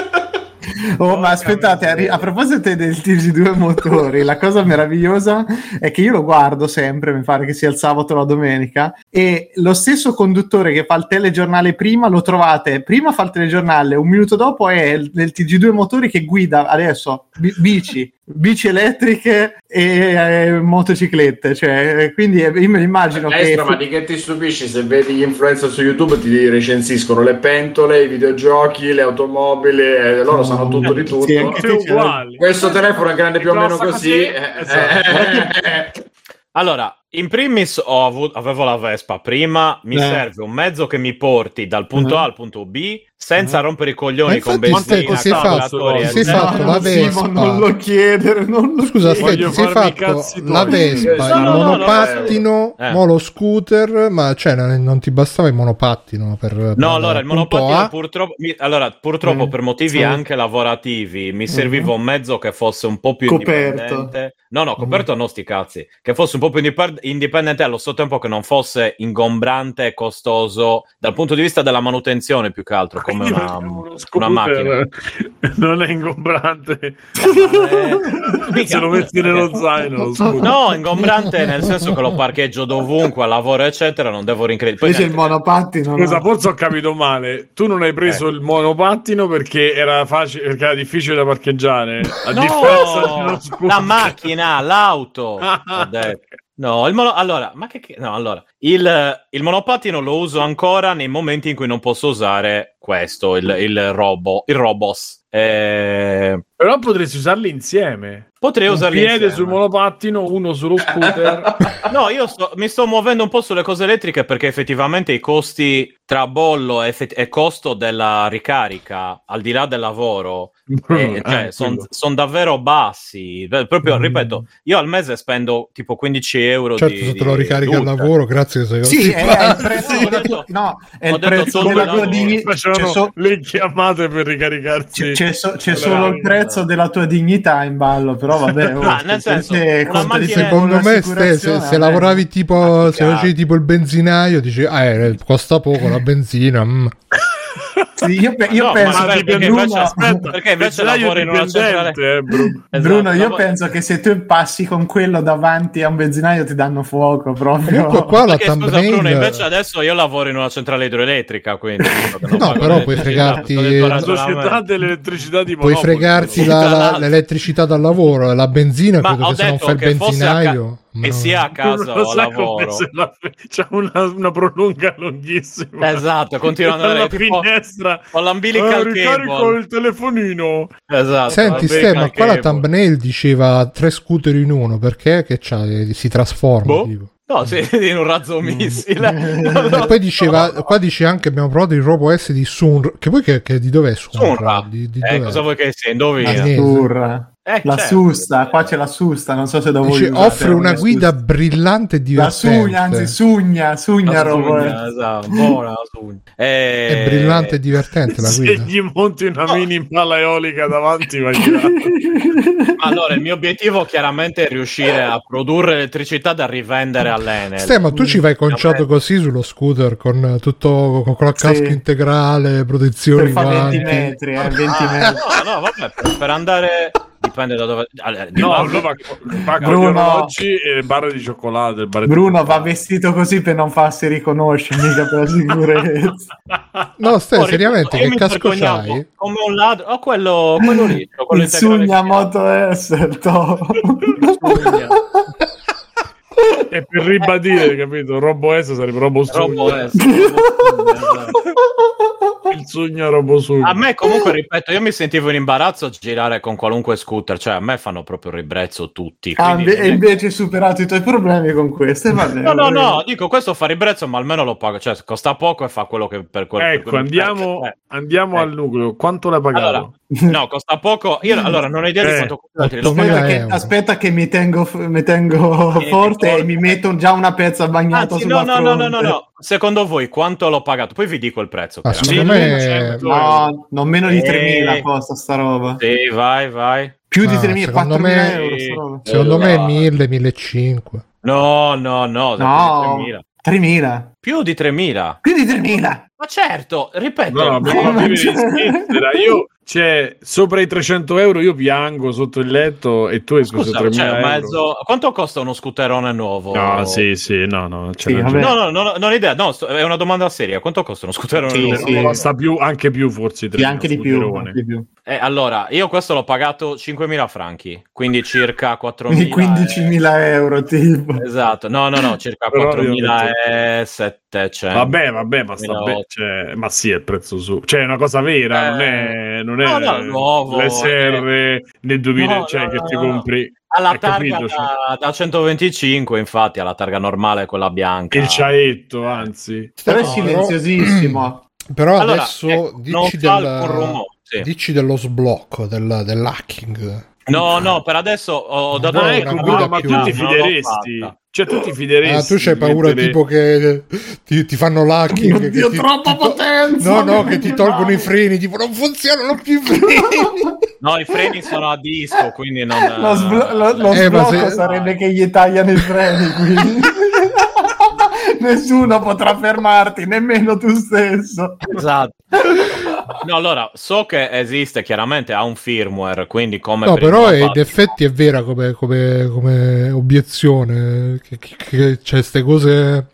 Speaker 4: Oh, ma aspettate, a, ri- a proposito del TG2 motori, la cosa meravigliosa è che io lo guardo sempre, mi pare che sia il sabato o la domenica, e lo stesso conduttore che fa il telegiornale prima lo trovate, prima fa il telegiornale, un minuto dopo è il- del TG2 motori che guida adesso bi- bici, bici elettriche e eh, motociclette, cioè, quindi eh, io me lo immagino che...
Speaker 5: Ma di che ti stupisci? Se vedi gli influencer su YouTube ti recensiscono le pentole, i videogiochi, le automobili, eh, loro sanno tutto di tutto.
Speaker 4: Sì.
Speaker 5: Questo telefono è grande più o meno così. eh,
Speaker 2: esatto.
Speaker 5: eh,
Speaker 6: Allora, in primis ho avuto, avevo la Vespa prima, mi
Speaker 4: Eh.
Speaker 6: serve un mezzo che mi porti dal punto
Speaker 4: Eh.
Speaker 6: A al punto B senza
Speaker 4: Eh.
Speaker 6: rompere i coglioni con
Speaker 1: infatti
Speaker 6: benzina,
Speaker 1: sei fatto- sei fatto la Vespa.
Speaker 4: non lo chiedere, non lo
Speaker 1: Scusa, aspetta,
Speaker 2: Voglio
Speaker 1: si è
Speaker 2: farmi i
Speaker 1: fatto la. Vespa,
Speaker 5: No,
Speaker 1: il
Speaker 6: no, no,
Speaker 1: monopattino,
Speaker 6: eh.
Speaker 1: mo lo scooter, ma cioè non, non ti bastava il monopattino per per
Speaker 6: No, allora il monopattino
Speaker 1: A?
Speaker 6: purtroppo, mi- allora, purtroppo
Speaker 4: Eh,
Speaker 6: per motivi
Speaker 4: sì.
Speaker 6: anche lavorativi mi serviva un mezzo che fosse un po' più
Speaker 4: Coperto.
Speaker 6: indipendente. No, no, coperto no, sti cazzi. Che fosse un po' più indip- indipendente allo stesso tempo che non fosse ingombrante e costoso dal punto di vista della manutenzione più che altro, come una, una macchina.
Speaker 2: Non è ingombrante.
Speaker 6: Eh,
Speaker 2: Se lo metti nello zaino, scooter.
Speaker 6: No, ingombrante nel senso che lo parcheggio dovunque, a lavoro, eccetera, non devo rincredere.
Speaker 4: Invece il monopattino no.
Speaker 2: Scusa, forse ho capito male. Tu non hai preso
Speaker 6: Eh.
Speaker 2: il monopattino perché era facile, perché era difficile da parcheggiare. A differenza di
Speaker 6: No, la macchina, l'auto. Ho detto. No, il mono... allora, ma che, no, allora, il, il monopattino lo uso ancora nei momenti in cui non posso usare questo, il, il robo, il robos. Eh,
Speaker 2: Però potresti usarli insieme.
Speaker 6: potrei
Speaker 2: Un
Speaker 6: usarli
Speaker 2: piede
Speaker 6: insieme.
Speaker 2: sul monopattino, uno sullo scooter.
Speaker 6: No, io sto- mi sto muovendo un po' sulle cose elettriche perché effettivamente i costi tra bollo e, effett- e costo della ricarica, al di là del lavoro, eh, cioè,
Speaker 2: Eh,
Speaker 6: sono
Speaker 2: quello.
Speaker 6: davvero bassi. Proprio,
Speaker 1: Mm.
Speaker 6: ripeto, io al mese spendo tipo 15 euro
Speaker 1: Certo,
Speaker 6: di,
Speaker 1: se te lo ricarica al lavoro, grazie che sei
Speaker 4: Sì,
Speaker 1: così
Speaker 4: è, è il prezzo,
Speaker 6: Sì, ho detto-
Speaker 4: no, è
Speaker 6: ho
Speaker 4: il prezzo
Speaker 6: solo
Speaker 4: della tua
Speaker 2: Facevano
Speaker 4: so-
Speaker 2: le chiamate per ricaricarsi.
Speaker 4: c'è- c'è so- c'è solo il prezzo della tua dignità in ballo, però vabbè. oh,
Speaker 6: Ah, nel senso,
Speaker 4: se
Speaker 6: macchina-
Speaker 1: Secondo me, Ste, se, se
Speaker 4: vabbè.
Speaker 1: lavoravi tipo, se facevi tipo il benzinaio, dici, ah, eh, costa poco la benzina. mm.
Speaker 4: Sì, io, pe- io
Speaker 6: No,
Speaker 4: penso
Speaker 6: ma
Speaker 4: che
Speaker 6: perché
Speaker 4: Bruno,
Speaker 6: invece- aspetta, perché invece lavori in una centrale
Speaker 2: eh, Bruno.
Speaker 6: Esatto,
Speaker 4: Bruno, io
Speaker 6: lavoro-
Speaker 4: penso che se tu passi con quello davanti a un benzinaio ti danno fuoco proprio.
Speaker 1: Comunque qua la
Speaker 6: Perché, scusa. Bruno, invece adesso io lavoro in una centrale idroelettrica, quindi
Speaker 1: No, però puoi fregarti- La
Speaker 2: società dell'elettricità di
Speaker 1: Puoi fregarti l'elettricità dal lavoro, la benzina,
Speaker 6: Ma
Speaker 1: credo che se non fai il benzinaio... no.
Speaker 6: sia a casa o a lavoro.
Speaker 2: la- C'è una, una prolunga lunghissima.
Speaker 6: Esatto, continuano
Speaker 2: Dalla
Speaker 6: a tipo
Speaker 2: finestra.
Speaker 6: con l'umbilical
Speaker 2: Eh, ricarico il telefonino.
Speaker 6: Esatto.
Speaker 1: Senti, Ste, ma qua la thumbnail diceva tre scooter in uno, perché? Che c'ha, si trasforma,
Speaker 6: Boh.
Speaker 1: tipo.
Speaker 6: No, sì, in un razzo missile. Non
Speaker 1: E
Speaker 6: lo
Speaker 1: poi diceva, qua dice anche abbiamo provato il Robo S di Sunra, che poi che, che di dov'è Sunra?
Speaker 6: Sunra.
Speaker 1: Di, di
Speaker 6: Eh,
Speaker 1: dov'è?
Speaker 6: cosa vuoi che sia? Indovina.
Speaker 1: Ah.
Speaker 4: Surra.
Speaker 6: Eh,
Speaker 4: La
Speaker 6: certo.
Speaker 4: susta, qua c'è la susta, non so se da voi
Speaker 1: offre una guida
Speaker 4: susta.
Speaker 1: brillante e
Speaker 4: La
Speaker 1: divertente.
Speaker 4: sugna, anzi sugna, sugna
Speaker 6: La sugna, esatto, buona la sugna. Eh,
Speaker 1: È brillante e divertente la
Speaker 2: Se
Speaker 1: guida.
Speaker 2: gli monti una
Speaker 6: No.
Speaker 2: mini pala eolica davanti, là.
Speaker 6: Allora, il mio obiettivo chiaramente è riuscire a produrre elettricità da rivendere all'Enel.
Speaker 1: Ma tu ci vai conciato così sullo scooter con tutto con, la casca
Speaker 4: Sì.
Speaker 1: integrale, protezioni
Speaker 4: per fare 20
Speaker 1: guanti.
Speaker 4: metri, eh, 20
Speaker 6: Ah,
Speaker 4: metri.
Speaker 6: no, no, vabbè, per, per andare dipende da dove allora,
Speaker 2: No, lui va, va con
Speaker 4: Bruno.
Speaker 2: gli orologi e barre di cioccolato. il bar di
Speaker 4: Bruno va vestito così per non farsi riconoscere, mica per la sicurezza.
Speaker 1: No,
Speaker 6: Oh,
Speaker 1: seriamente, che casco c'hai?
Speaker 6: Come un ladro, oh, quello, quello lì, quello
Speaker 4: Il sugna moto S.
Speaker 2: E per ribadire, capito? Robo S sarebbe Robo
Speaker 6: Robo
Speaker 2: Sugna.
Speaker 6: S, Robo Sugna, esatto.
Speaker 2: Il Sugna Robo Sugna.
Speaker 6: A me comunque, ripeto, io mi sentivo in imbarazzo a girare con qualunque scooter, cioè a me fanno proprio ribrezzo tutti.
Speaker 4: Ah, e
Speaker 6: è-
Speaker 4: invece hai superato i tuoi problemi con questo. e va bene,
Speaker 6: No, no, no, dico questo fa ribrezzo, ma almeno lo pago, cioè costa poco e fa quello che per quello per
Speaker 2: Ecco,
Speaker 6: quello-
Speaker 2: andiamo,
Speaker 6: eh.
Speaker 2: andiamo
Speaker 6: Eh.
Speaker 2: al nucleo. Quanto l'hai pagato?
Speaker 6: Allora, no, costa poco. Io allora non ho idea di
Speaker 2: Eh,
Speaker 6: quanto costa l'altro.
Speaker 1: 8.000
Speaker 4: Aspetta che, aspetta che mi tengo, mi tengo
Speaker 6: Tieni
Speaker 4: forte
Speaker 6: forte.
Speaker 4: e mi metto già una pezza bagnata
Speaker 6: Anzi,
Speaker 4: sulla
Speaker 6: no, no, no, no, no, no. Secondo voi quanto l'ho pagato? Poi vi dico il prezzo.
Speaker 1: Ah, secondo me-
Speaker 2: 100 euro.
Speaker 4: No, non meno di
Speaker 6: Eh.
Speaker 4: 3.000 costa sta roba.
Speaker 6: Sì, vai, vai.
Speaker 4: Più di
Speaker 1: Ah,
Speaker 4: 3.000,
Speaker 1: secondo
Speaker 4: 4.000
Speaker 1: me-
Speaker 4: euro sta roba.
Speaker 1: Secondo me
Speaker 6: Allora.
Speaker 1: 1000, 1500.
Speaker 6: No, no, no,
Speaker 4: No,
Speaker 6: 3.000.
Speaker 4: 3.000.
Speaker 6: Più di 3.000.
Speaker 4: Più di 3.000.
Speaker 6: Ma certo, ripeto.
Speaker 2: No, in Svizzera. Io, cioè, sopra i 300 euro io piango sotto il letto e tu hai speso
Speaker 6: Scusa,
Speaker 2: 3.000
Speaker 6: cioè,
Speaker 2: euro.
Speaker 6: mezzo... quanto costa uno scooterone nuovo?
Speaker 2: No, sì, sì, no, no. c'è
Speaker 4: Sì.
Speaker 6: No, no, no, no, non ho idea. No, sto- è una domanda seria. Quanto costa uno scooterone
Speaker 4: Sì,
Speaker 6: nuovo?
Speaker 4: sì.
Speaker 2: Costa più, anche più forse
Speaker 4: Sì,
Speaker 2: 3.000
Speaker 4: anche di più. anche di più.
Speaker 6: Eh, allora, io questo l'ho pagato 5.000 franchi, quindi circa 4.000.
Speaker 4: Quindi 15.000 euro, tipo.
Speaker 6: eh, Esatto, no, no, no, circa
Speaker 2: Però
Speaker 6: 4.700.
Speaker 2: Vabbè, vabbè, ma sta
Speaker 6: 2008.
Speaker 2: bene. Cioè, ma sì, è il prezzo su. Cioè, è una cosa vera,
Speaker 6: Eh,
Speaker 2: non è, non è
Speaker 6: no, no, nuovo,
Speaker 2: l'SR nel 2000,
Speaker 6: No,
Speaker 2: cioè
Speaker 6: no,
Speaker 2: che
Speaker 6: no,
Speaker 2: ti
Speaker 6: no.
Speaker 2: compri
Speaker 6: Alla
Speaker 2: hai
Speaker 6: targa
Speaker 2: capito,
Speaker 6: da, da 125, infatti, alla targa normale, quella bianca.
Speaker 2: il ciaetto, anzi.
Speaker 4: Però è
Speaker 1: No,
Speaker 4: silenziosissimo.
Speaker 1: Però
Speaker 6: Allora,
Speaker 1: adesso
Speaker 6: ecco, non
Speaker 1: dici, del-
Speaker 6: rumore, sì.
Speaker 1: dici dello sblocco, del, dell'hacking.
Speaker 6: No, no, per adesso ho, dato
Speaker 1: una
Speaker 2: ecco, ma tu ti
Speaker 6: non
Speaker 2: fideresti? Cioè, tu ti fideresti?
Speaker 1: Ah, tu c'hai paura
Speaker 2: mettere-
Speaker 1: tipo che ti, ti fanno l'hacking. che
Speaker 4: Oddio,
Speaker 1: ti-
Speaker 4: troppa
Speaker 1: ti to-
Speaker 4: potenza!
Speaker 1: No, no, che ti tolgono i freni, tipo non funzionano più i freni.
Speaker 6: No, i freni sono a disco, quindi non...
Speaker 4: Lo, sblo- lo- lo
Speaker 1: Eh, se-
Speaker 4: sarebbe che gli tagliano i freni, quindi nessuno potrà fermarti, nemmeno tu stesso.
Speaker 6: Esatto. No, allora, so che esiste, chiaramente ha un firmware, quindi come
Speaker 1: No,
Speaker 6: per
Speaker 1: però è- in effetti è vera come, come- come obiezione. Che, che, che c'è queste cose.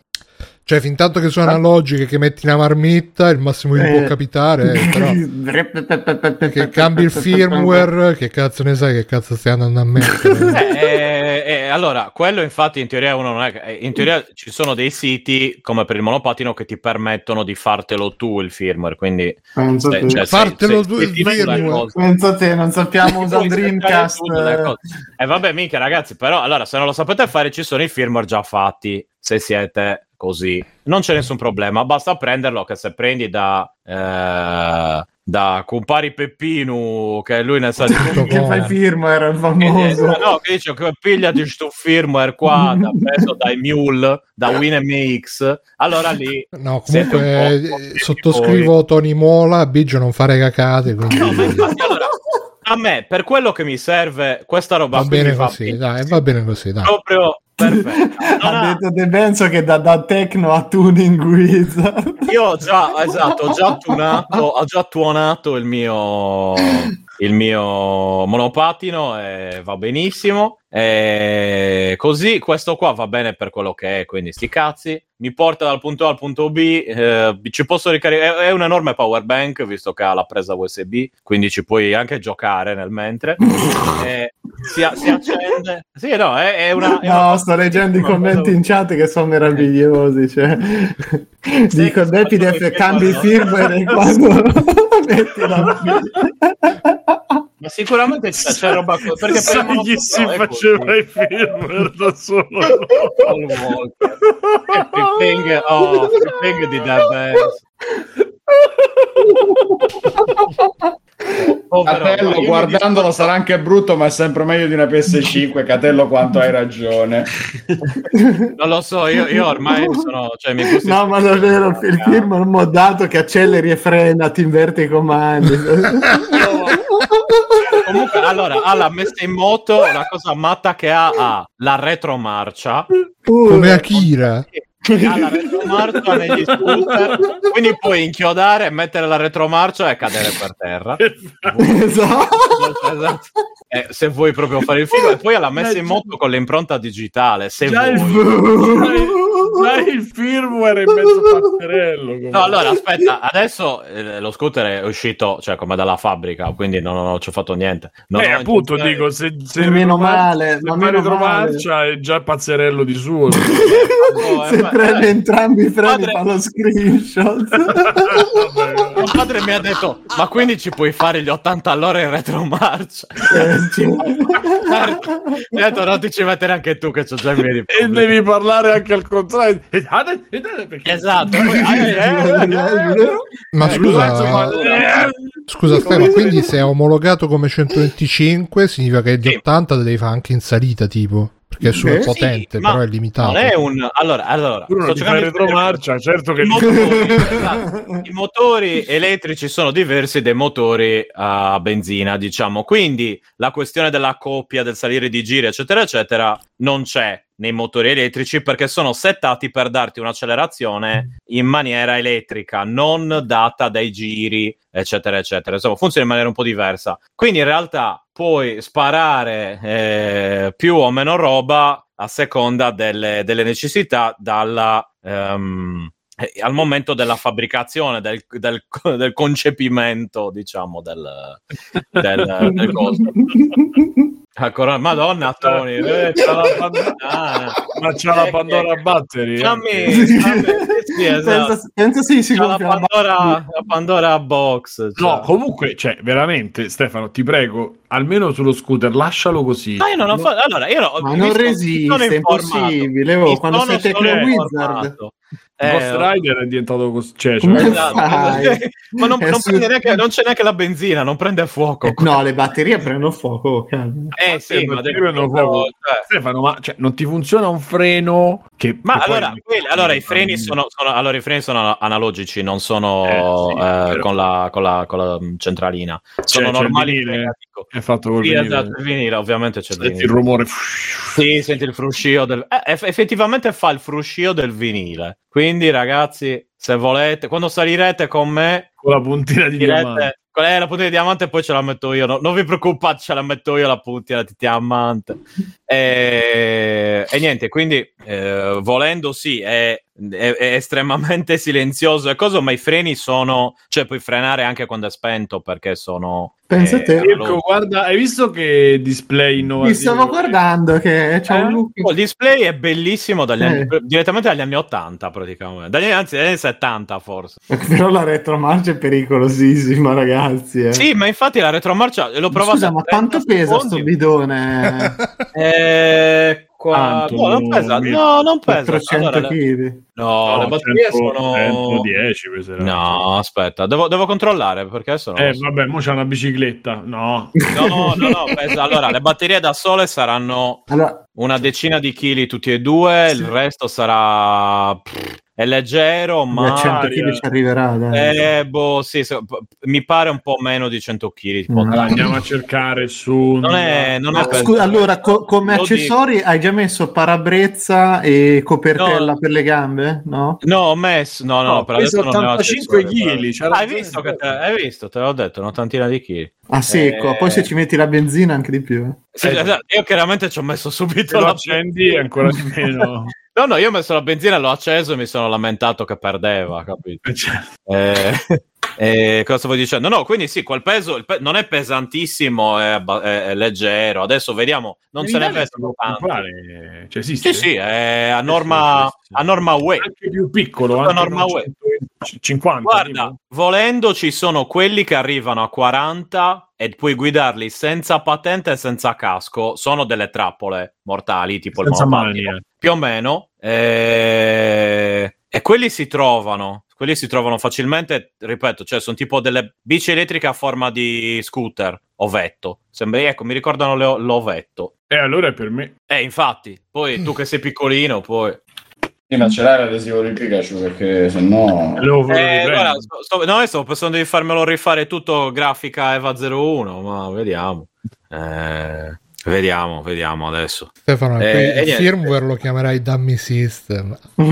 Speaker 1: Cioè, fin tanto che sono analogiche, che metti una marmitta, il massimo che ti
Speaker 4: Eh.
Speaker 1: può capitare. è, però, che cambi il firmware, che cazzo ne sai che cazzo stai andando a mettere?
Speaker 6: Eh, eh, allora, quello infatti in teoria uno non è che- eh, in teoria ci sono dei siti come per il monopatino che ti permettono di fartelo tu il firmware, quindi
Speaker 4: Penso
Speaker 6: se-
Speaker 4: te.
Speaker 6: cioè,
Speaker 1: Fartelo
Speaker 6: se-
Speaker 1: tu
Speaker 6: se
Speaker 1: il firmware.
Speaker 4: Penso te, non sappiamo usare Dreamcast.
Speaker 6: E vabbè, mica ragazzi, però allora se non lo sapete fare ci sono i firmware già fatti, se siete così. Non c'è nessun problema, basta prenderlo che se prendi da eh, da compari Peppino che lui ne sa di
Speaker 1: Tutto
Speaker 4: Che fai firmware, il
Speaker 6: Eh,
Speaker 4: famoso.
Speaker 6: no, che dice che pigliati sto firmware qua da, preso dai Mule, da WinMX, allora lì
Speaker 1: No, comunque eh, sottoscrivo Tony Mola, Biggio non fare cacate, quindi
Speaker 6: No, infatti, allora, a me, per quello che mi serve, questa roba
Speaker 1: va bene così, dai, va bene così, dai.
Speaker 6: proprio perfetto. Non
Speaker 4: ha detto De Benzo che da, da Tecno a Tuning Wizard.
Speaker 6: io ho già, esatto, ho già tuonato, ho già tuonato il mio, il mio monopatino e va benissimo. E così questo qua va bene per quello che è, quindi sti cazzi. Mi porta dal punto A al punto B, eh, ci posso ricaricare, è, è un enorme power bank visto che ha la presa USB, quindi ci puoi anche giocare nel mentre. Eh, si, si accende. Sì, no, è, è una... è una-
Speaker 4: No, sto leggendo i
Speaker 6: una
Speaker 4: commenti in chat che sono meravigliosi. Cioè. Dico
Speaker 6: sì,
Speaker 4: Depidef
Speaker 6: sì,
Speaker 4: cambi firmware quando
Speaker 6: Ma sicuramente c'è, c'è roba co- perché
Speaker 2: Sai chi si faceva i firmware da solo?
Speaker 6: Paul Walker. Flipping, oh, Flipping di The Povero-
Speaker 5: Catello,
Speaker 6: mi
Speaker 5: guardandolo sarà anche brutto, ma è sempre meglio di una PS5. Catello, quanto hai ragione.
Speaker 6: Non lo so, io, io ormai sono. Cioè, mi
Speaker 4: No, ma davvero il firmware modato che acceleri e frena, ti inverte i comandi.
Speaker 6: Comunque, allora, ha la messa in moto, la cosa matta che ha, ha la retromarcia.
Speaker 1: Come Akira.
Speaker 6: Ha la retromarcia negli scooter, quindi puoi inchiodare, mettere la retromarcia e cadere per terra.
Speaker 4: esatto.
Speaker 6: Esatto. Eh, se vuoi proprio fare il film, e poi ha la messa in moto con l'impronta digitale. Se
Speaker 2: Già
Speaker 6: vuoi.
Speaker 2: Già il firmware è mezzo pazzerello.
Speaker 6: No, allora aspetta, adesso eh, lo scooter è uscito, cioè come dalla fabbrica, quindi non, non, ci ho fatto niente. Non
Speaker 2: eh, appunto,
Speaker 6: intenzione-
Speaker 2: dico, se, se
Speaker 4: Meno
Speaker 2: retromar-
Speaker 4: male,
Speaker 2: se
Speaker 4: ma
Speaker 2: fa
Speaker 4: meno
Speaker 2: retromarcia è già pazzerello di suo.
Speaker 6: Eh,
Speaker 4: Se
Speaker 6: ma-
Speaker 4: prende entrambi i freni fa lo screenshot.
Speaker 6: Mio padre mi ha detto, ma quindi ci puoi fare gli 80 all'ora in retromarcia?
Speaker 4: Eh.
Speaker 6: Certo. Mi ha detto, non ti ci mettere anche tu che c'ho già i miei
Speaker 2: e devi parlare anche al contrario. E- ah, eh, eh,
Speaker 6: Esatto. Eh, eh, eh,
Speaker 1: Ma
Speaker 2: Eh,
Speaker 1: scusa,
Speaker 2: eh,
Speaker 1: scusa Stefano, quindi se è omologato come 125 significa che gli
Speaker 6: Sì.
Speaker 1: 80 devi fare anche in salita, tipo, perché è super
Speaker 4: Eh, sì,
Speaker 1: potente,
Speaker 6: ma
Speaker 1: però è limitato.
Speaker 6: Non è un... Allora, allora sto di-
Speaker 2: retromarcia, certo che
Speaker 6: I motori, esatto. I motori elettrici sono diversi dai motori a benzina, diciamo. Quindi la questione della coppia, del salire di giri, eccetera, eccetera, non c'è nei motori elettrici perché sono settati per darti un'accelerazione in maniera elettrica, non data dai giri, eccetera, eccetera. Insomma, funziona in maniera un po' diversa. Quindi in realtà puoi sparare eh, più o meno roba a seconda delle, delle necessità dalla, ehm, eh, al momento della fabbricazione, del, del- del concepimento, diciamo, del, del, del coso. Ancora, Madonna, Tony, eh, c'ha la bandana.
Speaker 2: Ma c'ha la
Speaker 6: Eh,
Speaker 2: Pandora
Speaker 6: che-
Speaker 2: Battery.
Speaker 6: Fammi,
Speaker 2: eh.
Speaker 6: fammi- sì, esatto.
Speaker 4: penso, penso sì, si
Speaker 6: C'ha la Pandora, la Pandora box.
Speaker 2: No,
Speaker 6: cioè.
Speaker 2: comunque, cioè, veramente, Stefano, ti prego, almeno sullo scooter, lascialo così.
Speaker 6: Ma io non ho fatto. Allora, io ho-
Speaker 4: Ma non resiste, è impossibile, oh, quando sei
Speaker 6: solo
Speaker 4: Tecno
Speaker 6: informato. Eh,
Speaker 2: Ghost Rider è diventato così. Cioè, cioè,
Speaker 6: esatto. Ma non, non
Speaker 4: su-
Speaker 6: prende neanche, non c'è neanche la benzina, non prende fuoco.
Speaker 4: Eh, No, le batterie prendono fuoco. oh, calma.
Speaker 6: Eh sì,
Speaker 2: Eh,
Speaker 6: ma
Speaker 2: non fuoco.
Speaker 6: cioè,
Speaker 2: Stefano, ma cioè, non ti funziona un freno? Che,
Speaker 6: Ma
Speaker 2: che poi-
Speaker 6: allora, quelli- allora, i freni sono, sono- allora, i freni sono analogici, non sono
Speaker 2: Eh, sì,
Speaker 6: eh, con, la, con, la, con la mm, centralina. Sono
Speaker 2: c'è il
Speaker 6: normali.
Speaker 2: È fatto col
Speaker 6: Sì,
Speaker 2: vinile.
Speaker 6: esatto, il vinile, ovviamente c'è il
Speaker 2: Senti il rumore.
Speaker 6: Sì, senti il fruscio del... eh, eff- effettivamente fa il fruscio del vinile. Quindi, ragazzi, se volete, quando salirete con me,
Speaker 2: Con la puntina di diamante.
Speaker 6: Qual è la puntina di diamante? Poi ce la metto io. no- non vi preoccupate, ce la metto io la puntina di diamante. E, e niente, quindi eh, volendo sì, è è, è estremamente silenzioso e cosa, ma i freni sono, cioè puoi frenare anche quando è spento perché sono...
Speaker 4: Pensa
Speaker 6: eh,
Speaker 4: te.
Speaker 6: Allora-
Speaker 2: guarda, hai visto che display innovativo?
Speaker 4: Mi stavo guardando che c'è
Speaker 2: Eh?
Speaker 4: un look.
Speaker 6: Oh, il display è bellissimo dagli
Speaker 4: Eh.
Speaker 6: anni- direttamente dagli anni 80 praticamente, dagli, anzi dagli anni 70 forse.
Speaker 4: Però la retromarcia è pericolosissima, ragazzi. eh.
Speaker 6: Sì, ma infatti la retromarcia l'ho provata
Speaker 4: Scusa, ma
Speaker 6: 30
Speaker 4: quanto pesa sto
Speaker 6: secondi.
Speaker 4: bidone?
Speaker 6: Eh, qua...
Speaker 2: Tanto,
Speaker 6: no, non pesa, no, non pesa.
Speaker 4: 400
Speaker 6: Allora, le-
Speaker 4: kg.
Speaker 6: No,
Speaker 2: No,
Speaker 6: le batterie
Speaker 2: 100,
Speaker 6: sono
Speaker 2: 110 peserà.
Speaker 6: No, aspetta, devo, devo controllare perché adesso non
Speaker 2: Eh, vabbè, mo c'è una bicicletta. No.
Speaker 6: No, no, no, pesa- allora le batterie da sole saranno
Speaker 4: Allora,
Speaker 6: una decina di chili tutti e due, il resto sarà è leggero,
Speaker 4: a
Speaker 6: ma
Speaker 4: 100 kg ci arriverà. Dai.
Speaker 6: eh, boh, sì, se- p- mi pare un po' meno di 100 kg.
Speaker 4: Mm.
Speaker 2: Allora, andiamo a cercare su.
Speaker 6: Non è, non
Speaker 4: Ah, scusa, allora, co- come
Speaker 6: Lo
Speaker 4: accessori hai già messo parabrezza e copertella
Speaker 6: No.
Speaker 4: per le gambe? No?
Speaker 6: No, ho messo, no, no,
Speaker 2: No,
Speaker 6: per adesso non ne ho
Speaker 2: 85
Speaker 6: accessori,
Speaker 2: chili, c'ha
Speaker 6: però. Ah, hai visto, che te, hai visto, te l'ho detto, un'ottantina di chili.
Speaker 4: A secco,
Speaker 6: Eh.
Speaker 4: poi se ci metti la benzina anche di più. eh.
Speaker 6: Sì,
Speaker 2: Eh,
Speaker 6: esatto, io chiaramente ci ho messo subito la
Speaker 2: accendi ancora di meno.
Speaker 6: No, no, io ho messo la benzina, l'ho acceso e mi sono lamentato che perdeva, capito?
Speaker 2: Cioè,
Speaker 6: Eh, eh, cosa stavo dicendo? No, quindi sì, quel peso pe- non è pesantissimo, è, è- è leggero. Adesso vediamo, non se ne
Speaker 2: può
Speaker 6: tanto.
Speaker 2: Cioè, esiste?
Speaker 6: Sì, sì, è a norma, a norma UE.
Speaker 2: Anche più piccolo, anche
Speaker 6: norma
Speaker 2: con
Speaker 6: UE.
Speaker 2: 150.
Speaker 6: Guarda,
Speaker 2: tipo.
Speaker 6: volendo ci sono quelli che arrivano a 40 e puoi guidarli senza patente e senza casco. Sono delle trappole mortali, tipo
Speaker 2: Senza
Speaker 6: il monopattino. Più o meno. eh, E quelli si trovano. Quelli si trovano facilmente, ripeto, cioè sono tipo delle bici elettriche a forma di scooter, ovetto. Sembra, ecco, mi ricordano le- l'ovetto.
Speaker 2: E allora è per me.
Speaker 6: Eh, infatti, poi tu che sei piccolino, poi...
Speaker 5: Sì, ma ce l'hai l'adesivo di Pikachu perché se no...
Speaker 2: Lo volevo
Speaker 6: Eh, guarda, sto, sto- no, io stavo pensando di farmelo rifare tutto grafica EVA 01, ma vediamo. Eh, vediamo, vediamo adesso.
Speaker 1: Stefano,
Speaker 6: Eh,
Speaker 1: il firmware lo chiamerai Dummy System.
Speaker 2: Eh,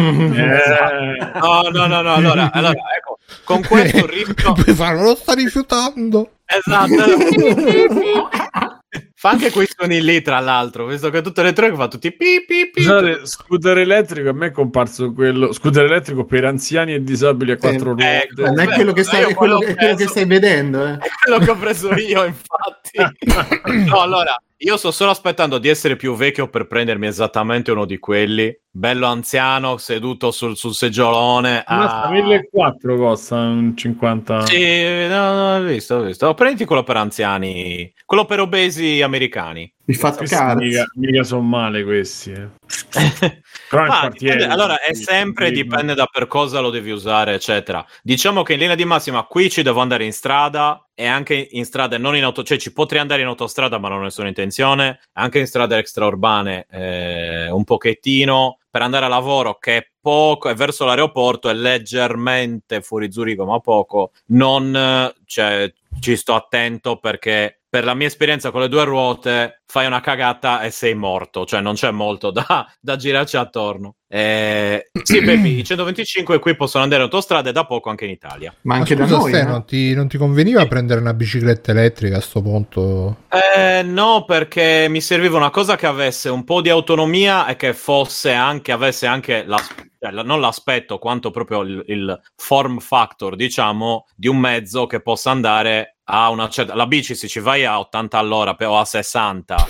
Speaker 6: No, no, no, no, allora, allora ecco, con questo rischio...
Speaker 1: Farlo, lo sta rifiutando.
Speaker 6: Esatto. fa anche quei suoni lì, tra l'altro, visto che tutte le tre che fa tutti pi pi pi.
Speaker 2: Scusate, scooter elettrico, a me è comparso quello. Scooter elettrico per anziani e disabili a quattro ruote.
Speaker 6: ecco.
Speaker 4: Non è quello che stai, è quello,
Speaker 6: quello
Speaker 4: è quello che stai vedendo. Eh.
Speaker 6: È quello che ho preso io, infatti. No, allora, io sto solo aspettando di essere più vecchio per prendermi esattamente uno di quelli. Bello anziano, seduto sul, sul seggiolone. Ah.
Speaker 2: 1400 costa un 50.
Speaker 6: Sì, no, no, ho visto, ho visto. Prendi quello per anziani, quello per obesi americani.
Speaker 2: Questi
Speaker 4: card.
Speaker 2: mica, mica sono male questi. eh. Però quartiere-
Speaker 6: dipende- allora, è sempre dipende da per cosa lo devi usare, eccetera. Diciamo che in linea di massima qui ci devo andare in strada e anche in strada, non in auto, cioè ci potrei andare in autostrada, ma non ho nessuna intenzione. Anche in strade extraurbane, eh, un pochettino per andare a lavoro, che è poco, e verso l'aeroporto è leggermente fuori Zurigo, ma poco. Non, cioè, ci sto attento perché per la mia esperienza con le due ruote fai una cagata e sei morto, cioè non c'è molto da, da girarci attorno. Eh, sì, baby, i 125 qui possono andare in autostrada e da poco anche in Italia.
Speaker 4: Ma
Speaker 1: Ma
Speaker 4: anche
Speaker 1: scusa,
Speaker 4: da noi.
Speaker 1: Ste,
Speaker 4: eh.
Speaker 1: non, ti, non ti conveniva prendere una bicicletta elettrica a sto punto?
Speaker 6: Eh, no, perché mi serviva una cosa che avesse un po' di autonomia e che fosse anche, avesse anche la, cioè, non l'aspetto quanto proprio il, il form factor, diciamo, di un mezzo che possa andare a una certa... La bici se ci vai a 80 all'ora o a 60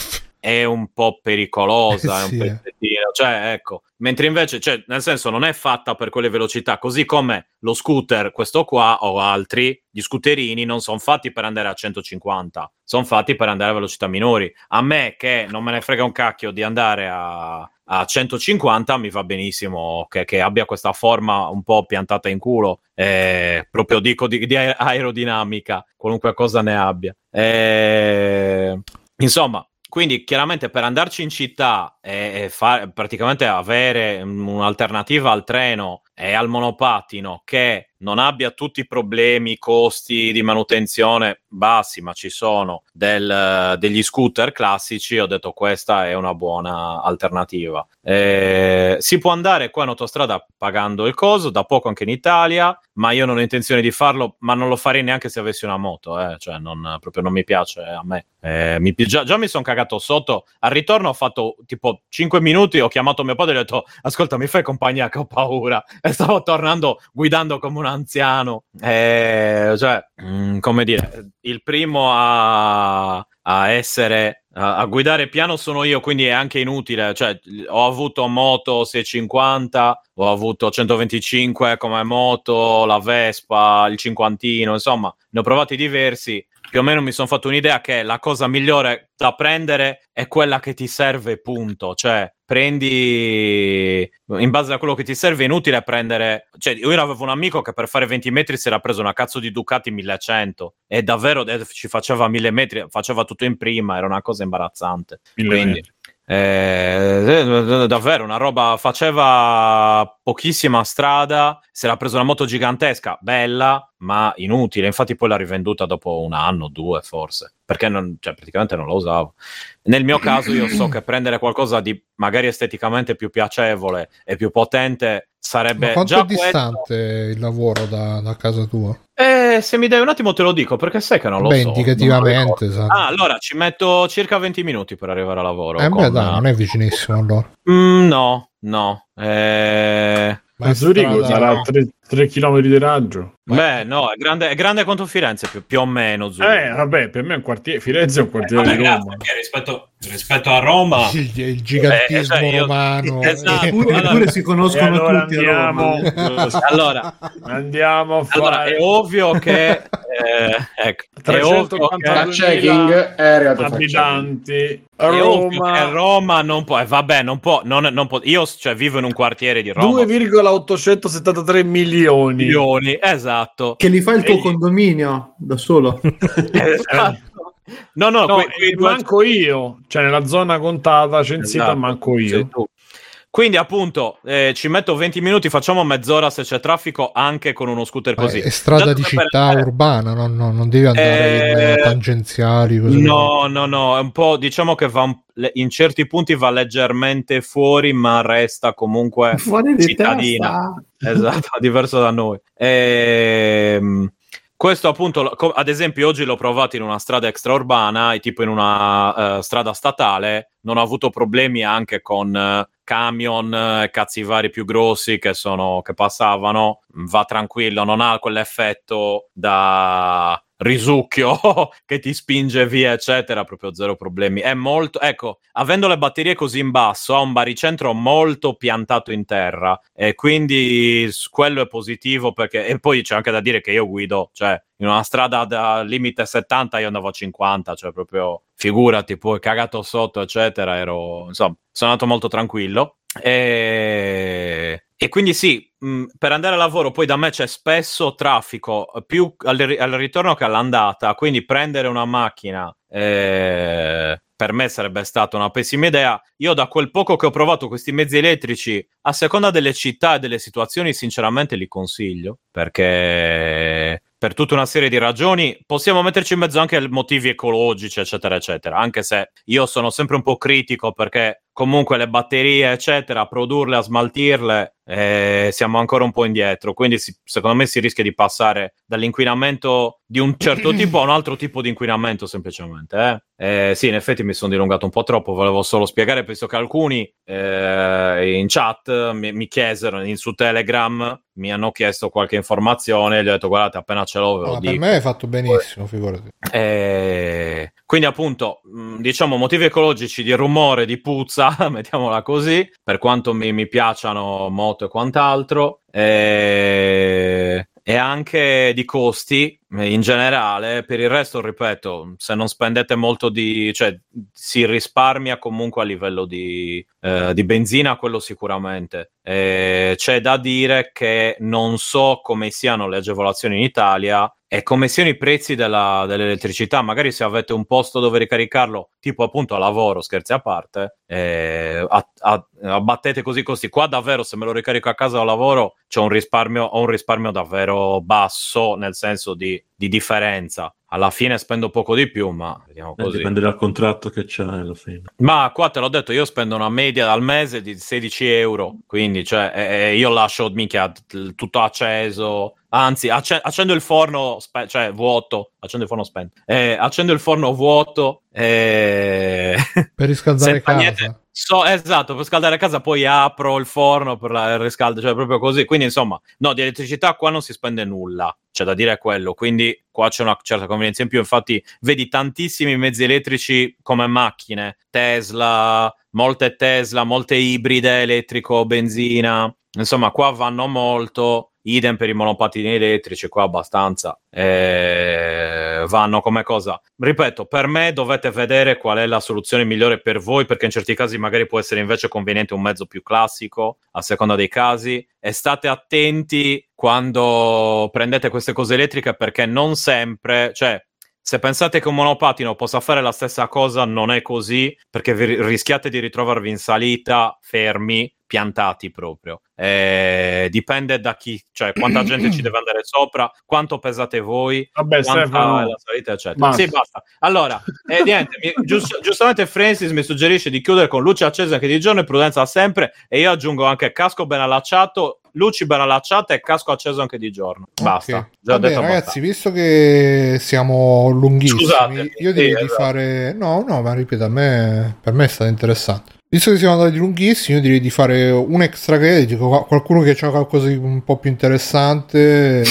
Speaker 6: è un po' pericolosa, è
Speaker 1: Sì,
Speaker 6: un
Speaker 1: eh.
Speaker 6: pezzettino, cioè ecco, mentre invece, cioè, nel senso non è fatta per quelle velocità, così come lo scooter, questo qua o altri, gli scooterini non sono fatti per andare a 150, sono fatti per andare a velocità minori. A me che non me ne frega un cacchio di andare a, a 150 mi va benissimo che, che abbia questa forma un po' piantata in culo, eh, proprio dico di, di aer- aerodinamica, qualunque cosa ne abbia. Eh, insomma, quindi chiaramente per andarci in città e, e praticamente avere un'alternativa al treno e al monopattino che non abbia tutti i problemi, costi di manutenzione bassi, ma ci sono del, degli scooter classici, ho detto questa è una buona alternativa. Eh, si può andare qua in autostrada pagando il coso, da poco anche in Italia, ma io non ho intenzione di farlo, ma non lo farei neanche se avessi una moto, eh. cioè non, proprio non mi piace a me. Eh, mi, già, già, mi sono cagato sotto, al ritorno ho fatto tipo 5 minuti, ho chiamato mio padre e gli ho detto ascolta mi fai compagnia che ho paura e stavo tornando guidando come un anziano, eh, cioè mh, mm, come dire, il primo a, a essere a guidare piano sono io, quindi è anche inutile. Cioè, ho avuto moto 650, ho avuto 125 come moto, la Vespa, il cinquantino, insomma, ne ho provati diversi più o meno mi sono fatto un'idea che la cosa migliore da prendere è quella che ti serve, punto. Cioè, prendi in base a quello che ti serve, è inutile prendere. Cioè, io avevo un amico che per fare 20 metri si era preso una cazzo di Ducati 1100 e davvero eh, ci faceva 1000 metri, faceva tutto in prima, era una cosa imbarazzante. Quindi, eh, davvero una roba faceva pochissima strada si era preso una moto gigantesca bella ma inutile infatti poi l'ha rivenduta dopo un anno due forse perché non, cioè, praticamente non la usavo nel mio caso io so che prendere qualcosa di magari esteticamente più piacevole e più potente sarebbe
Speaker 1: ma quanto
Speaker 6: già
Speaker 1: è distante questo... il lavoro da, da casa tua?
Speaker 6: Eh, se mi dai un attimo te lo dico perché sai che non lo
Speaker 1: beh,
Speaker 6: so.
Speaker 1: indicativamente.
Speaker 6: Non ah, allora ci metto circa 20 minuti per arrivare a lavoro.
Speaker 1: Eh, con... beh, dai, non è vicinissimo allora.
Speaker 6: Mm, no, no. Eh...
Speaker 2: Ma Zurigo sarà 3 km di raggio.
Speaker 6: Beh, no, è grande, è grande quanto Firenze, più, più o meno. Zurigo.
Speaker 2: Eh, vabbè, per me è un quartiere. Firenze è un quartiere eh, vabbè, di Roma.
Speaker 6: Rispetto, rispetto, a Roma,
Speaker 1: il, il gigantismo eh, io, romano.
Speaker 4: Esatto. Eppure, eppure si conoscono allora tutti.
Speaker 2: Andiamo,
Speaker 6: allora,
Speaker 2: andiamo a fare.
Speaker 6: Allora, è ovvio che. Eh, ecco, è ovvio
Speaker 5: che checking
Speaker 2: abitanti.
Speaker 6: Roma. Roma non può, eh, vabbè, non può, non, non può. Io cioè, vivo in un quartiere di Roma.
Speaker 2: 2,873 milioni.
Speaker 6: Milioni. Esatto.
Speaker 4: Che li fa il tuo e... condominio da solo.
Speaker 6: esatto. No, no,
Speaker 2: no que- manco io, cioè nella zona contata censita esatto. manco io.
Speaker 6: Quindi appunto eh, ci metto 20 minuti, facciamo mezz'ora se c'è traffico anche con uno scooter così.
Speaker 1: È strada Già di città per... urbana, no, no, non devi andare eh... in tangenziali.
Speaker 6: Così no, no, no, è un po' diciamo che va un... in certi punti va leggermente fuori, ma resta comunque
Speaker 4: fuori
Speaker 6: cittadina. Esatto, diverso da noi. Ehm... Questo appunto, ad esempio, oggi l'ho provato in una strada extraurbana, tipo in una uh, strada statale, non ho avuto problemi anche con uh, camion e uh, cazzi vari più grossi che, sono, che passavano, va tranquillo, non ha quell'effetto da risucchio che ti spinge via, eccetera, proprio zero problemi. È molto, ecco, avendo le batterie così in basso, ha un baricentro molto piantato in terra e quindi quello è positivo perché e poi c'è anche da dire che io guido, cioè in una strada da limite 70 io andavo a 50, cioè proprio figurati, poi cagato sotto, eccetera, ero insomma, sono andato molto tranquillo. E, e quindi sì, mh, per andare a lavoro poi da me c'è spesso traffico, più al, al ritorno che all'andata, quindi prendere una macchina eh, per me sarebbe stata una pessima idea. Io da quel poco che ho provato questi mezzi elettrici, a seconda delle città e delle situazioni, sinceramente li consiglio, perché per tutta una serie di ragioni. Possiamo metterci in mezzo anche motivi ecologici, eccetera, eccetera. Anche se io sono sempre un po' critico perché comunque le batterie, eccetera, a produrle, a smaltirle, eh, siamo ancora un po' indietro. Quindi si, secondo me si rischia di passare dall'inquinamento di un certo tipo a un altro tipo di inquinamento, semplicemente. Eh? Eh, sì, in effetti mi sono dilungato un po' troppo, volevo solo spiegare, penso che alcuni eh, in chat mi, mi chiesero in, su Telegram mi hanno chiesto qualche informazione gli ho detto guardate appena ce l'ho ve lo ah,
Speaker 1: per me hai fatto benissimo figurati
Speaker 6: eh, quindi appunto diciamo motivi ecologici di rumore di puzza mettiamola così per quanto mi, mi piacciono moto e quant'altro eh, e anche di costi in generale, per il resto, ripeto, se non spendete molto di... cioè si risparmia comunque a livello di, eh, di benzina, quello sicuramente. Eh, c'è da dire che non so come siano le agevolazioni in Italia e come siano i prezzi della, dell'elettricità. Magari se avete un posto dove ricaricarlo, tipo appunto a lavoro, scherzi a parte, eh, a, a, abbattete così i costi. Qua davvero, se me lo ricarico a casa o a lavoro, c'è un risparmio, ho un risparmio davvero basso, nel senso di, di differenza alla fine spendo poco di più, ma vediamo
Speaker 3: Eh,
Speaker 6: così.
Speaker 3: dipende dal contratto che c'è alla fine.
Speaker 6: Ma qua te l'ho detto, io spendo una media al mese di 16 euro, quindi cioè, eh, io lascio minchia, tutto acceso, anzi acce- accendo il forno, spe- cioè vuoto, accendo il forno spento, eh, accendo il forno vuoto, eh...
Speaker 1: Per riscaldare casa.
Speaker 6: niente. So, esatto, per scaldare casa poi apro il forno per la, il riscaldo, cioè proprio così. Quindi insomma, no, di elettricità qua non si spende nulla, c'è da dire quello. Quindi qua c'è una certa convenienza in più. Infatti, vedi tantissimi mezzi elettrici come macchine, Tesla, molte Tesla, molte ibride elettrico, benzina. Insomma, qua vanno molto. Idem per i monopattini elettrici, qua abbastanza. Eh, vanno come cosa. Ripeto, per me dovete vedere qual è la soluzione migliore per voi, perché in certi casi magari può essere invece conveniente un mezzo più classico, a seconda dei casi. E state attenti quando prendete queste cose elettriche, perché non sempre, cioè, se pensate che un monopattino possa fare la stessa cosa, non è così, perché vi rischiate di ritrovarvi in salita fermi, piantati proprio. Eh, dipende da chi, cioè quanta gente ci deve andare sopra, quanto pesate voi,
Speaker 2: Vabbè,
Speaker 6: quanta la salita, eccetera.
Speaker 2: basta.
Speaker 6: Sì, basta. Allora, eh, niente, mi- giust- giustamente Francis mi suggerisce di chiudere con luce accesa anche di giorno e prudenza sempre, e io aggiungo anche casco ben allacciato, luci ben allacciate e casco acceso anche di giorno. Basta.
Speaker 1: Ok.
Speaker 6: Già ho
Speaker 1: Vabbè, ragazzi, visto che siamo lunghissimi,
Speaker 6: Scusate,
Speaker 1: io direi
Speaker 6: sì,
Speaker 1: di
Speaker 6: esatto.
Speaker 1: fare. No, no, ma ripeto, a me per me è stato interessante. Visto che siamo andati lunghissimi, io direi di fare un extra credit. qual- Qualcuno che ha qualcosa di un po' più interessante.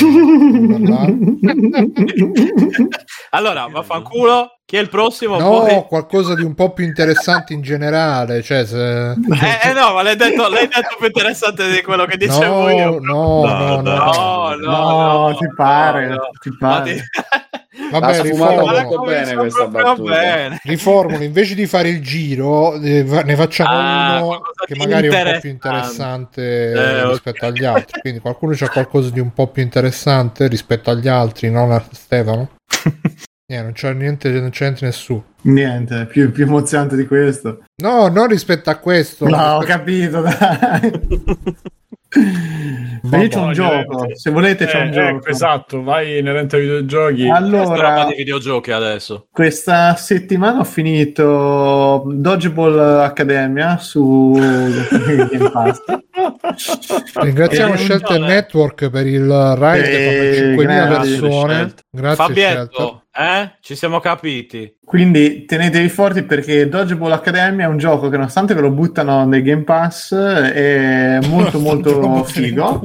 Speaker 6: Allora, vaffanculo, chi è il prossimo?
Speaker 1: no,
Speaker 6: Poi-
Speaker 1: qualcosa di un po' più interessante in generale. Cioè, se...
Speaker 6: Eh, eh, no, ma l'hai detto, l'hai detto più interessante di quello che dicevo
Speaker 1: no,
Speaker 6: io.
Speaker 1: no, no, no,
Speaker 6: No, no,
Speaker 4: No,
Speaker 6: no,
Speaker 4: ti pare,
Speaker 6: no, no.
Speaker 4: ti
Speaker 6: Ma
Speaker 4: pare.
Speaker 6: ti-
Speaker 1: Vabbè,
Speaker 5: L'ha sfumata
Speaker 1: riformulo.
Speaker 5: Molto
Speaker 6: come
Speaker 5: bene
Speaker 6: sta
Speaker 5: questa battuta.
Speaker 6: bene.
Speaker 1: riformulo invece di fare il giro eh, ne facciamo
Speaker 6: Ah,
Speaker 1: uno che magari è un po' più
Speaker 6: interessante. Eh,
Speaker 1: rispetto agli altri quindi qualcuno c'ha qualcosa di un po' più interessante rispetto agli altri non a Stefano Eh, non c'è niente non c'è niente nessuno
Speaker 4: Niente, più, più emozionante di questo.
Speaker 1: no non rispetto a questo
Speaker 4: No, ho
Speaker 1: rispetto-
Speaker 4: capito, dai. Ma io c'ho un
Speaker 2: No,
Speaker 4: gioco, se volete c'è
Speaker 2: Eh,
Speaker 4: un gioco.
Speaker 2: ecco, esatto, vai inerente ai videogiochi.
Speaker 4: Allora,
Speaker 6: di videogiochi adesso.
Speaker 4: questa settimana ho finito Dodgeball Academia su Game Pass.
Speaker 1: ringraziamo Shelter
Speaker 6: non-
Speaker 1: Network per il ride
Speaker 4: Eh,
Speaker 1: con 5.000
Speaker 4: grazie,
Speaker 1: persone grazie
Speaker 6: Fabietto, eh? Ci siamo capiti.
Speaker 4: Quindi tenetevi forti perché Dodgeball Academia è un gioco che nonostante ve lo buttano nei Game Pass è molto molto figo.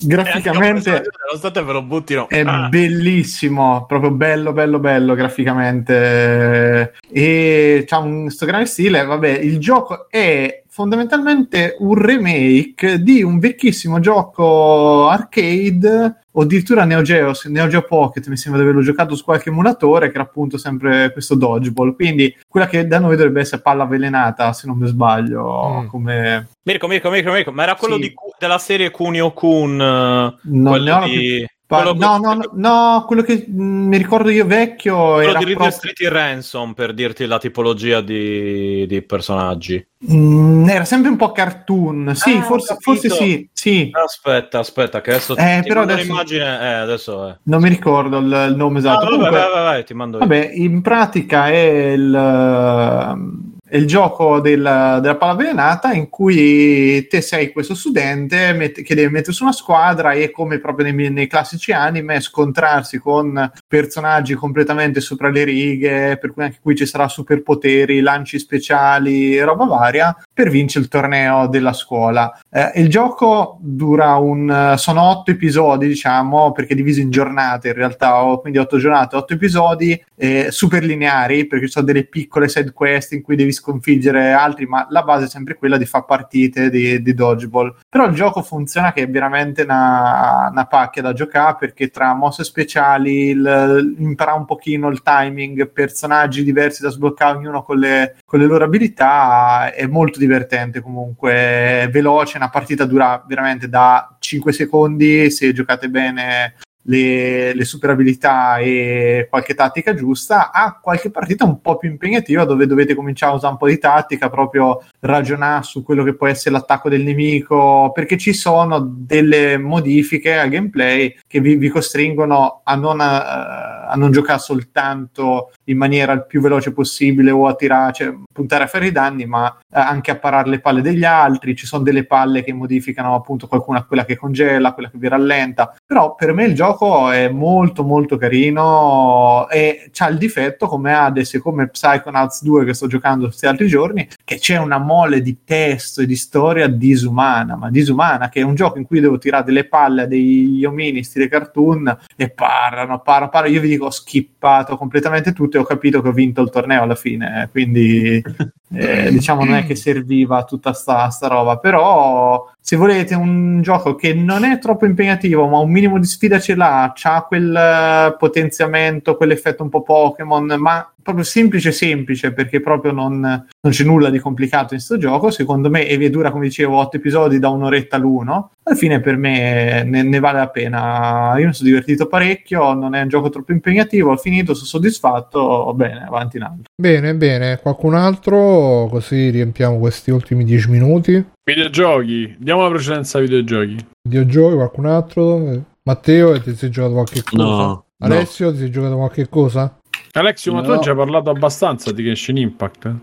Speaker 4: Graficamente
Speaker 6: Nonostante ve lo buttino.
Speaker 4: è
Speaker 6: Ah.
Speaker 4: bellissimo, proprio bello bello bello graficamente e c'ha un sto grande stile, vabbè, il gioco è fondamentalmente un remake di un vecchissimo gioco arcade o addirittura Neo Geo, Neo Geo Pocket mi sembra di averlo giocato su qualche emulatore che era appunto sempre questo dodgeball quindi quella che da noi dovrebbe essere palla avvelenata se non mi sbaglio
Speaker 1: Mm.
Speaker 4: come
Speaker 6: Mirko, Mirko, Mirko, Mirko, ma era quello
Speaker 4: Sì.
Speaker 6: di della serie Kunio Kun.
Speaker 4: non
Speaker 6: quello
Speaker 4: ne ho
Speaker 6: di...
Speaker 4: più-
Speaker 6: quello
Speaker 4: no, no, no, no, quello che mm, mi ricordo io vecchio
Speaker 6: quello
Speaker 4: era
Speaker 6: di
Speaker 4: proprio-
Speaker 6: Street in Ransom per dirti la tipologia di, di personaggi.
Speaker 4: Mm, era sempre un po' cartoon. Sì,
Speaker 6: Ah,
Speaker 4: forse, forse sì, sì.
Speaker 6: Aspetta, aspetta, che adesso
Speaker 4: Eh,
Speaker 6: ti
Speaker 4: però adesso-
Speaker 6: l'immagine. Eh, adesso è.
Speaker 4: Non mi ricordo il, il nome
Speaker 6: Ah,
Speaker 4: esatto.
Speaker 6: vabbè,
Speaker 4: Comunque,
Speaker 6: vai, vai, ti mando io.
Speaker 4: vabbè, in pratica è il, ehm, il gioco del- della palla avvelenata in cui te sei questo studente met- che deve su una squadra e come proprio nei, nei classici anime scontrarsi con personaggi completamente sopra le righe, per cui anche qui ci sarà superpoteri, lanci speciali, roba varia, per vincere il torneo della scuola. Eh, il gioco dura un... sono otto episodi, diciamo, perché diviso in giornate in realtà, quindi otto giornate, otto episodi eh, super lineari, perché ci sono delle piccole side quest in cui devi sconfiggere altri, ma la base è sempre quella di fare partite di, di dodgeball. Però il gioco funziona che è veramente una, una pacchia da giocare perché tra mosse speciali, il, imparare un pochino il timing, personaggi diversi da sbloccare, ognuno con le, con le loro abilità, è molto divertente comunque, veloce, una partita dura veramente da 5 secondi se giocate bene le, le super abilità e qualche tattica giusta a qualche partita un po' più impegnativa dove dovete cominciare a usare un po' di tattica, proprio ragionare su quello che può essere l'attacco del nemico, perché ci sono delle modifiche al gameplay che vi, vi costringono a non, a, a non, giocare soltanto in maniera il più veloce possibile o a tirare, cioè, puntare a fare i danni, ma anche a parare le palle degli altri. Ci sono delle palle che modificano appunto qualcuna quella che congela, quella che vi rallenta. Però per me il gioco gioco è molto molto carino e ha il difetto come Hades e come Psychonauts 2 che sto giocando questi altri giorni che c'è una mole di testo e di storia disumana ma disumana che è un gioco in cui devo tirare delle palle a degli omini stile cartoon e parlano parlano parlano io vi dico ho skippato completamente tutto e ho capito che ho vinto il torneo alla fine quindi eh, diciamo non è che serviva tutta sta, sta roba. Però se volete un gioco che non è troppo impegnativo, ma un minimo di sfida ce l'ha, ha quel eh, potenziamento, quell'effetto un po' Pokémon, ma proprio semplice semplice perché proprio non, non c'è nulla di complicato in questo gioco. Secondo me e vi dura come dicevo 8 episodi da un'oretta l'uno alla fine per me ne, ne, vale la pena. Io mi sono divertito parecchio non è un gioco troppo impegnativo ho finito sono soddisfatto bene avanti in alto
Speaker 1: bene bene qualcun altro? Così riempiamo questi ultimi 10 minuti.
Speaker 2: Videogiochi diamo la precedenza ai videogiochi.
Speaker 1: Videogiochi qualcun altro Matteo ti sei giocato qualche cosa
Speaker 3: no,
Speaker 1: Alessio
Speaker 3: no.
Speaker 1: ti sei giocato qualche cosa
Speaker 2: Alexio, ma
Speaker 5: No.
Speaker 2: tu hai già parlato abbastanza di Genshin Impact?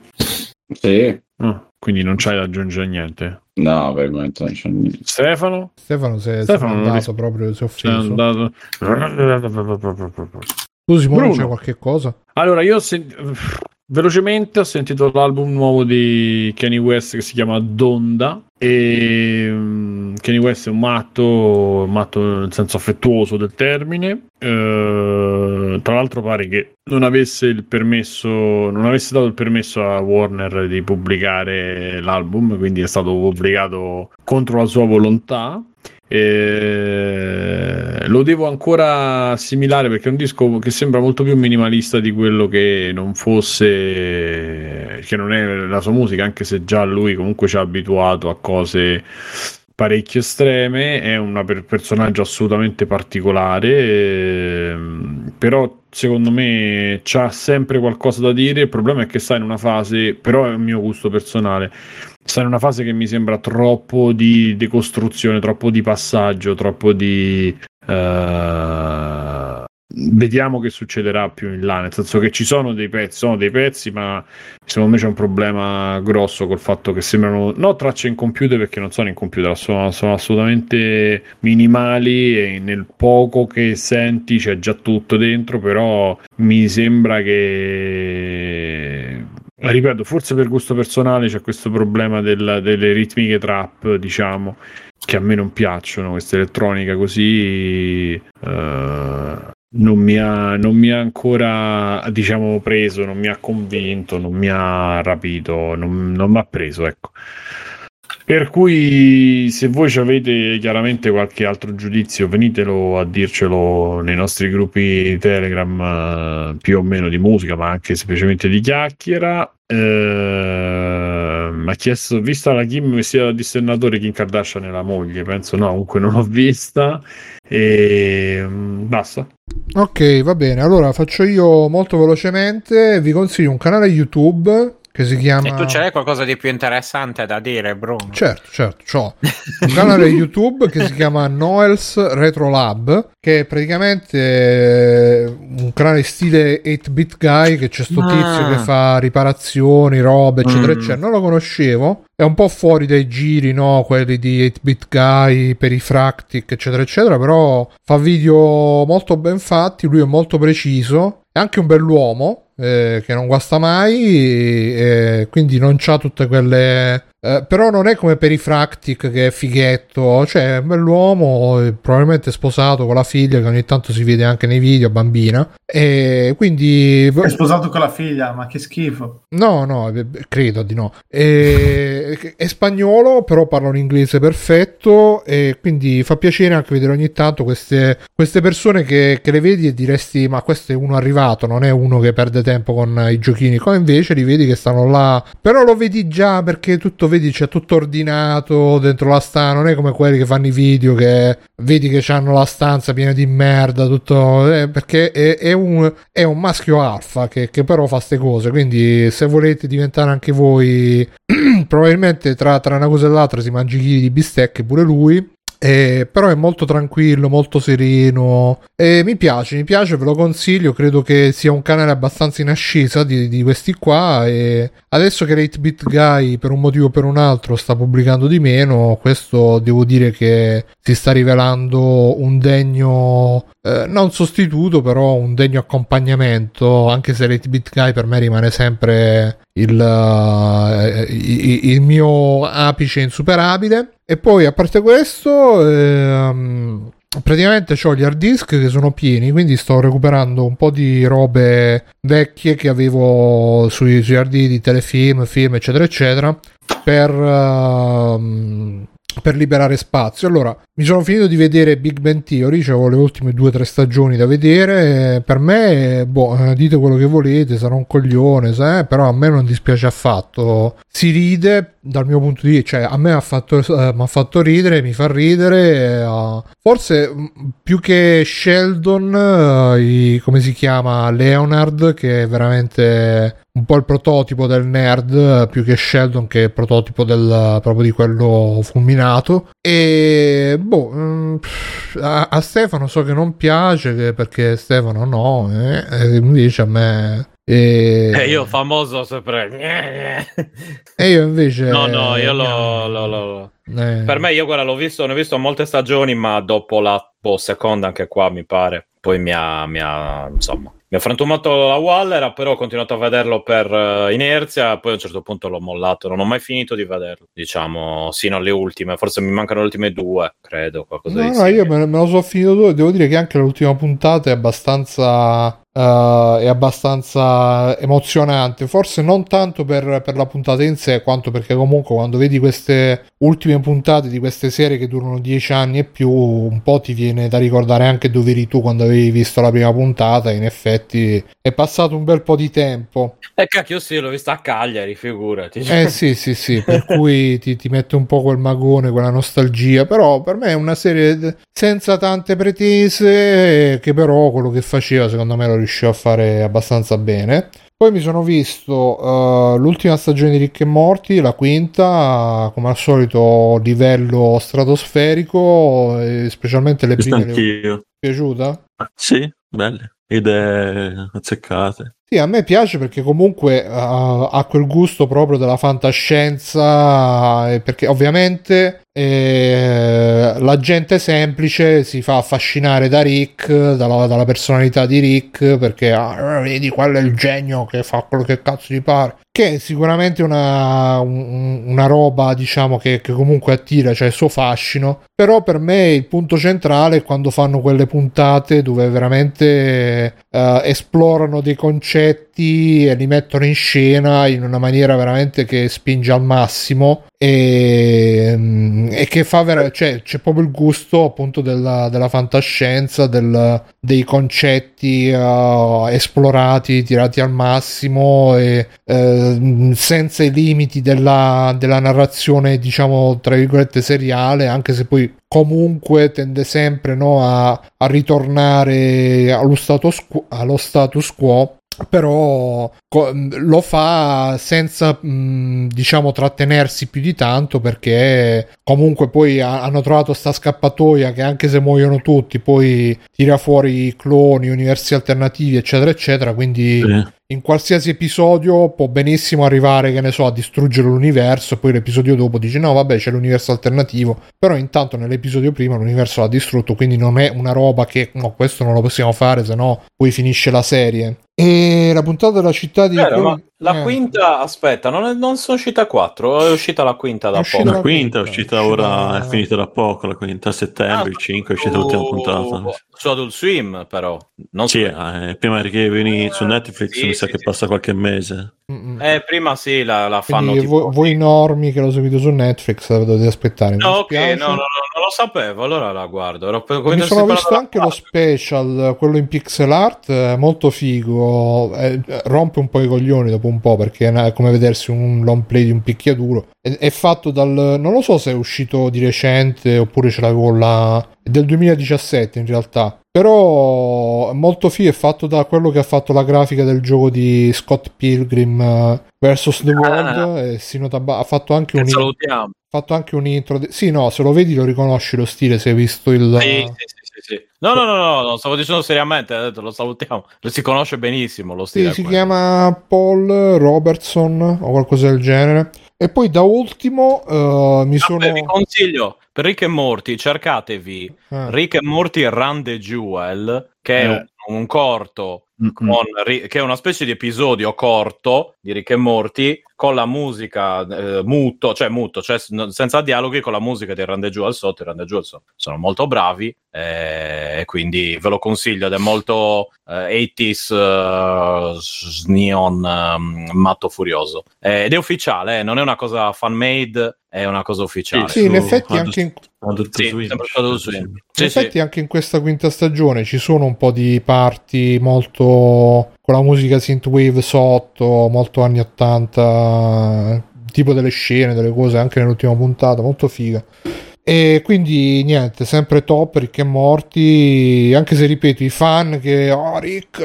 Speaker 5: Sì,
Speaker 2: Ah, quindi non c'hai da aggiungere niente.
Speaker 5: no, per il momento non c'è niente.
Speaker 2: Stefano?
Speaker 1: Stefano è,
Speaker 2: Stefano non
Speaker 1: andato
Speaker 2: ris-
Speaker 1: proprio si è
Speaker 2: C'è
Speaker 1: offeso
Speaker 2: andato.
Speaker 1: tu Simone
Speaker 2: Bruno.
Speaker 1: c'è qualche cosa
Speaker 2: Allora, io ho sent- velocemente ho sentito l'album nuovo di Kanye West che si chiama Donda. E mm, Kanye West è un matto, matto nel senso affettuoso del termine. Eh, tra l'altro, pare che non avesse il permesso, non avesse dato il permesso a Warner di pubblicare l'album, quindi è stato pubblicato contro la sua volontà. Eh, lo devo ancora assimilare perché è un disco che sembra molto più minimalista di quello che non fosse, che non è la sua musica, anche se già lui comunque ci ha abituato a cose parecchio estreme. È un per- personaggio assolutamente particolare, ehm, però secondo me c'ha sempre qualcosa da dire. Il problema è che sta in una fase, però è un mio gusto personale sta in una fase che mi sembra troppo di decostruzione, troppo di passaggio, troppo di... eh, Vediamo che succederà più in là, nel senso che ci sono dei pezzi, sono dei pezzi, ma secondo me c'è un problema grosso col fatto che sembrano no tracce in computer perché non sono in computer, sono, sono assolutamente minimali e nel poco che senti c'è già tutto dentro, però mi sembra che ripeto, forse per gusto personale c'è questo problema del- delle ritmiche trap, diciamo, che a me non piacciono, questa elettronica così eh, non, mi ha, non mi ha ancora, diciamo, preso, non mi ha convinto, non mi ha rapito, non, non mi ha preso, ecco. Per cui se voi avete chiaramente qualche altro giudizio, venitelo a dircelo nei nostri gruppi Telegram eh, più o meno di musica, ma anche semplicemente di chiacchiera. Eh, ha chiesto, vista la Kim vestita da dissennatore, Kim Kardashian è la moglie, penso no, comunque non l'ho vista. E mm, basta.
Speaker 1: Ok, va bene. Allora faccio io molto velocemente. Vi consiglio un canale YouTube che si chiama.
Speaker 6: E tu c'hai qualcosa di più interessante da dire, Bruno?
Speaker 1: Certo, certo, c'ho un canale YouTube che si chiama Noel's Retro Lab, che è praticamente eh, un canale stile 8-bit guy, che c'è sto
Speaker 6: Ah.
Speaker 1: tizio che fa riparazioni, robe, eccetera,
Speaker 6: Mm.
Speaker 1: eccetera. Non lo conoscevo, è un po' fuori dai giri, no, quelli di 8-bit guy, per i fractic, eccetera, eccetera, però fa video molto ben fatti, lui è molto preciso, è anche un bell'uomo, eh, che non guasta mai, e, quindi non c'ha tutte quelle... Eh, però non è come per i Fractic che è fighetto, cioè è un bell'uomo, eh, probabilmente sposato con la figlia che ogni tanto si vede anche nei video, bambina. E quindi...
Speaker 4: È sposato con la figlia, ma che schifo.
Speaker 1: No, no, eh, credo di no. E, è spagnolo, però parla un inglese perfetto e quindi fa piacere anche vedere ogni tanto queste, queste persone che, che, le vedi e diresti ma questo è uno arrivato, non è uno che perde tempo con i giochini, come invece li vedi che stanno là, però lo vedi già perché tutto vedi c'è tutto ordinato dentro la stanza, non è come quelli che fanno i video che vedi che hanno la stanza piena di merda, tutto, eh, perché è, è, un, è, un, maschio alfa che, che però fa queste cose, quindi se volete diventare anche voi, probabilmente tra, tra una cosa e l'altra si mangi chili di bistecche pure lui eh, però è molto tranquillo, molto sereno. E mi piace, mi piace, ve lo consiglio. Credo che sia un canale abbastanza in ascesa di, di questi qua. E adesso che 8-bit Guy, per un motivo o per un altro, sta pubblicando di meno, questo devo dire che si sta rivelando un degno, eh, non sostituto, però un degno accompagnamento. Anche se 8-bit Guy per me rimane sempre il, uh, il mio apice insuperabile. E poi a parte questo, ehm, praticamente ho gli hard disk che sono pieni, quindi sto recuperando un po' di robe vecchie che avevo sui, sui hard di telefilm, film, eccetera, eccetera, per, uh, per liberare spazio. Allora, mi sono finito di vedere Big Bang Theory, avevo le ultime due o tre stagioni da vedere. Per me, boh, eh, dite quello che volete, sarò un coglione, sai? però a me non dispiace affatto. Si ride dal mio punto di vista, cioè a me ha fatto, eh, fatto ridere, mi fa ridere. Uh, forse mm, più che Sheldon, uh, i, come si chiama? Leonard, che è veramente un po' il prototipo del nerd più che Sheldon che è il prototipo del, proprio di quello fulminato e boh, mm, a, a, Stefano so che non piace perché Stefano no, eh, invece a me
Speaker 6: e... Eh, io famoso sempre.
Speaker 1: e io invece.
Speaker 6: No, no, io lo. lo, lo... Eh. Per me, io guarda, l'ho visto, ne ho visto molte stagioni, ma dopo la boh, seconda, anche qua mi pare. Poi mi ha, mi ha insomma, mi ha frantumato la Waller, però ho continuato a vederlo per uh, inerzia, poi a un certo punto l'ho mollato, non ho mai finito di vederlo, diciamo, sino alle ultime, forse mi mancano le ultime due, credo, qualcosa
Speaker 1: no,
Speaker 6: di
Speaker 1: No, io me, me lo so finito, devo dire che anche l'ultima puntata è abbastanza Uh, è abbastanza emozionante. Forse non tanto per, per, la puntata in sé, quanto perché comunque quando vedi queste ultime puntate di queste serie che durano dieci anni e più, un po' ti viene da ricordare anche dove eri tu quando avevi visto la prima puntata. In effetti è passato un bel po' di tempo.
Speaker 6: E eh, cacchio, sì, l'ho vista a Cagliari, figurati.
Speaker 1: Eh sì, sì, sì, per cui ti, ti mette un po' quel magone, quella nostalgia. Però per me è una serie senza tante pretese, che però quello che faceva secondo me lo riuscivo a fare abbastanza bene. Poi mi sono visto uh, l'ultima stagione di Rick e Morty, la quinta, come al solito livello stratosferico, specialmente le prime.
Speaker 3: Anch'io.
Speaker 1: Piaciuta?
Speaker 3: Sì, belle, idee azzeccate.
Speaker 1: Sì, a me piace perché comunque uh, ha quel gusto proprio della fantascienza, perché ovviamente eh, la gente semplice si fa affascinare da Rick, dalla, dalla personalità di Rick, perché ah, vedi quello è il genio che fa quello che cazzo gli pare. Che è sicuramente una, una roba diciamo che, che, comunque attira, cioè il suo fascino, però per me il punto centrale è quando fanno quelle puntate dove veramente uh, esplorano dei concetti e li mettono in scena in una maniera veramente che spinge al massimo e, mm, e che fa ver- cioè, c'è proprio il gusto appunto della, della fantascienza del, dei concetti uh, esplorati tirati al massimo e uh, senza i limiti della, della narrazione diciamo tra virgolette seriale anche se poi comunque tende sempre no, a, a ritornare allo status, quo, allo status quo però lo fa senza diciamo trattenersi più di tanto perché comunque poi hanno trovato sta scappatoia che anche se muoiono tutti poi tira fuori cloni universi alternativi eccetera eccetera quindi sì. in qualsiasi episodio può benissimo arrivare che ne so a distruggere l'universo poi l'episodio dopo dice no vabbè c'è l'universo alternativo però intanto nell'episodio prima l'universo l'ha distrutto quindi non è una roba che no questo non lo possiamo fare se no poi finisce la serie E la puntata della città di...
Speaker 6: Vero, ma la
Speaker 1: eh,
Speaker 6: quinta, aspetta, non, è- non sono uscita 4, è uscita la quinta da poco.
Speaker 3: La quinta è uscita
Speaker 1: è
Speaker 3: ora, è finita da poco, la quinta a settembre, il 5 è uscita l'ultima puntata.
Speaker 6: Su Adult Swim, però. Non
Speaker 3: Sì, eh, prima che vieni su Netflix
Speaker 6: Sì,
Speaker 3: mi sa
Speaker 6: sì,
Speaker 3: che
Speaker 6: sì.
Speaker 3: passa qualche mese.
Speaker 6: Eh, prima sì, la, la fanno
Speaker 1: Quindi
Speaker 6: tipo...
Speaker 1: voi, voi normi che lo seguite su Netflix la dovete aspettare.
Speaker 6: No, ok, no, no, no, non lo sapevo, allora la guardo. Ero
Speaker 1: Mi sono visto anche lo special, quello in pixel art, eh, molto figo. eh, rompe un po' i coglioni dopo un po' perché è come vedersi un long play di un picchiaduro. È, è fatto dal. Non lo so se è uscito di recente oppure ce l'avevo là. È del 2017 in realtà. Però è molto figo. È fatto da quello che ha fatto la grafica del gioco di Scott Pilgrim eh, vs. The World. E si nota, ba- ha fatto anche
Speaker 6: Che
Speaker 1: un.
Speaker 6: salutiamo.
Speaker 1: ha fatto anche un intro. Sì, no, se lo vedi lo riconosci lo stile. Se hai visto il.
Speaker 6: Sì, sì, sì, sì, sì. No, no, no, no, no, stavo dicendo seriamente, detto, lo salutiamo. Lo si conosce benissimo lo
Speaker 1: Sì,
Speaker 6: stile.
Speaker 1: si
Speaker 6: quello.
Speaker 1: chiama Paul Robertson o qualcosa del genere. E poi da ultimo eh, mi sono.
Speaker 6: Vabbè, vi consiglio per Rick e Morty cercatevi
Speaker 1: Ah,
Speaker 6: Rick e Morty Run the Jewel che è
Speaker 2: Eh.
Speaker 6: un, un corto
Speaker 2: Mm-mm.
Speaker 6: con che è una specie di episodio corto di Rick e Morty con la musica eh, muto, cioè muto, cioè senza dialoghi con la musica di Run the Jewel sotto. I Run the Jewel so- sono molto bravi eh, e quindi ve lo consiglio ed è molto eh, 80s eh, neon ehm, matto furioso Eh, ed è ufficiale, eh, non è una cosa fan made, è una cosa ufficiale.
Speaker 1: Sì, in
Speaker 3: su
Speaker 1: effetti
Speaker 3: Adult-
Speaker 1: anche in,
Speaker 6: Sì,
Speaker 1: in
Speaker 6: Sì, sì.
Speaker 1: effetti anche in questa quinta stagione ci sono un po' di parti molto con la musica synthwave sotto, molto anni 80, tipo delle scene, delle cose anche nell'ultima puntata, molto figa. E quindi niente, sempre top Rick e Morty, anche se ripeto i fan che oh Rick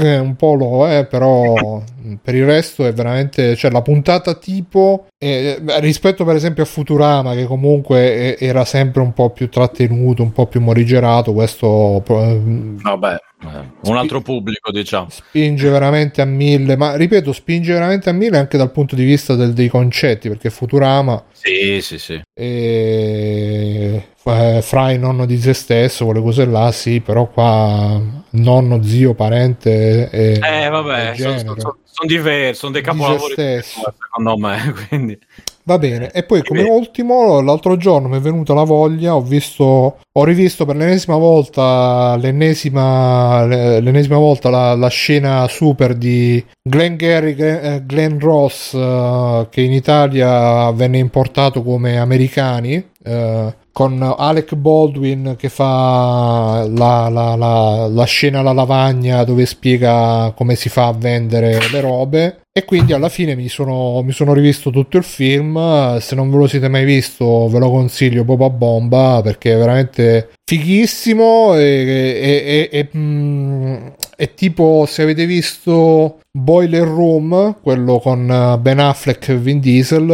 Speaker 1: eh, un po' lo è, però per il resto è veramente, cioè la puntata tipo eh, rispetto per esempio a Futurama che comunque eh, era sempre un po' più trattenuto, un po' più morigerato, questo eh,
Speaker 6: Vabbè, eh, un altro pubblico, diciamo.
Speaker 1: spinge veramente a mille, ma ripeto, spinge veramente a mille anche dal punto di vista del- dei concetti, perché Futurama
Speaker 6: Sì, sì, sì.
Speaker 1: e eh, Fry nonno di se stesso, quelle cose là, sì, però qua nonno, zio, parente e
Speaker 6: Eh, vabbè, sono, sono- sono diversi, sono dei capolavori secondo me, quindi...
Speaker 1: Va bene, e poi come ultimo, l'altro giorno mi è venuta la voglia, ho visto, ho rivisto per l'ennesima volta, l'ennesima, l'ennesima volta la, la scena super di Glenn Gary, Glenn, eh, Ross, eh, che in Italia venne importato come americani, eh, con Alec Baldwin che fa la, la- la- la scena alla lavagna dove spiega come si fa a vendere le robe. E quindi alla fine mi sono, mi sono rivisto tutto il film. Se non ve lo siete mai visto, ve lo consiglio proprio a bomba perché è veramente fighissimo. E, e- e- e, mm, è tipo se avete visto Boiler Room, quello con Ben Affleck e Vin Diesel,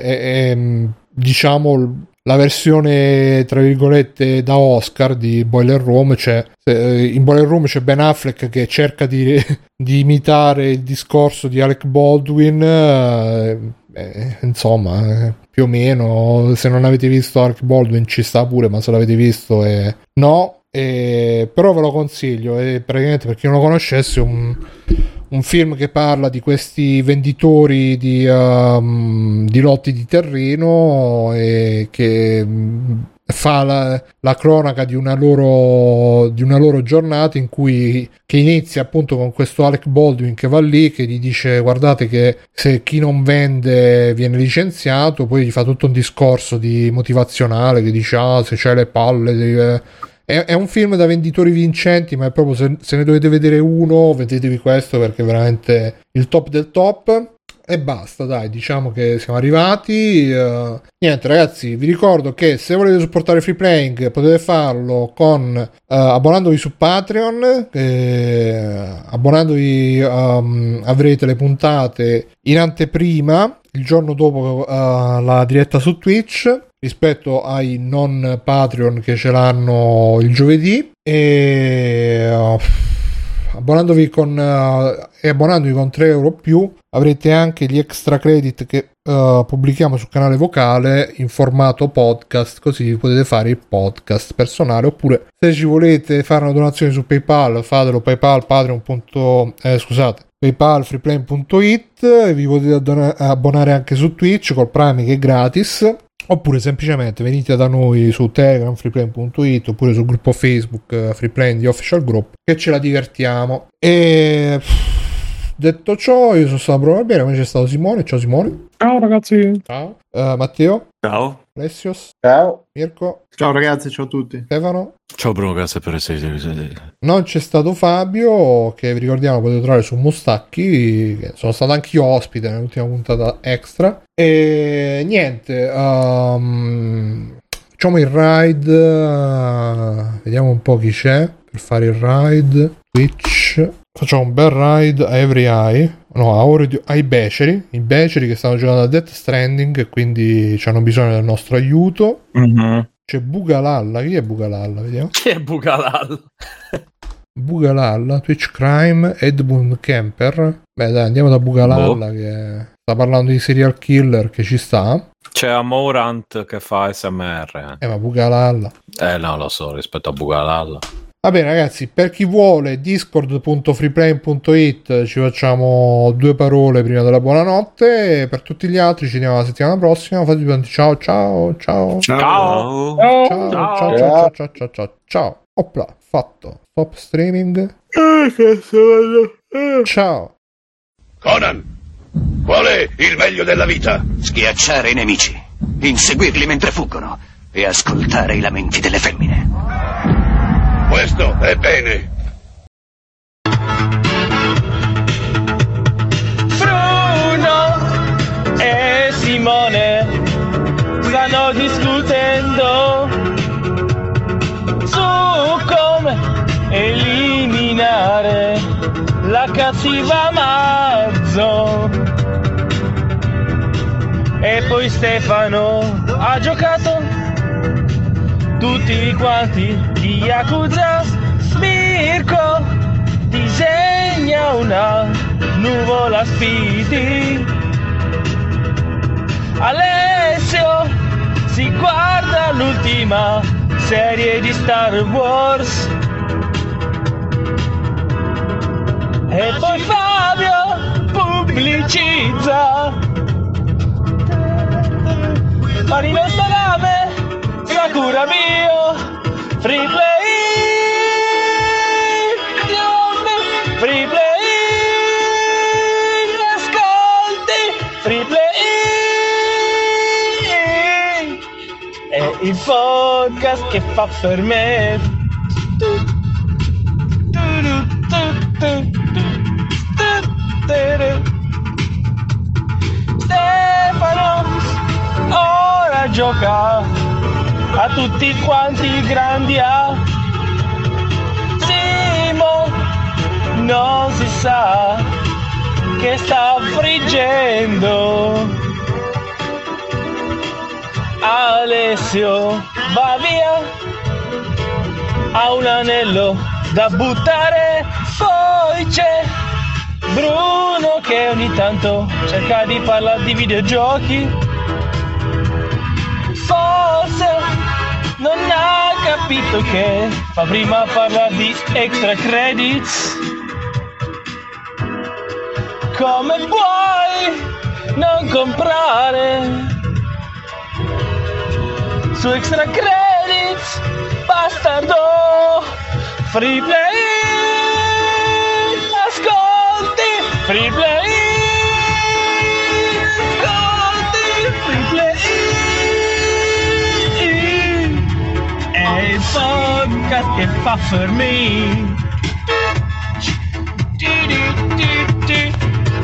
Speaker 1: è, è, mm, diciamo la versione tra virgolette da Oscar di Boiler Room c'è eh, in Boiler Room c'è Ben Affleck che cerca di, di imitare il discorso di Alec Baldwin eh, eh, insomma eh, più o meno se non avete visto Alec Baldwin ci sta pure ma se l'avete visto eh, no. Eh, però ve lo consiglio e praticamente per chi non lo conoscesse è un, un film che parla di questi venditori di, um, di lotti di terreno e che mm, fa la, la cronaca di una, loro, di una loro giornata in cui che inizia appunto con questo Alec Baldwin che va lì che gli dice guardate che se chi non vende viene licenziato poi gli fa tutto un discorso di motivazionale che dice ah se c'hai le palle devi... È, è un film da venditori vincenti, ma è proprio se, se ne dovete vedere uno, vedetevi questo perché è veramente il top del top. E basta, dai, diciamo che siamo arrivati. eh, niente, ragazzi, vi ricordo che se volete supportare Free Playing potete farlo con eh, abbonandovi su Patreon. eh, abbonandovi ehm, avrete le puntate in anteprima il giorno dopo eh, la diretta su Twitch rispetto ai non Patreon che ce l'hanno il giovedì. E. eh, abbonandovi con eh, e abbonandovi con 3 euro più avrete anche gli extra credit che eh, pubblichiamo sul canale vocale in formato podcast così potete fare il podcast personale oppure se ci volete fare una donazione su paypal fatelo paypal patreon. Eh, scusate paypal freeplane.it vi potete abbonare anche su twitch col prime che è gratis oppure semplicemente venite da noi su telegram freeplane.it oppure sul gruppo facebook eh, freeplane di official group che ce la divertiamo. E detto ciò io sono stato Bruno Barbieri come c'è stato Simone. Ciao Simone.
Speaker 2: Ciao ragazzi.
Speaker 1: ciao. Eh, Matteo
Speaker 3: Ciao.
Speaker 1: Alessios
Speaker 5: Ciao.
Speaker 1: Mirko
Speaker 4: Ciao ragazzi, ciao a tutti.
Speaker 1: Stefano
Speaker 6: Ciao Bruno, grazie per essere...
Speaker 1: non c'è stato Fabio che vi ricordiamo potete trovare su Mustacchi che sono stato anch'io ospite nell'ultima puntata extra e niente um, facciamo il ride uh, vediamo un po' chi c'è per fare il ride Twitch facciamo un bel ride a Every Eye no a ore di- ai beceri i beceri che stanno giocando a Death Stranding e quindi hanno bisogno del nostro aiuto c'è Bugalalla chi è Bugalalla vediamo
Speaker 6: Chi è Bugalal?
Speaker 1: Bugalalla, Twitch Crime, Edmund Kemper. Beh, dai, andiamo da Bugalalla
Speaker 6: Boh.
Speaker 1: che sta parlando di serial killer che ci sta.
Speaker 6: C'è Amorant che fa SMR.
Speaker 1: Eh, ma Bugalalla.
Speaker 6: Eh no, lo so, rispetto a Bugalal.
Speaker 1: Va bene, ragazzi, per chi vuole, discord.freeplane.it ci facciamo due parole prima della buonanotte. E per tutti gli altri ci vediamo la settimana prossima. Fate tanti ciao, ciao, ciao.
Speaker 6: Ciao!
Speaker 3: Ciao.
Speaker 1: Ciao, ciao, ciao, ciao, ciao, ciao, ciao, ciao. Opla, fatto. Stop streaming. Ciao.
Speaker 7: Conan, qual è il meglio della vita?
Speaker 8: Schiacciare i nemici, inseguirli mentre fuggono e ascoltare i lamenti delle femmine.
Speaker 7: Questo è bene.
Speaker 9: Bruno e Simone stanno discutendo su come eliminare la cattiva Mazzo. E poi Stefano ha giocato tutti quanti di Yakuza. Mirko disegna una nuvola spiti. Alessio si guarda l'ultima serie di Star Wars. E poi Fabio pubblicizza. Marino Salame, Sakura Bio, Free Play. Free Play. Ascolti, Free Play. È il podcast che fa per me. Stefano ora gioca a tutti quanti i grandi A. Simo non si sa che sta friggendo. Alessio va via, ha un anello da buttare, poi c'è Bruno che ogni tanto cerca di parlare di videogiochi. Forse non ha capito che fa prima parlare di extra credits. Come puoi non comprare su extra credits bastardo free play ascolti free play è il podcast che fa per me.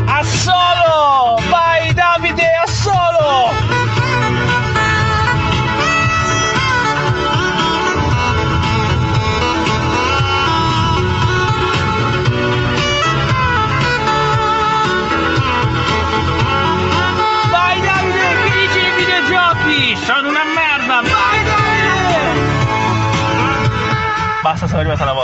Speaker 9: A solo vai Davide a solo Salió a Salabar.